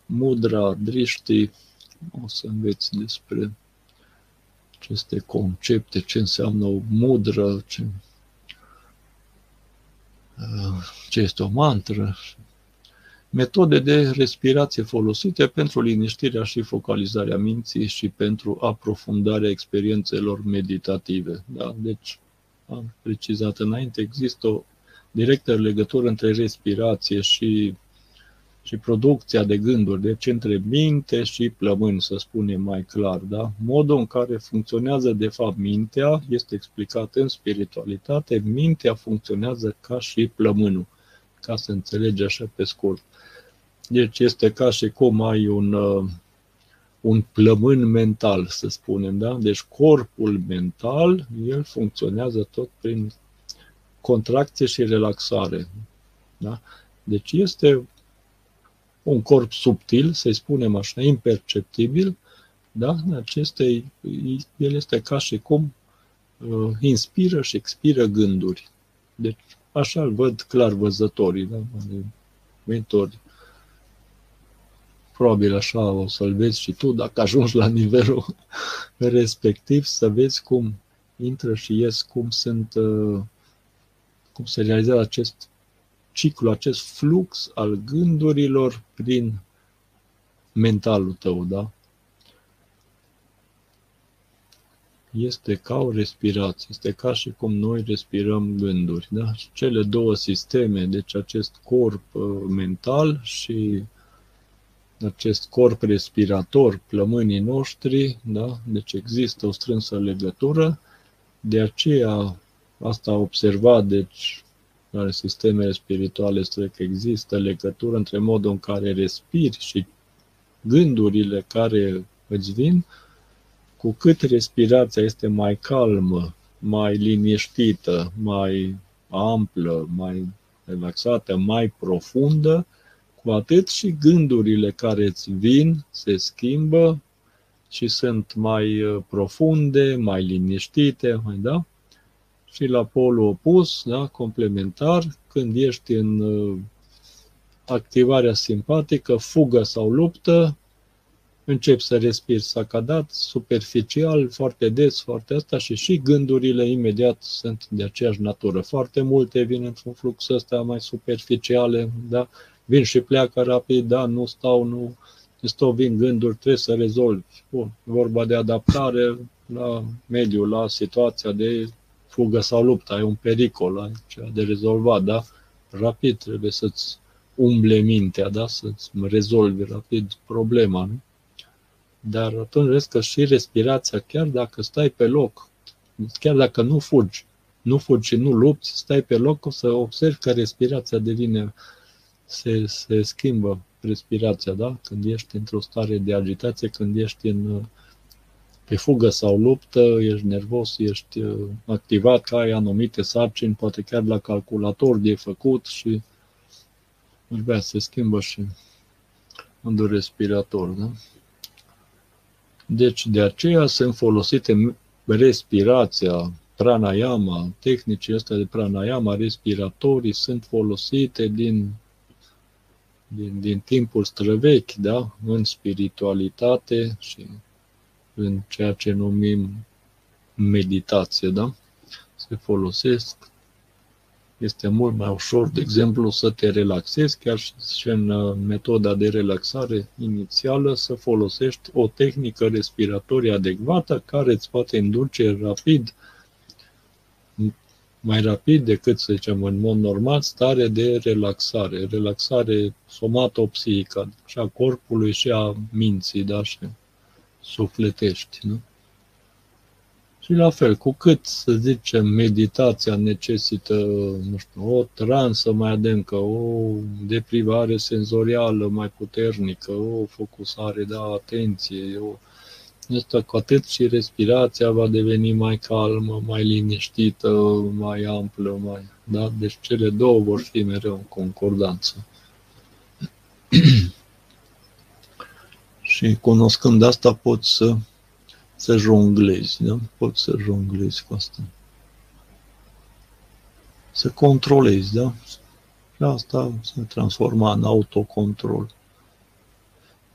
Speaker 1: mudra, driști, o să înveți despre aceste concepte, ce înseamnă o mudră, ce, ce este o mantră, metode de respirație folosite pentru liniștirea și focalizarea minții și pentru aprofundarea experiențelor meditative. Da? Deci, am precizat înainte, există o directă legătură între respirație și, și producția de gânduri, deci între minte și plămâni, să spunem mai clar. Da? Modul în care funcționează de fapt mintea este explicat în spiritualitate. Mintea funcționează ca și plămânul, ca să înțelegi așa pe scurt. Deci este ca și cum ai un, uh, un plămân mental, să spunem, da? Deci corpul mental, el funcționează tot prin contracție și relaxare. Da? Deci este un corp subtil, să-i spunem așa, imperceptibil, da? Aceste, el este ca și cum uh, inspiră și expiră gânduri. Deci așa îl văd clar văzătorii, da? mentori probabil așa o să-l vezi și tu, dacă ajungi la nivelul [laughs] respectiv, să vezi cum intră și ies, cum sunt, uh, cum se realizează acest ciclu, acest flux al gândurilor prin mentalul tău, da? Este ca o respirație, este ca și cum noi respirăm gânduri, da? Cele două sisteme, deci acest corp uh, mental și acest corp respirator, plămânii noștri, da? deci există o strânsă legătură, de aceea asta a observat, deci în sistemele spirituale spune că există legătură între modul în care respiri și gândurile care îți vin, cu cât respirația este mai calmă, mai liniștită, mai amplă, mai relaxată, mai profundă, cu atât și gândurile care îți vin se schimbă și sunt mai uh, profunde, mai liniștite, mai da? Și la polul opus, da, complementar, când ești în uh, activarea simpatică, fugă sau luptă, începi să respiri sacadat, superficial, foarte des, foarte asta și și gândurile imediat sunt de aceeași natură. Foarte multe vin într-un flux ăsta mai superficiale, da? vin și pleacă rapid, da, nu stau, nu stau, vin gânduri, trebuie să rezolvi. Bun, vorba de adaptare la mediu, la situația de fugă sau luptă, ai un pericol, ai ceva de rezolvat, da? Rapid trebuie să-ți umble mintea, da? Să-ți rezolvi rapid problema, nu? Dar atunci vezi că și respirația, chiar dacă stai pe loc, chiar dacă nu fugi, nu fugi și nu lupți, stai pe loc, o să observi că respirația devine se, se schimbă respirația, da? Când ești într-o stare de agitație, când ești în, pe fugă sau luptă, ești nervos, ești uh, activat, că ai anumite sarcini, poate chiar la calculator de făcut și bea, se schimbă și în respirator, da? Deci de aceea sunt folosite respirația, pranayama, tehnicile astea de pranayama respiratorii sunt folosite din, din, din timpul străvechi, da? în spiritualitate și în ceea ce numim meditație, da? Se folosesc. Este mult mai ușor, de exemplu, să te relaxezi, chiar și în uh, metoda de relaxare inițială, să folosești o tehnică respiratorie adecvată care îți poate induce rapid mai rapid decât, să zicem, în mod normal, stare de relaxare, relaxare somatopsihică, și a corpului și a minții, da, și sufletești, nu? Și la fel, cu cât, să zicem, meditația necesită, nu știu, o transă mai adâncă, o deprivare senzorială mai puternică, o focusare de atenție, o Asta cu atât și respirația va deveni mai calmă, mai liniștită, mai amplă, mai... Da? Deci cele două vor fi mereu în concordanță. [clears throat] și cunoscând asta poți să, să jonglezi, da? Poți să jonglezi cu asta. Să controlezi, da? Și asta se transforma în autocontrol.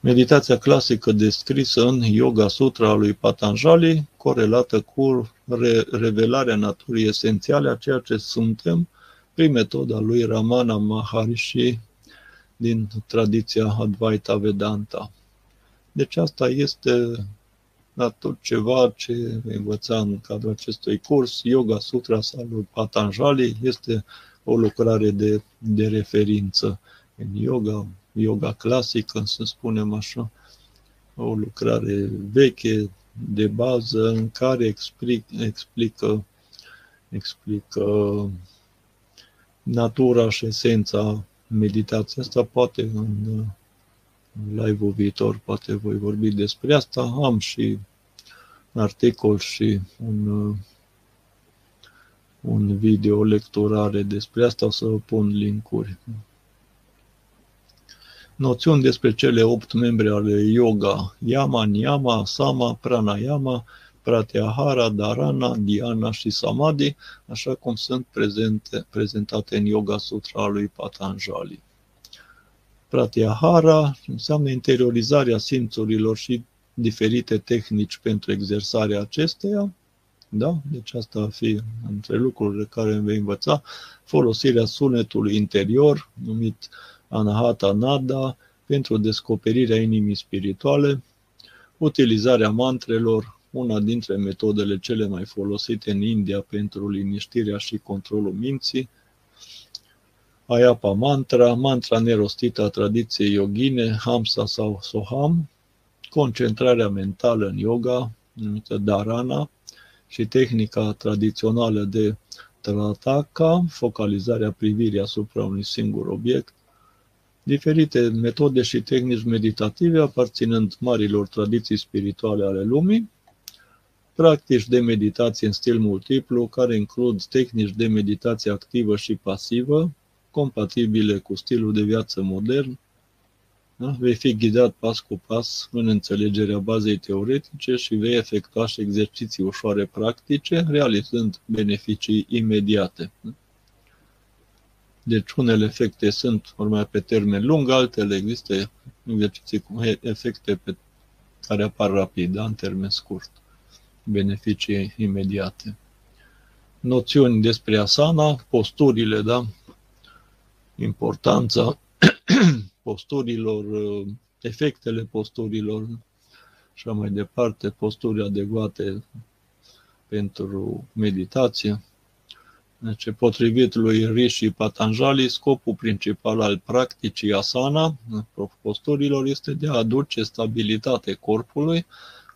Speaker 1: Meditația clasică descrisă în Yoga Sutra lui Patanjali, corelată cu re- revelarea naturii esențiale a ceea ce suntem prin metoda lui Ramana Maharishi din tradiția Advaita Vedanta. Deci asta este da, tot ceva ce învăța în cadrul acestui curs. Yoga Sutra sau lui Patanjali este o lucrare de, de referință în yoga, yoga clasică, să spunem așa, o lucrare veche, de bază, în care explic, explică, explică natura și esența meditației. Asta poate în, în live-ul viitor, poate voi vorbi despre asta. Am și un articol și un, un video lecturare despre asta, o să pun linkuri noțiuni despre cele opt membre ale yoga, yama, niyama, sama, pranayama, pratyahara, dharana, dhyana și samadhi, așa cum sunt prezente, prezentate în Yoga Sutra lui Patanjali. Pratyahara înseamnă interiorizarea simțurilor și diferite tehnici pentru exersarea acesteia. Da? Deci asta va fi între lucrurile care vei învăța. Folosirea sunetului interior, numit Anahata Nada, pentru descoperirea inimii spirituale, utilizarea mantrelor, una dintre metodele cele mai folosite în India pentru liniștirea și controlul minții, Ayapa mantra, mantra nerostită a tradiției yogine, Hamsa sau Soham, concentrarea mentală în yoga, numită Dharana, și tehnica tradițională de Trataka, focalizarea privirii asupra unui singur obiect, diferite metode și tehnici meditative aparținând marilor tradiții spirituale ale lumii, practici de meditație în stil multiplu, care includ tehnici de meditație activă și pasivă, compatibile cu stilul de viață modern. Da? Vei fi ghidat pas cu pas în înțelegerea bazei teoretice și vei efectua și exerciții ușoare practice, realizând beneficii imediate. Da? Deci unele efecte sunt urmea pe termen lung, altele există exerciții cu efecte pe care apar rapid, da, în termen scurt, beneficii imediate. Noțiuni despre asana, posturile, da, importanța [clears throat] posturilor, efectele posturilor și mai departe, posturi adecvate pentru meditație. Deci, potrivit lui Rishi Patanjali, scopul principal al practicii asana, posturilor, este de a aduce stabilitate corpului,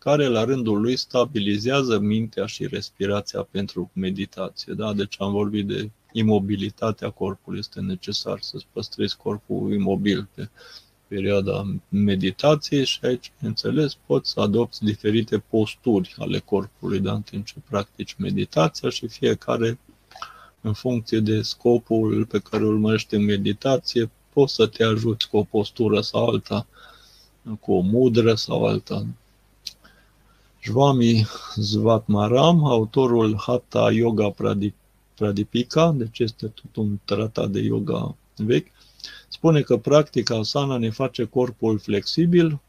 Speaker 1: care la rândul lui stabilizează mintea și respirația pentru meditație. Da? Deci am vorbit de imobilitatea corpului. Este necesar să-ți păstrezi corpul imobil pe perioada meditației și aici, înțeles, poți să adopți diferite posturi ale corpului da? în timp ce practici meditația și fiecare în funcție de scopul pe care îl urmărești în meditație, poți să te ajuți cu o postură sau alta, cu o mudră sau alta. Jvami Zvatmaram, autorul Hatha Yoga Pradipika, deci este tot un tratat de yoga vechi, spune că practica asana ne face corpul flexibil,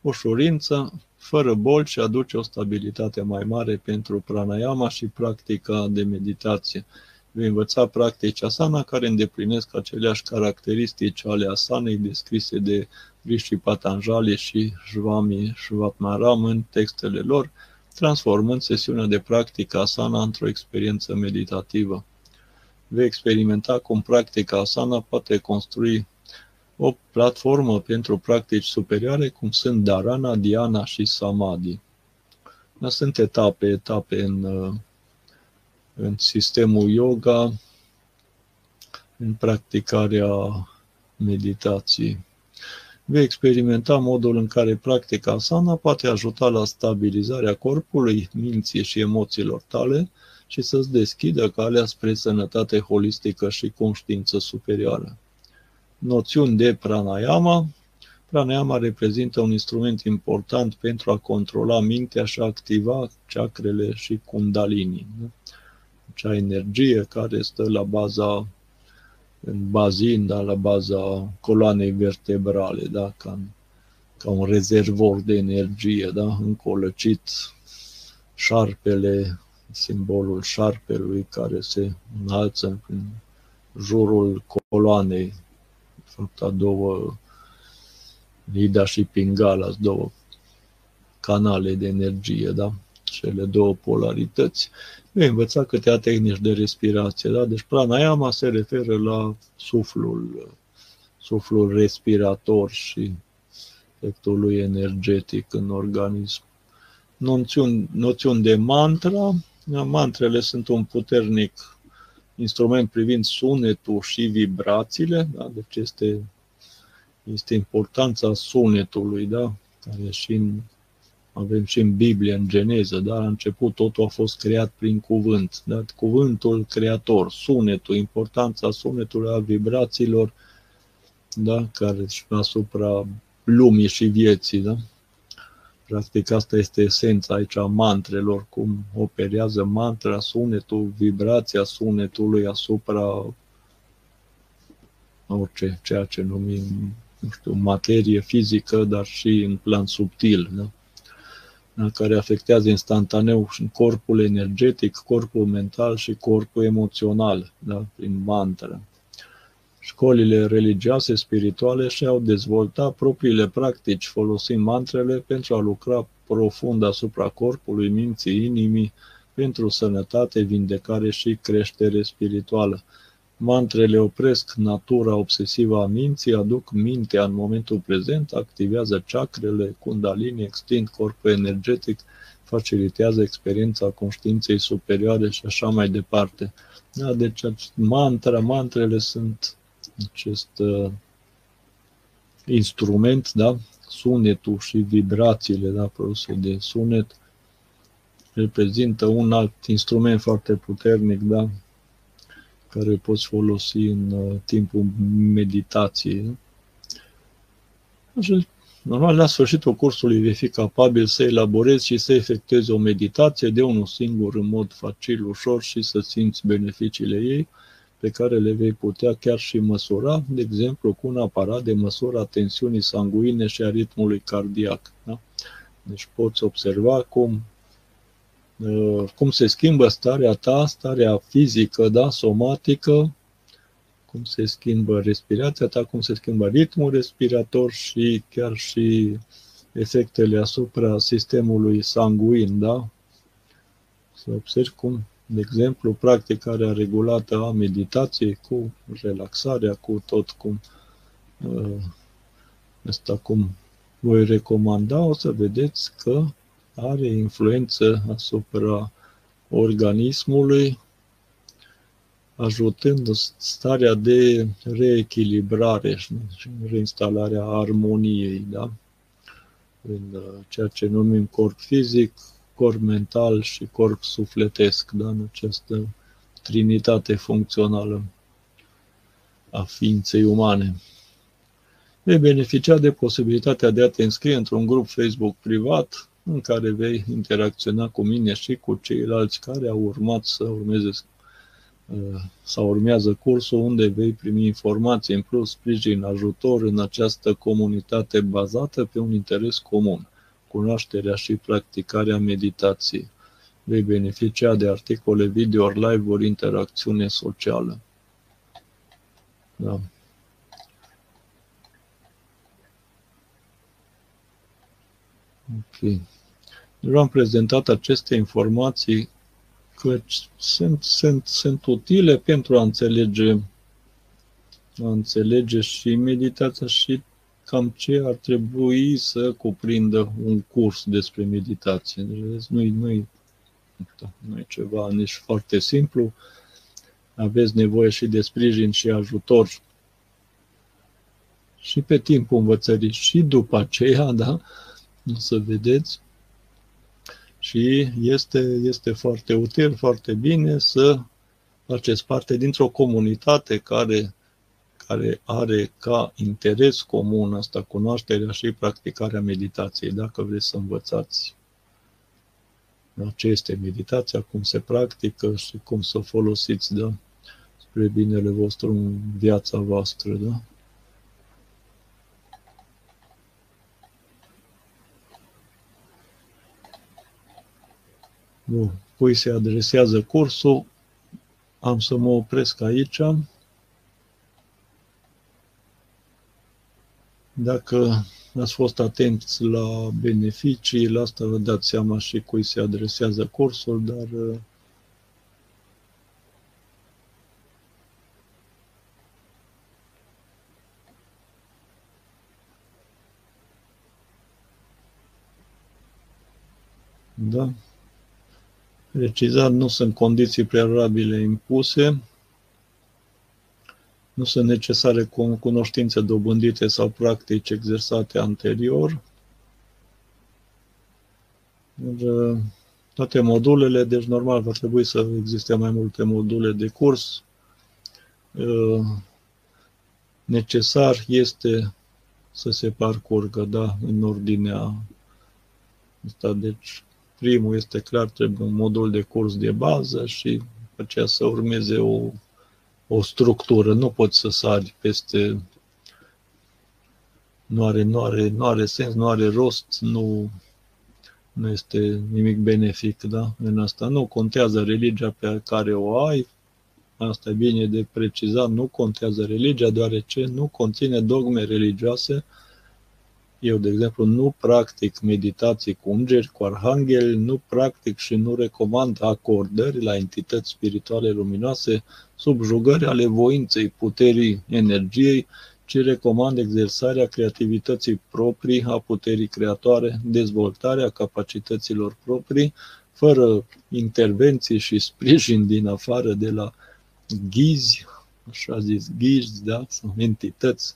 Speaker 1: ușurință, fără boli și aduce o stabilitate mai mare pentru pranayama și practica de meditație. Vei învăța practici asana care îndeplinesc aceleași caracteristici ale asanei descrise de Rishi Patanjali și Shvami Shvatmaram în textele lor, transformând sesiunea de practică asana într-o experiență meditativă. Vei experimenta cum practica asana poate construi o platformă pentru practici superioare, cum sunt Dharana, Dhyana și Samadhi. Dar sunt etape, etape în, în sistemul yoga, în practicarea meditației. Vei experimenta modul în care practica asana poate ajuta la stabilizarea corpului, minții și emoțiilor tale și să-ți deschidă calea spre sănătate holistică și conștiință superioară noțiuni de pranayama. Pranayama reprezintă un instrument important pentru a controla mintea și a activa chakrele și kundalini. Acea energie care stă la baza, în bazin, da, la baza coloanei vertebrale, da, ca, ca un rezervor de energie, da, încolăcit șarpele, simbolul șarpelui care se înalță în jurul coloanei sunt a două, Lida și Pingala, două canale de energie, da? Cele două polarități. Vei învăța câteva tehnici de respirație, da? Deci pranayama se referă la suflul, suflul respirator și efectul lui energetic în organism. Noțiuni, noțiuni de mantra. Mantrele sunt un puternic instrument privind sunetul și vibrațiile, da? deci este, este importanța sunetului, da? care și în, avem și în Biblie, în Geneză, da? la început totul a fost creat prin cuvânt, da? cuvântul creator, sunetul, importanța sunetului a vibrațiilor, da? care și asupra lumii și vieții, da? Practic asta este esența aici a mantrelor, cum operează mantra, sunetul, vibrația sunetului asupra orice, ceea ce numim, nu știu, materie fizică, dar și în plan subtil, da? Da, care afectează instantaneu și corpul energetic, corpul mental și corpul emoțional, da? prin mantra. Școlile religioase spirituale și-au dezvoltat propriile practici folosind mantrele pentru a lucra profund asupra corpului, minții, inimii, pentru sănătate, vindecare și creștere spirituală. Mantrele opresc natura obsesivă a minții, aduc mintea în momentul prezent, activează chakrele, kundalini, extind corpul energetic, facilitează experiența conștiinței superioare și așa mai departe. Da, deci mantra, mantrele sunt acest uh, instrument, da? sunetul și vibrațiile da? produse de sunet, reprezintă un alt instrument foarte puternic, da? Care îl poți folosi în uh, timpul meditației. Da? Normal, la sfârșitul cursului vei fi capabil să elaborezi și să efectuezi o meditație de unul singur în mod facil, ușor și să simți beneficiile ei pe care le vei putea chiar și măsura, de exemplu, cu un aparat de măsură a tensiunii sanguine și a ritmului cardiac. Da? Deci poți observa cum, uh, cum se schimbă starea ta, starea fizică, da, somatică, cum se schimbă respirația ta, cum se schimbă ritmul respirator și chiar și efectele asupra sistemului sanguin, da? Să observi cum de exemplu, practicarea regulată a meditației cu relaxarea, cu tot cum uh, asta cum voi recomanda, o să vedeți că are influență asupra organismului, ajutând starea de reechilibrare și reinstalarea armoniei, da? în uh, ceea ce numim corp fizic, corp mental și corp sufletesc, da? în această trinitate funcțională a ființei umane. Vei beneficia de posibilitatea de a te înscrie într-un grup Facebook privat în care vei interacționa cu mine și cu ceilalți care au urmat să urmeze uh, sau urmează cursul unde vei primi informații în plus, sprijin, ajutor în această comunitate bazată pe un interes comun, cunoașterea și practicarea meditației. Vei beneficia de articole video, live-uri, interacțiune socială. Da. Ok. Eu am prezentat aceste informații că sunt, sunt, sunt utile pentru a înțelege, a înțelege și meditația și cam ce ar trebui să cuprindă un curs despre meditație. Deci nu-i, nu-i, nu e ceva nici foarte simplu. Aveți nevoie și de sprijin și ajutor și pe timpul învățării și după aceea, da? să vedeți. Și este, este foarte util, foarte bine să faceți parte dintr-o comunitate care, care are ca interes comun asta, cunoașterea și practicarea meditației, dacă vreți să învățați da, ce este meditația, cum se practică și cum să o folosiți da, spre binele vostru în viața voastră. Da? Nu, cui se adresează cursul, am să mă opresc aici. Dacă ați fost atenți la beneficii, la asta vă dați seama și cui se adresează cursul, dar Da precizat, nu sunt condiții prealabile impuse, nu sunt necesare cunoștințe dobândite sau practici exersate anterior. Deci, toate modulele, deci normal va trebui să existe mai multe module de curs. Necesar este să se parcurgă, da, în ordinea asta, deci Primul este clar, trebuie un modul de curs de bază și aceea să urmeze o, o structură. Nu poți să sari peste nu are, nu, are, nu are sens, nu are rost, nu, nu este nimic benefic da? în asta. Nu contează religia pe care o ai, asta e bine de precizat, nu contează religia, deoarece nu conține dogme religioase, eu, de exemplu, nu practic meditații cu îngeri, cu arhangheli, nu practic și nu recomand acordări la entități spirituale luminoase, subjugări ale voinței, puterii, energiei, ci recomand exersarea creativității proprii, a puterii creatoare, dezvoltarea capacităților proprii, fără intervenții și sprijin din afară de la ghizi, așa zis, ghizi, da? sau entități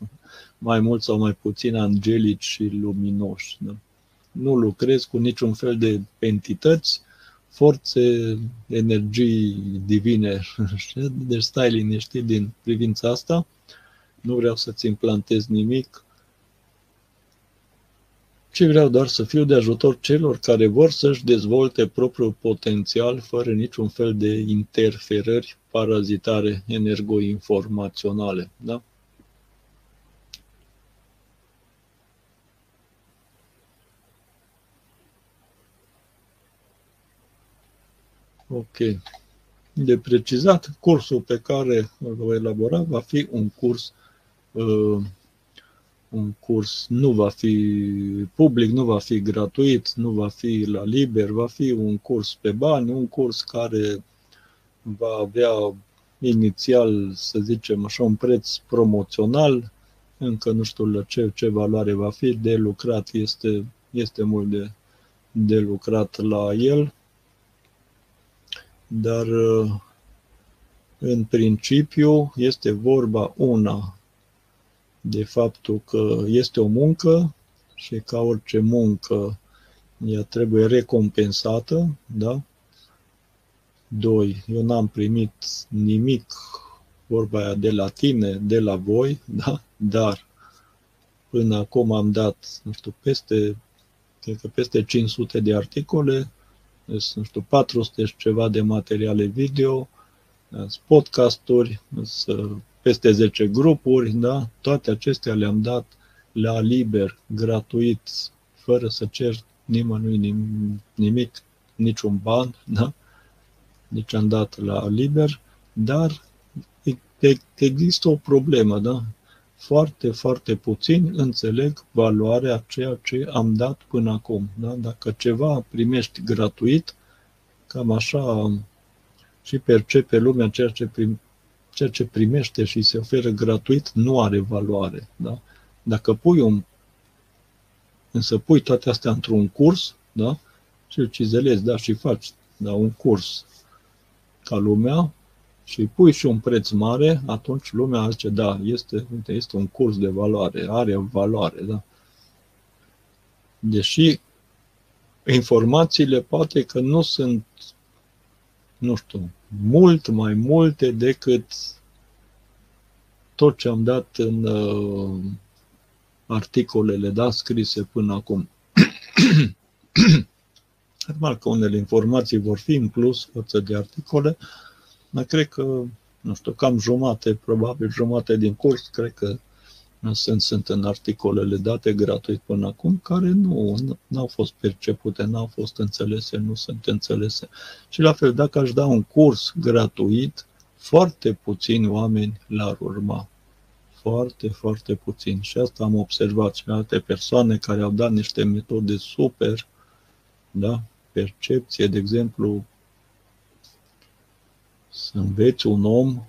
Speaker 1: mai mult sau mai puțin angelici și luminoși. Da? Nu lucrez cu niciun fel de entități, forțe, energii divine. [laughs] Deci stai liniștit din privința asta. Nu vreau să-ți implantez nimic, ci vreau doar să fiu de ajutor celor care vor să-și dezvolte propriul potențial fără niciun fel de interferări parazitare energoinformaționale. Da? Ok. De precizat, cursul pe care îl voi elabora va fi un curs uh, un curs nu va fi public, nu va fi gratuit, nu va fi la liber, va fi un curs pe bani, un curs care va avea inițial, să zicem așa, un preț promoțional, încă nu știu la ce, ce valoare va fi, de lucrat este, este mult de, de lucrat la el dar uh, în principiu este vorba una de faptul că este o muncă și ca orice muncă ea trebuie recompensată, da? Doi, eu n-am primit nimic, vorba aia, de la tine, de la voi, da? Dar până acum am dat, nu știu, peste cred că peste 500 de articole, sunt, nu știu, 400 și ceva de materiale video, sunt podcasturi, sunt peste 10 grupuri, da? Toate acestea le-am dat la liber, gratuit, fără să cer nimănui nimic, niciun ban, da? Deci am dat la liber, dar există o problemă, da? Foarte, foarte puțin înțeleg valoarea ceea ce am dat până acum. Da? Dacă ceva primești gratuit, cam așa și percepe lumea ceea ce, prim, ceea ce primește și se oferă gratuit nu are valoare. Da? Dacă pui un însă pui toate astea într-un curs, da? Și îl cizelezi, da, și faci da, un curs ca lumea și pui și un preț mare, atunci lumea zice, da, este, uite, este un curs de valoare, are valoare, da. Deși informațiile poate că nu sunt, nu știu, mult mai multe decât tot ce am dat în uh, articolele da, scrise până acum. [coughs] Normal că unele informații vor fi în plus față de articole, dar cred că, nu știu, cam jumate, probabil jumate din curs, cred că sunt, sunt în articolele date gratuit până acum, care nu au fost percepute, nu au fost înțelese, nu sunt înțelese. Și la fel, dacă aș da un curs gratuit, foarte puțini oameni l-ar urma. Foarte, foarte puțin. Și asta am observat și alte persoane care au dat niște metode super, da? Percepție, de exemplu, să înveți un om,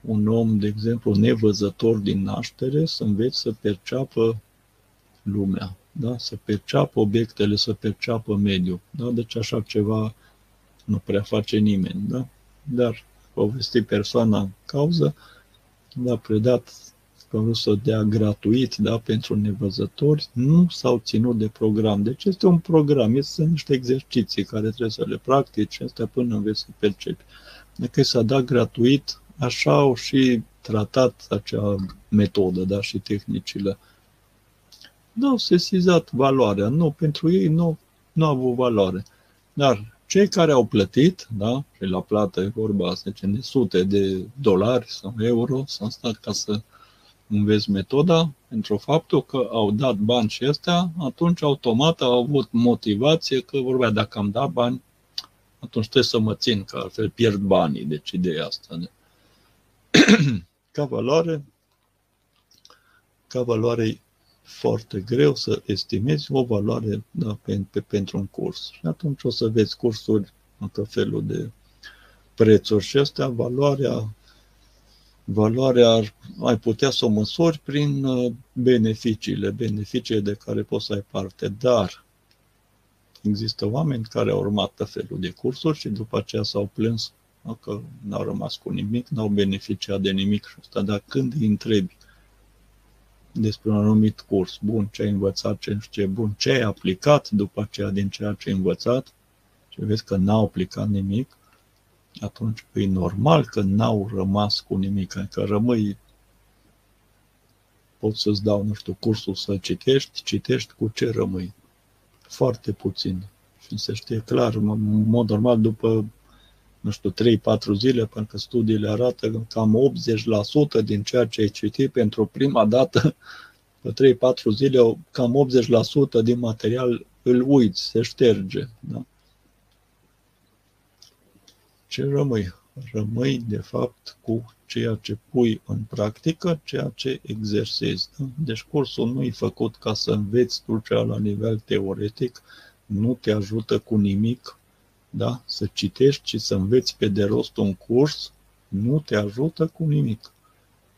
Speaker 1: un om, de exemplu, nevăzător din naștere, să înveți să perceapă lumea, da? să perceapă obiectele, să perceapă mediul. Da? Deci așa ceva nu prea face nimeni. Da? Dar povesti persoana în cauză, da, predat că vrut să dea gratuit da, pentru nevăzători, nu s-au ținut de program. Deci este un program, sunt niște exerciții care trebuie să le practici, astea până înveți să percepi. Dacă s-a dat gratuit, așa au și tratat acea metodă da, și tehnicile. Nu au sesizat valoarea. Nu, pentru ei nu, nu au avut valoare. Dar cei care au plătit, da, și la plată e vorba, să zicem, de sute de dolari sau euro, s-au stat ca să înveți metoda, pentru faptul că au dat bani și ăstea, atunci automat au avut motivație că vorbea, dacă am dat bani, atunci trebuie să mă țin, că altfel pierd banii, deci ideea asta. De... [clears throat] ca valoare, ca valoare foarte greu să estimezi o valoare da, pe, pe, pentru un curs. Și atunci o să vezi cursuri în tot felul de prețuri și astea, valoarea valoarea ar, ai putea să o măsori prin uh, beneficiile, beneficiile de care poți să ai parte. Dar există oameni care au urmat tot felul de cursuri și după aceea s-au plâns că n-au rămas cu nimic, n-au beneficiat de nimic și asta. Dar când îi întrebi despre un anumit curs, bun, ce ai învățat, ce nu știu ce, bun, ce ai aplicat după aceea din ceea ce ai învățat, și vezi că n-au aplicat nimic, atunci e normal că n-au rămas cu nimic, că rămâi pot să-ți dau, nu știu, cursul să citești, citești cu ce rămâi. Foarte puțin. Și se știe clar, în mod normal, după, nu știu, 3-4 zile, pentru că studiile arată că cam 80% din ceea ce ai citit pentru prima dată, pe 3-4 zile, cam 80% din material îl uiți, se șterge. Da? Ce rămâi? Rămâi, de fapt, cu ceea ce pui în practică, ceea ce exersezi. Da? Deci cursul nu e făcut ca să înveți tu cea la nivel teoretic, nu te ajută cu nimic, da? să citești și să înveți pe de rost un curs, nu te ajută cu nimic.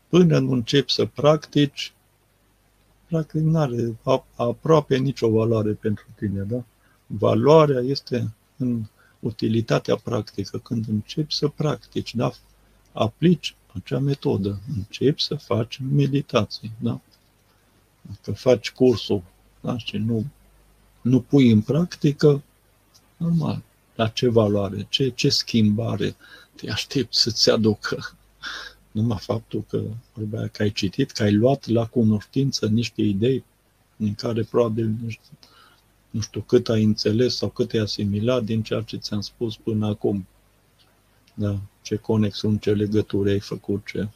Speaker 1: Până nu începi să practici, practic nu are aproape nicio valoare pentru tine. Da? Valoarea este în utilitatea practică, când începi să practici, da? aplici acea metodă, începi să faci meditații. Da? Dacă faci cursul da? și nu, nu pui în practică, normal, la ce valoare, ce, ce schimbare te aștepți să-ți aducă. Numai faptul că vorbea că ai citit, că ai luat la cunoștință niște idei în care probabil nu știu cât ai înțeles sau cât ai asimilat din ceea ce ți-am spus până acum. Da, ce conexiuni, ce legături ai făcut, ce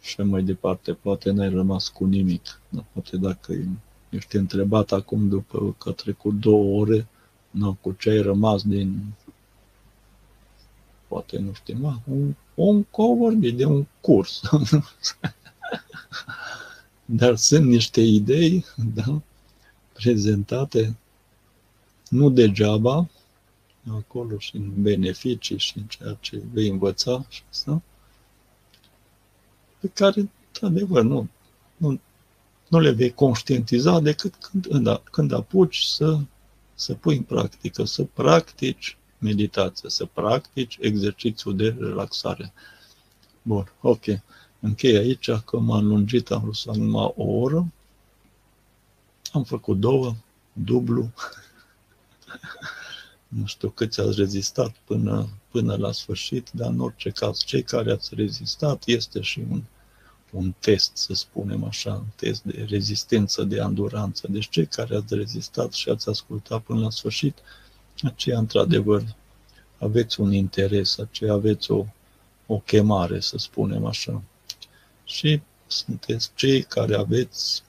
Speaker 1: și mai departe. Poate n-ai rămas cu nimic. Da, poate dacă ești întrebat acum după că trecut două ore, nu, cu ce ai rămas din poate nu știu, mă, un, un vorbit de un curs. [laughs] Dar sunt niște idei da, prezentate nu degeaba, acolo și în beneficii și în ceea ce vei învăța și asta, pe care, într-adevăr, nu, nu, nu le vei conștientiza decât când, da, când apuci să, să pui în practică, să practici meditație, să practici exercițiul de relaxare. Bun, ok. Închei aici, că m-am lungit, am vrut să numai o oră. Am făcut două, dublu. Nu știu câți ați rezistat până, până la sfârșit, dar în orice caz, cei care ați rezistat este și un, un test, să spunem așa, un test de rezistență, de anduranță. Deci cei care ați rezistat și ați ascultat până la sfârșit, aceea, într-adevăr, aveți un interes, aceea aveți o, o chemare, să spunem așa. Și sunteți cei care aveți,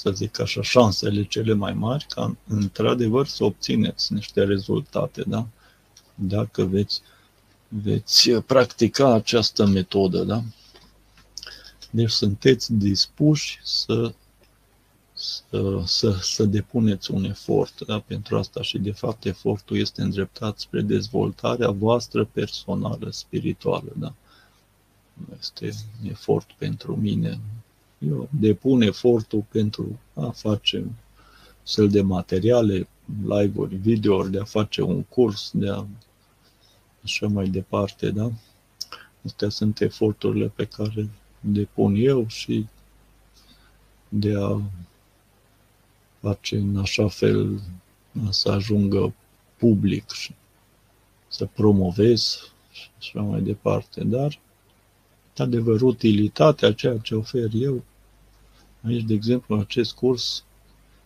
Speaker 1: să zic așa, șansele cele mai mari ca, într-adevăr, să obțineți niște rezultate, da? Dacă veți, veți practica această metodă, da? Deci sunteți dispuși să să, să, să depuneți un efort da, pentru asta și, de fapt, efortul este îndreptat spre dezvoltarea voastră personală, spirituală. Da. Este efort pentru mine. Eu depun efortul pentru a face cel de materiale, live-uri, video-uri, de a face un curs, de a așa mai departe, da? Astea sunt eforturile pe care depun eu și de a face în așa fel să ajungă public și să promovez și așa mai departe. Dar, de adevăr, utilitatea, ceea ce ofer eu, aici, de exemplu, acest curs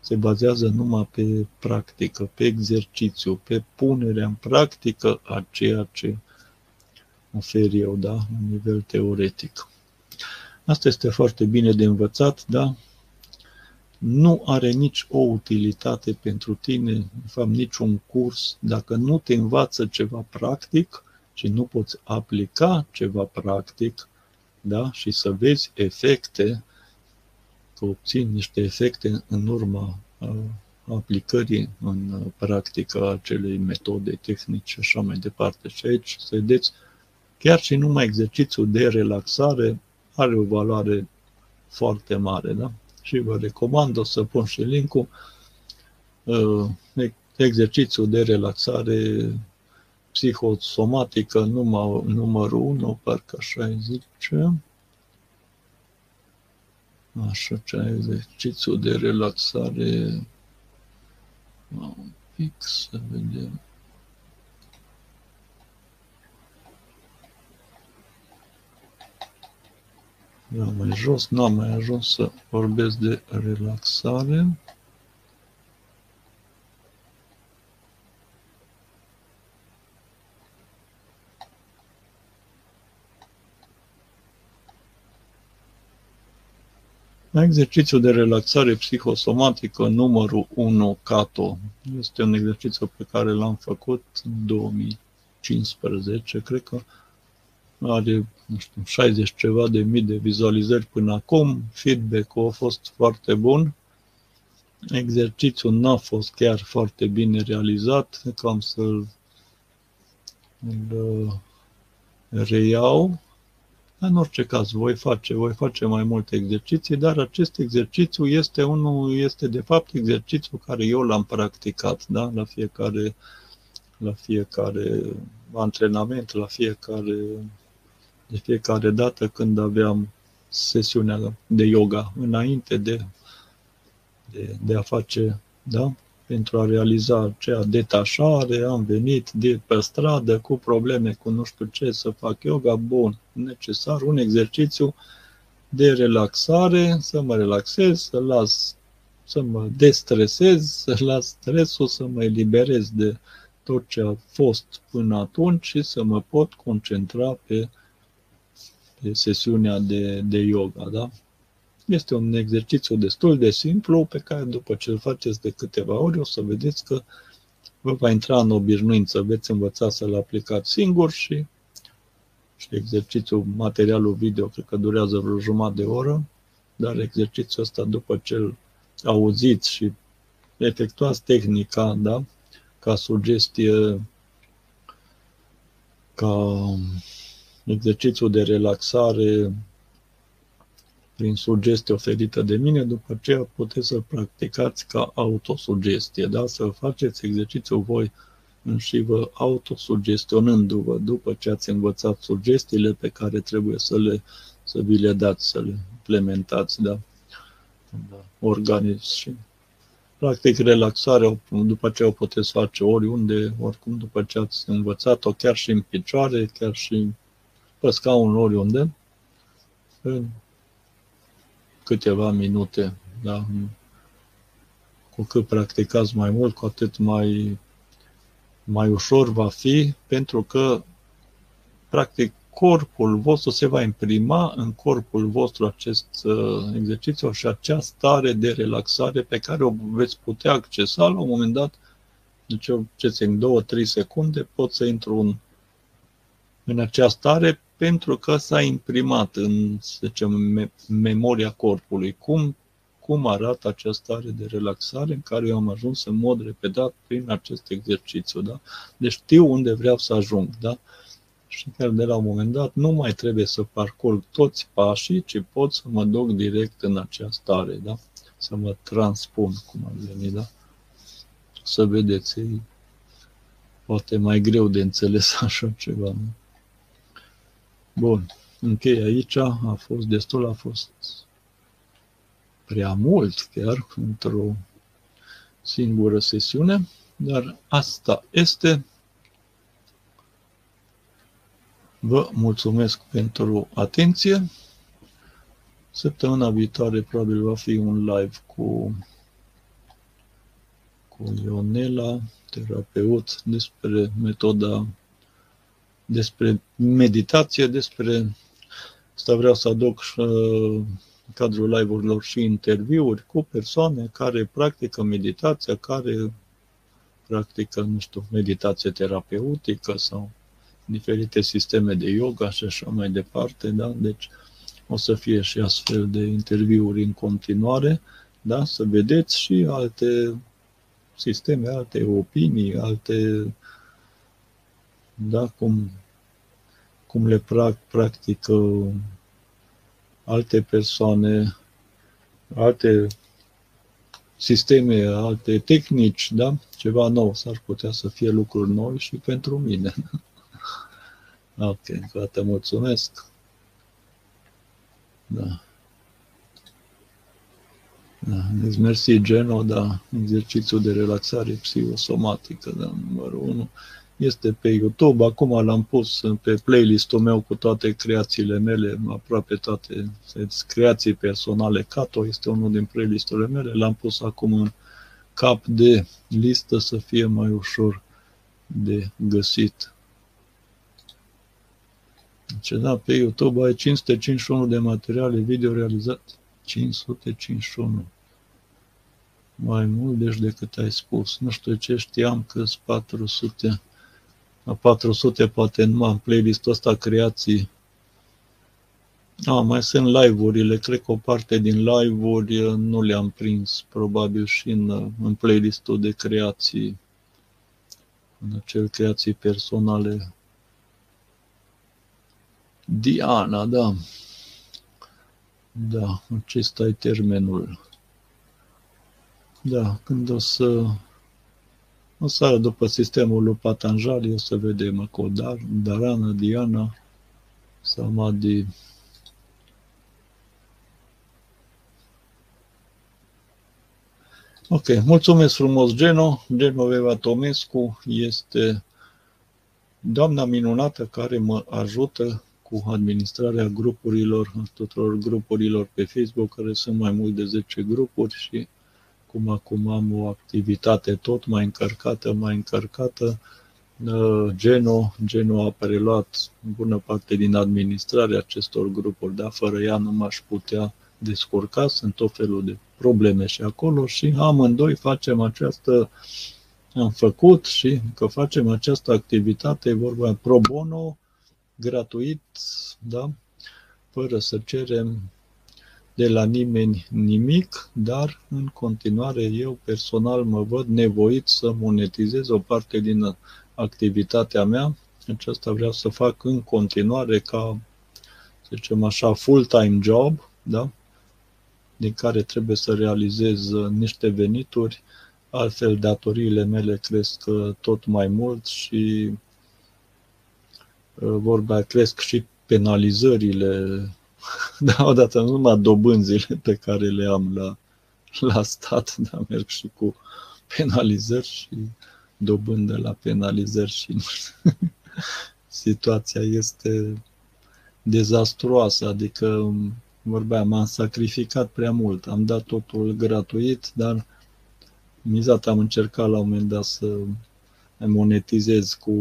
Speaker 1: se bazează numai pe practică, pe exercițiu, pe punerea în practică a ceea ce ofer eu, da, la nivel teoretic. Asta este foarte bine de învățat, da? nu are nici o utilitate pentru tine, în fapt niciun curs, dacă nu te învață ceva practic și nu poți aplica ceva practic, da? și să vezi efecte, că obții niște efecte în urma aplicării în practică acelei metode tehnice și așa mai departe. Și aici să vedeți, chiar și numai exercițiul de relaxare are o valoare foarte mare, da? și vă recomand, o să pun și linkul, uh, exercițiul de relaxare psihosomatică număr, numărul 1, parcă așa îi zice. Așa, ce exercițiul de relaxare. Un pic să vedem. Da, mai jos, n-am mai ajuns să vorbesc de relaxare. Exercițiul de relaxare psihosomatică numărul 1, CATO, este un exercițiu pe care l-am făcut în 2015, cred că are, nu știu, 60 ceva de mii de vizualizări până acum, feedback-ul a fost foarte bun, exercițiul n-a fost chiar foarte bine realizat, cam să-l uh, reiau. În orice caz, voi face, voi face mai multe exerciții, dar acest exercițiu este unul, este de fapt exercițiul care eu l-am practicat, da? la fiecare, la fiecare antrenament, la fiecare de fiecare dată când aveam sesiunea de yoga, înainte de, de, de a face, da? Pentru a realiza aceea detașare, am venit de pe stradă cu probleme cu nu știu ce să fac yoga, bun, necesar un exercițiu de relaxare, să mă relaxez, să las să mă destresez, să las stresul, să mă eliberez de tot ce a fost până atunci și să mă pot concentra pe, pe sesiunea de, de yoga. Da? Este un exercițiu destul de simplu pe care după ce îl faceți de câteva ori o să vedeți că vă va intra în obișnuință, veți învăța să-l aplicați singur și, și exercițiul, materialul video, cred că durează vreo jumătate de oră, dar exercițiul ăsta după ce îl auziți și efectuați tehnica, da, ca sugestie, ca exercițiu de relaxare prin sugestie oferită de mine, după aceea puteți să practicați ca autosugestie, da? să faceți exercițiul voi și vă autosugestionându-vă după ce ați învățat sugestiile pe care trebuie să, le, să vi le dați, să le implementați, da? da. Organiz și practic relaxarea, după ce o puteți face oriunde, oricum după ce ați învățat-o, chiar și în picioare, chiar și pe scaun, oriunde, în câteva minute. Da? Cu cât practicați mai mult, cu atât mai, mai ușor va fi, pentru că, practic, corpul vostru se va imprima în corpul vostru acest uh, exercițiu și acea stare de relaxare pe care o veți putea accesa la un moment dat. Deci eu, ce în 2-3 secunde pot să intru în, în acea stare pentru că s-a imprimat în, să zicem, me- memoria corpului. Cum, cum arată această stare de relaxare în care eu am ajuns în mod repetat prin acest exercițiu. Da? Deci știu unde vreau să ajung. Da? Și chiar de la un moment dat nu mai trebuie să parcurg toți pașii, ci pot să mă duc direct în acea stare, da? Să mă transpun, cum ar veni, da? Să vedeți, e poate mai greu de înțeles [laughs] așa ceva, nu? Bun, închei aici, a fost destul, a fost prea mult chiar într-o singură sesiune, dar asta este. Vă mulțumesc pentru atenție. Săptămâna viitoare probabil va fi un live cu, cu Ionela, terapeut, despre metoda, despre meditație, despre asta vreau să aduc uh, în cadrul live-urilor și interviuri cu persoane care practică meditația, care practică, nu știu, meditație terapeutică sau diferite sisteme de yoga și așa mai departe, da? Deci o să fie și astfel de interviuri în continuare, da? Să vedeți și alte sisteme, alte opinii, alte, da, cum, cum le practică alte persoane, alte sisteme, alte tehnici, da? Ceva nou, s-ar putea să fie lucruri noi și pentru mine. [laughs] Ok, încă o dată mulțumesc. Da. Da, deci mersi Geno, da, exercițiul de relaxare psihosomatică, da, numărul 1. Este pe YouTube, acum l-am pus pe playlistul meu cu toate creațiile mele, aproape toate creații personale. Cato este unul din playlisturile mele, l-am pus acum în cap de listă să fie mai ușor de găsit. Ce da, pe YouTube ai 551 de materiale video realizate. 551. Mai mult deci decât ai spus. Nu știu ce știam că sunt 400. La 400 poate nu am playlist-ul ăsta creații. A, mai sunt live-urile, cred că o parte din live-uri uh, nu le-am prins, probabil și în, uh, în playlist-ul de creații, în acel creații personale Diana, da. Da, acesta e termenul. Da, când o să o să după sistemul lui Patanjali, o să vedem acolo Dar, Darana, Diana, Samadhi. Ok, mulțumesc frumos, Geno. Genoveva Tomescu este doamna minunată care mă ajută cu administrarea grupurilor, tuturor grupurilor pe Facebook, care sunt mai mult de 10 grupuri și acum, acum am o activitate tot mai încărcată, mai încărcată, uh, Geno, Geno a preluat bună parte din administrarea acestor grupuri, dar fără ea nu m-aș putea descurca, sunt tot felul de probleme și acolo și amândoi facem această, am făcut și că facem această activitate, e vorba pro bono, gratuit, da? fără să cerem de la nimeni nimic, dar în continuare eu personal mă văd nevoit să monetizez o parte din activitatea mea. Aceasta vreau să fac în continuare ca, să zicem așa, full-time job, da? din care trebuie să realizez niște venituri, altfel datoriile mele cresc uh, tot mai mult și uh, vorba cresc și penalizările da, odată nu numai dobânzile pe care le am la, la stat, dar merg și cu penalizări și dobândă la penalizări și nu știu. [laughs] Situația este dezastruoasă, adică vorbeam, am sacrificat prea mult, am dat totul gratuit, dar mizat am încercat la un moment dat să monetizez cu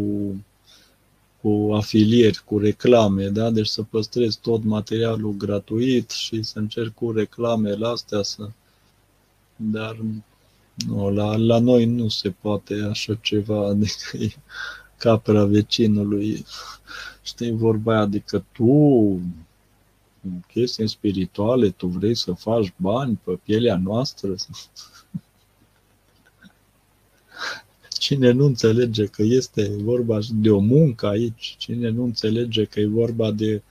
Speaker 1: cu afilieri, cu reclame, da? Deci să păstrez tot materialul gratuit și să încerc cu reclamele astea să... Dar nu, la, la noi nu se poate așa ceva, [laughs] adică e capra vecinului. Știi vorba aia, adică tu chestii spirituale, tu vrei să faci bani pe pielea noastră? [laughs] Cine nu înțelege că este vorba de o muncă aici, cine nu înțelege că e vorba de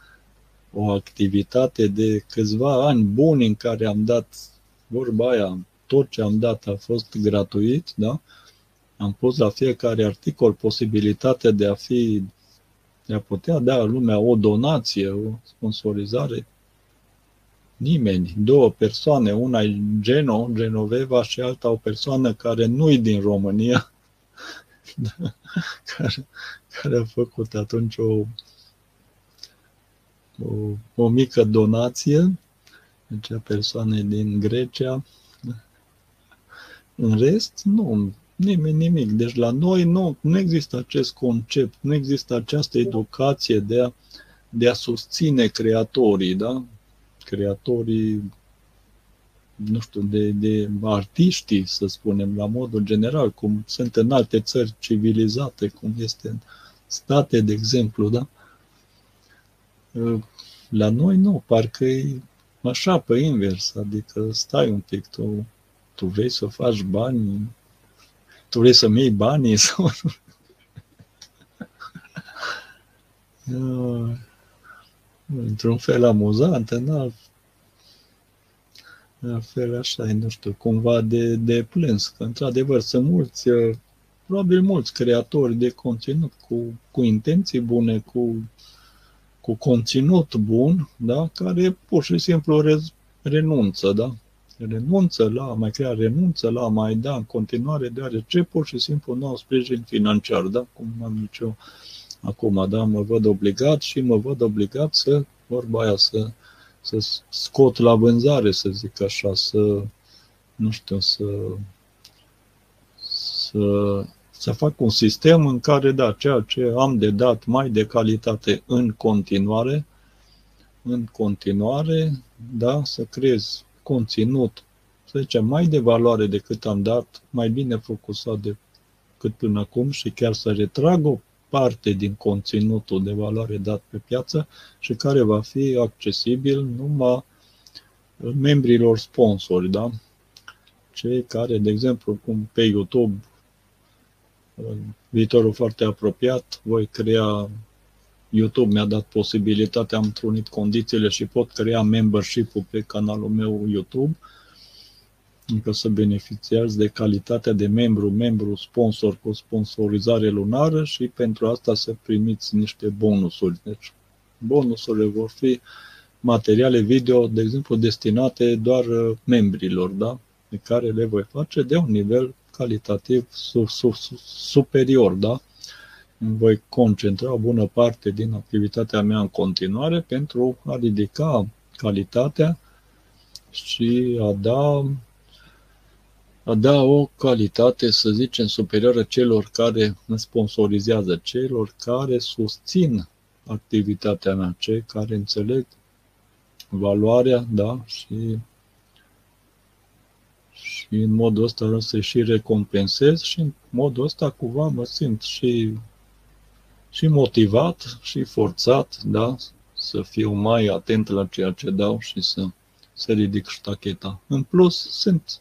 Speaker 1: o activitate de câțiva ani buni în care am dat vorba aia, tot ce am dat a fost gratuit, da? Am pus la fiecare articol posibilitatea de a fi, de a putea da lumea o donație, o sponsorizare. Nimeni, două persoane, una e Geno, Genoveva și alta o persoană care nu-i din România, da, [laughs] care, care a făcut atunci o, o, o mică donație, deci persoană din Grecia. În rest, nu, nimeni nimic. Deci la noi nu, nu există acest concept, nu există această educație de a, de a susține creatorii, da? Creatorii nu știu, de, de artiștii, să spunem, la modul general, cum sunt în alte țări civilizate, cum este în state, de exemplu, da? La noi nu, parcă e așa pe invers, adică stai un pic, tu, tu vrei să faci bani, tu vrei să-mi iei banii [laughs] sau într-un fel amuzant, în alt la fel așa e, nu știu, cumva de, de plâns, că într-adevăr sunt mulți, uh, probabil mulți creatori de conținut cu, cu intenții bune, cu, cu conținut bun, da, care pur și simplu re, renunță, da, renunță la, mai crea renunță la, mai da în continuare, deoarece pur și simplu nu au sprijin financiar, da, cum am nici eu acum, da, mă văd obligat și mă văd obligat să, vorba aia, să să scot la vânzare, să zic așa, să, nu știu, să, să, să fac un sistem în care, da, ceea ce am de dat mai de calitate în continuare, în continuare, da, să creez conținut, să zicem, mai de valoare decât am dat, mai bine focusat decât până acum și chiar să retrag o parte din conținutul de valoare dat pe piață și care va fi accesibil numai membrilor sponsori, da? Cei care, de exemplu, cum pe YouTube, în viitorul foarte apropiat, voi crea YouTube mi-a dat posibilitatea, am trunit condițiile și pot crea membership-ul pe canalul meu YouTube încă să beneficiați de calitatea de membru, membru sponsor cu sponsorizare lunară și pentru asta să primiți niște bonusuri. Deci bonusurile vor fi materiale video, de exemplu, destinate doar uh, membrilor, da? pe care le voi face de un nivel calitativ su- su- superior, da? Voi concentra o bună parte din activitatea mea în continuare pentru a ridica calitatea și a da a da o calitate, să zicem, superioară celor care îmi sponsorizează, celor care susțin activitatea mea, cei care înțeleg valoarea, da, și, și în modul ăsta să și recompensez și în modul ăsta cumva mă simt și, și motivat și forțat, da, să fiu mai atent la ceea ce dau și să, să ridic ștacheta. În plus, sunt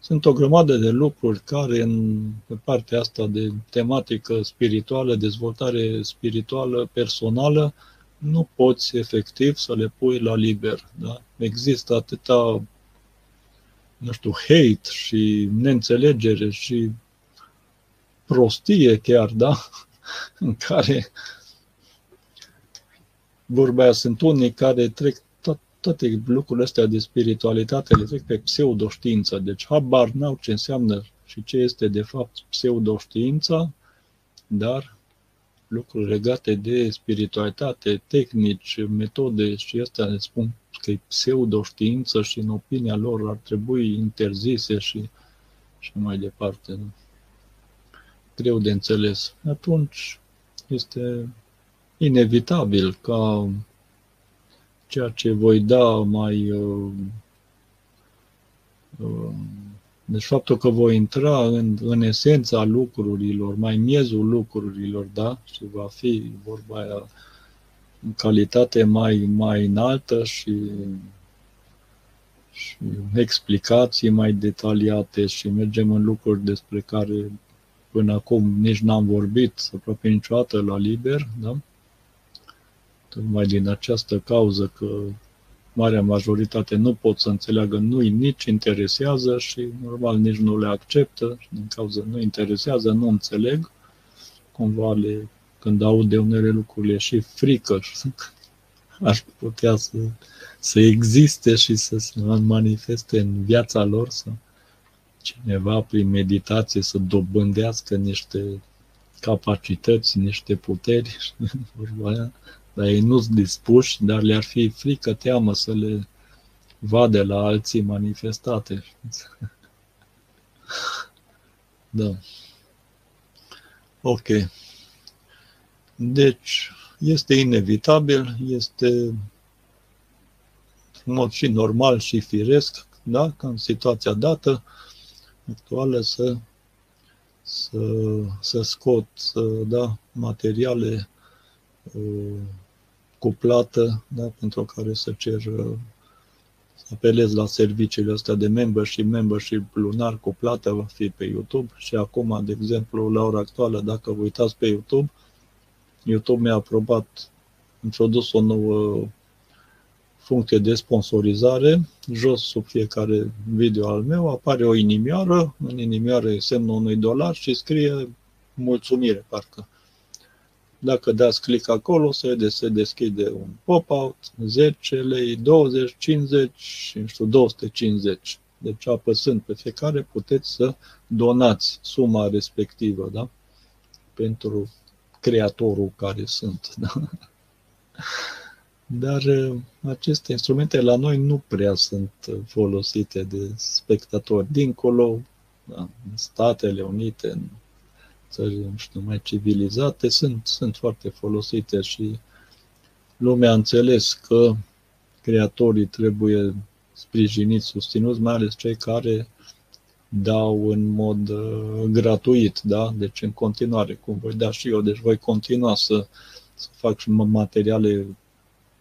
Speaker 1: sunt o grămadă de lucruri care în pe partea asta de tematică spirituală, dezvoltare spirituală, personală, nu poți efectiv să le pui la liber. Da? Există atâta, nu știu, hate și neînțelegere și prostie chiar, da? [laughs] în care vorba aia sunt unii care trec toate lucrurile astea de spiritualitate le trec pe pseudoștiință. Deci habar n-au ce înseamnă și ce este de fapt pseudoștiința, dar lucruri legate de spiritualitate, tehnici, metode și astea ne spun că e pseudoștiință și în opinia lor ar trebui interzise și, și mai departe. Nu? Greu de înțeles. Atunci este inevitabil ca ceea ce voi da mai. Uh, uh, deci faptul că voi intra în, în esența lucrurilor, mai miezul lucrurilor, da? Și va fi vorba aia în calitate mai, mai înaltă și, și explicații mai detaliate și mergem în lucruri despre care până acum nici n-am vorbit aproape niciodată la liber, da? Tocmai din această cauză că marea majoritate nu pot să înțeleagă, nu-i nici interesează și normal nici nu le acceptă și din cauza nu interesează, nu înțeleg, cumva le, când aud de unele lucruri le și frică și [laughs] aș putea să, să existe și să se manifeste în viața lor, să cineva prin meditație să dobândească niște capacități, niște puteri, [laughs] vorba aia, dar ei nu sunt dispuși, dar le-ar fi frică, teamă să le vadă la alții manifestate. [laughs] da. Ok. Deci, este inevitabil, este în mod și normal și firesc, da, ca în situația dată actuală să, să, să scot, să, da, materiale uh, cu plată, da, pentru care să cer să apelez la serviciile astea de membership, membership lunar cu plată va fi pe YouTube și acum, de exemplu, la ora actuală, dacă vă uitați pe YouTube, YouTube mi-a aprobat, introdus o nouă funcție de sponsorizare. Jos, sub fiecare video al meu, apare o inimioară, în inimioară e semnul unui dolar și scrie mulțumire, parcă. Dacă dați click acolo, se, de, se deschide un pop-out, 10 lei, 20, 50 și, nu știu, 250. Deci, apăsând pe fiecare, puteți să donați suma respectivă, da? Pentru creatorul care sunt, [laughs] da? Dar uh, aceste instrumente la noi nu prea sunt folosite de spectatori. Dincolo, da, în Statele Unite, în țări, nu știu, mai civilizate, sunt, sunt foarte folosite și lumea a înțeles că creatorii trebuie sprijiniți, susținuți, mai ales cei care dau în mod uh, gratuit, da? Deci în continuare, cum voi da și eu, deci voi continua să, să fac și materiale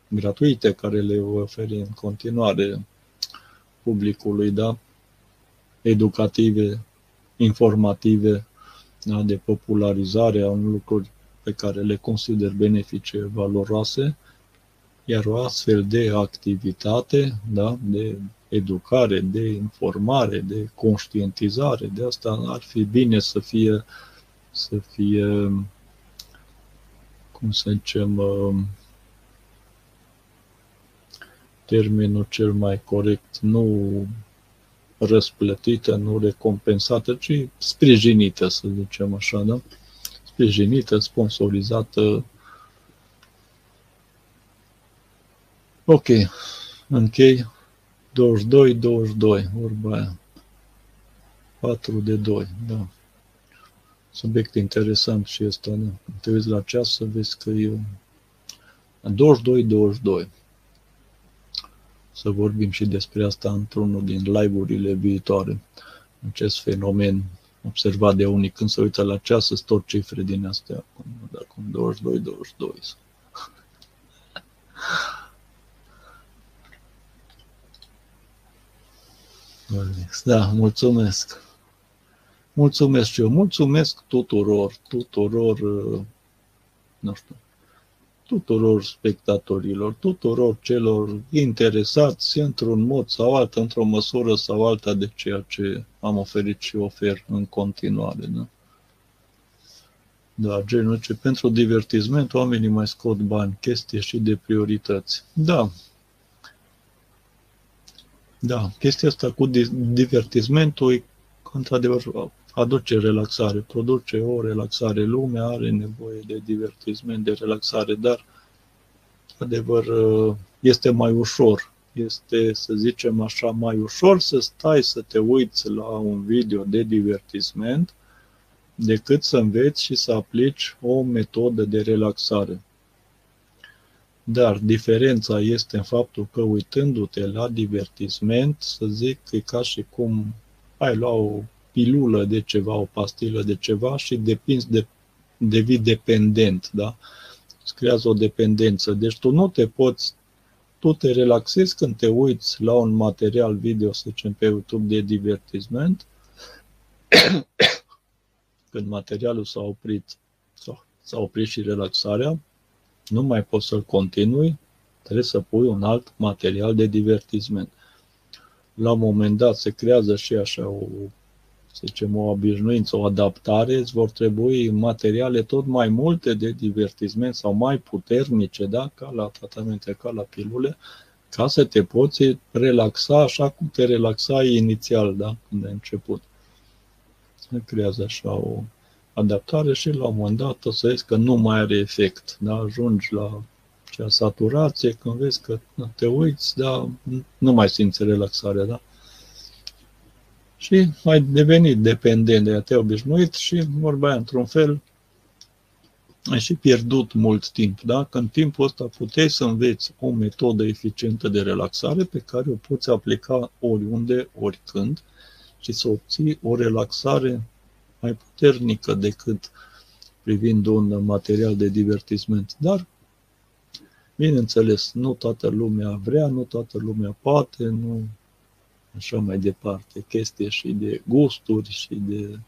Speaker 1: gratuite care le voi oferi în continuare publicului, da? Educative, informative, da, de popularizare a unor lucruri pe care le consider benefice, valoroase, iar o astfel de activitate, da, de educare, de informare, de conștientizare, de asta ar fi bine să fie, să fie cum să zicem, um, termenul cel mai corect, nu răsplătită, nu recompensată, ci sprijinită, să zicem așa, da? Sprijinită, sponsorizată. Ok, închei. 22-22, vorba aia. 4 de 2, da. Subiect interesant și ăsta, da. Te uiți la ceas să vezi că e 22-22. Să vorbim și despre asta într-unul din live-urile viitoare. Acest fenomen observat de unii când se uită la ceas, sunt tot cifre din astea, acum 22-22. Da, mulțumesc. Mulțumesc și eu. Mulțumesc tuturor, tuturor, uh, nu știu, tuturor spectatorilor, tuturor celor interesați într-un mod sau alt, într-o măsură sau alta de ceea ce am oferit și ofer în continuare. Da? Da, genul ce pentru divertisment oamenii mai scot bani, chestie și de priorități. Da. Da, chestia asta cu divertismentul e, într-adevăr, aduce relaxare, produce o relaxare. Lumea are nevoie de divertisment, de relaxare, dar, adevăr, este mai ușor. Este, să zicem așa, mai ușor să stai să te uiți la un video de divertisment decât să înveți și să aplici o metodă de relaxare. Dar diferența este în faptul că uitându-te la divertisment, să zic că e ca și cum ai lua o pilulă de ceva, o pastilă de ceva și depinzi de, devii dependent, da? Îți creează o dependență. Deci tu nu te poți, tu te relaxezi când te uiți la un material video, să zicem, pe YouTube de divertisment, [coughs] când materialul s-a oprit, sau s-a oprit și relaxarea, nu mai poți să-l continui, trebuie să pui un alt material de divertisment. La un moment dat se creează și așa o să zicem, o obișnuință, o adaptare, îți vor trebui materiale tot mai multe de divertisment sau mai puternice, da? ca la tratamente, ca la pilule, ca să te poți relaxa așa cum te relaxai inițial, da? când ai început. Se creează așa o adaptare și la un moment dat o să vezi că nu mai are efect. Da? Ajungi la cea saturație, când vezi că te uiți, dar nu mai simți relaxarea. Da? Și ai devenit dependent de a te obișnuit și, vorba aia, într-un fel, ai și pierdut mult timp. Da? Că în timpul ăsta puteai să înveți o metodă eficientă de relaxare pe care o poți aplica oriunde, oricând și să obții o relaxare mai puternică decât privind un material de divertisment. Dar, bineînțeles, nu toată lumea vrea, nu toată lumea poate, nu așa mai departe, chestie și de gusturi și de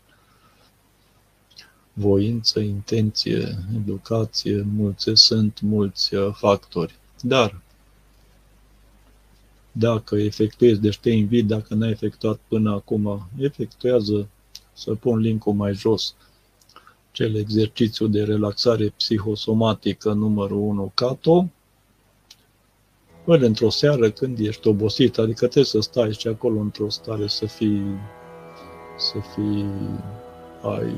Speaker 1: voință, intenție, educație, mulți sunt mulți uh, factori. Dar dacă efectuezi, deci te invit, dacă n-ai efectuat până acum, efectuează, să pun linkul mai jos, cel exercițiu de relaxare psihosomatică numărul 1 CATO, ori într-o seară când ești obosit, adică trebuie să stai și acolo într-o stare să fii, să fii, ai,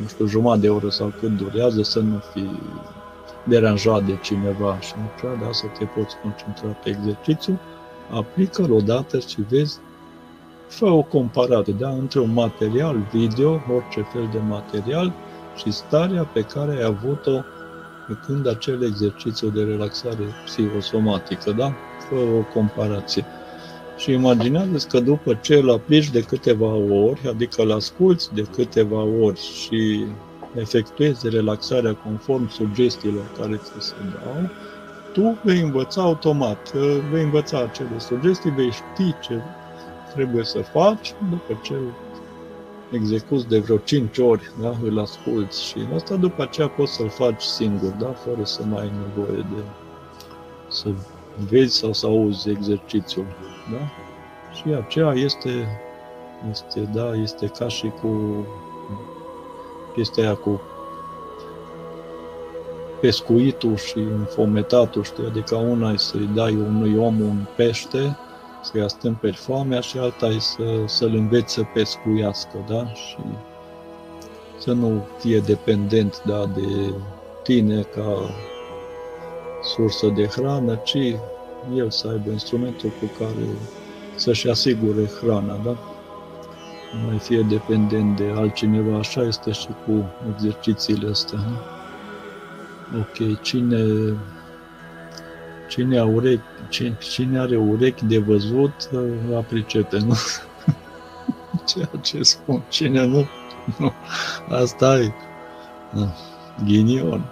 Speaker 1: nu știu, jumătate de oră sau cât durează, să nu fii deranjat de cineva și nu da, să te poți concentra pe exercițiu, aplică-l odată și vezi, fă o comparație, da, între un material video, orice fel de material, și starea pe care ai avut-o făcând acel exercițiu de relaxare psihosomatică, da? Fă o comparație. Și imaginează că după ce îl aplici de câteva ori, adică îl asculți de câteva ori și efectuezi relaxarea conform sugestiilor care ți se dau, tu vei învăța automat, vei învăța acele sugestii, vei ști ce trebuie să faci după ce execuți de vreo 5 ori, da? îl asculți și asta după aceea poți să-l faci singur, da? fără să mai ai nevoie de să vezi sau să auzi exercițiul. Da? Și aceea este, este, da, este ca și cu chestia aia cu pescuitul și înfometatul, știi? Adică una e să-i dai unui om un pește să-i astâmperi foamea și alta e să, să-l înveți să pescuiască, da? Și să nu fie dependent, da, de tine ca sursă de hrană, ci el să aibă instrumentul cu care să-și asigure hrana, da? mai fie dependent de altcineva, așa este și cu exercițiile astea. Ok, cine, cine, urechi, cine, cine are urechi de văzut, a pricepe, nu? [laughs] Ceea ce spun, cine nu, nu. Asta e. Ghinion.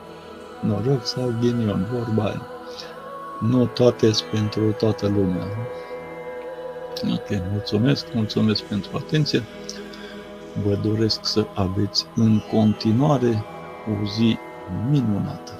Speaker 1: Noroc sau ghinion, vorba aia. Nu toate sunt pentru toată lumea. Ok, mulțumesc, mulțumesc pentru atenție. Vă doresc să aveți în continuare o zi minunată.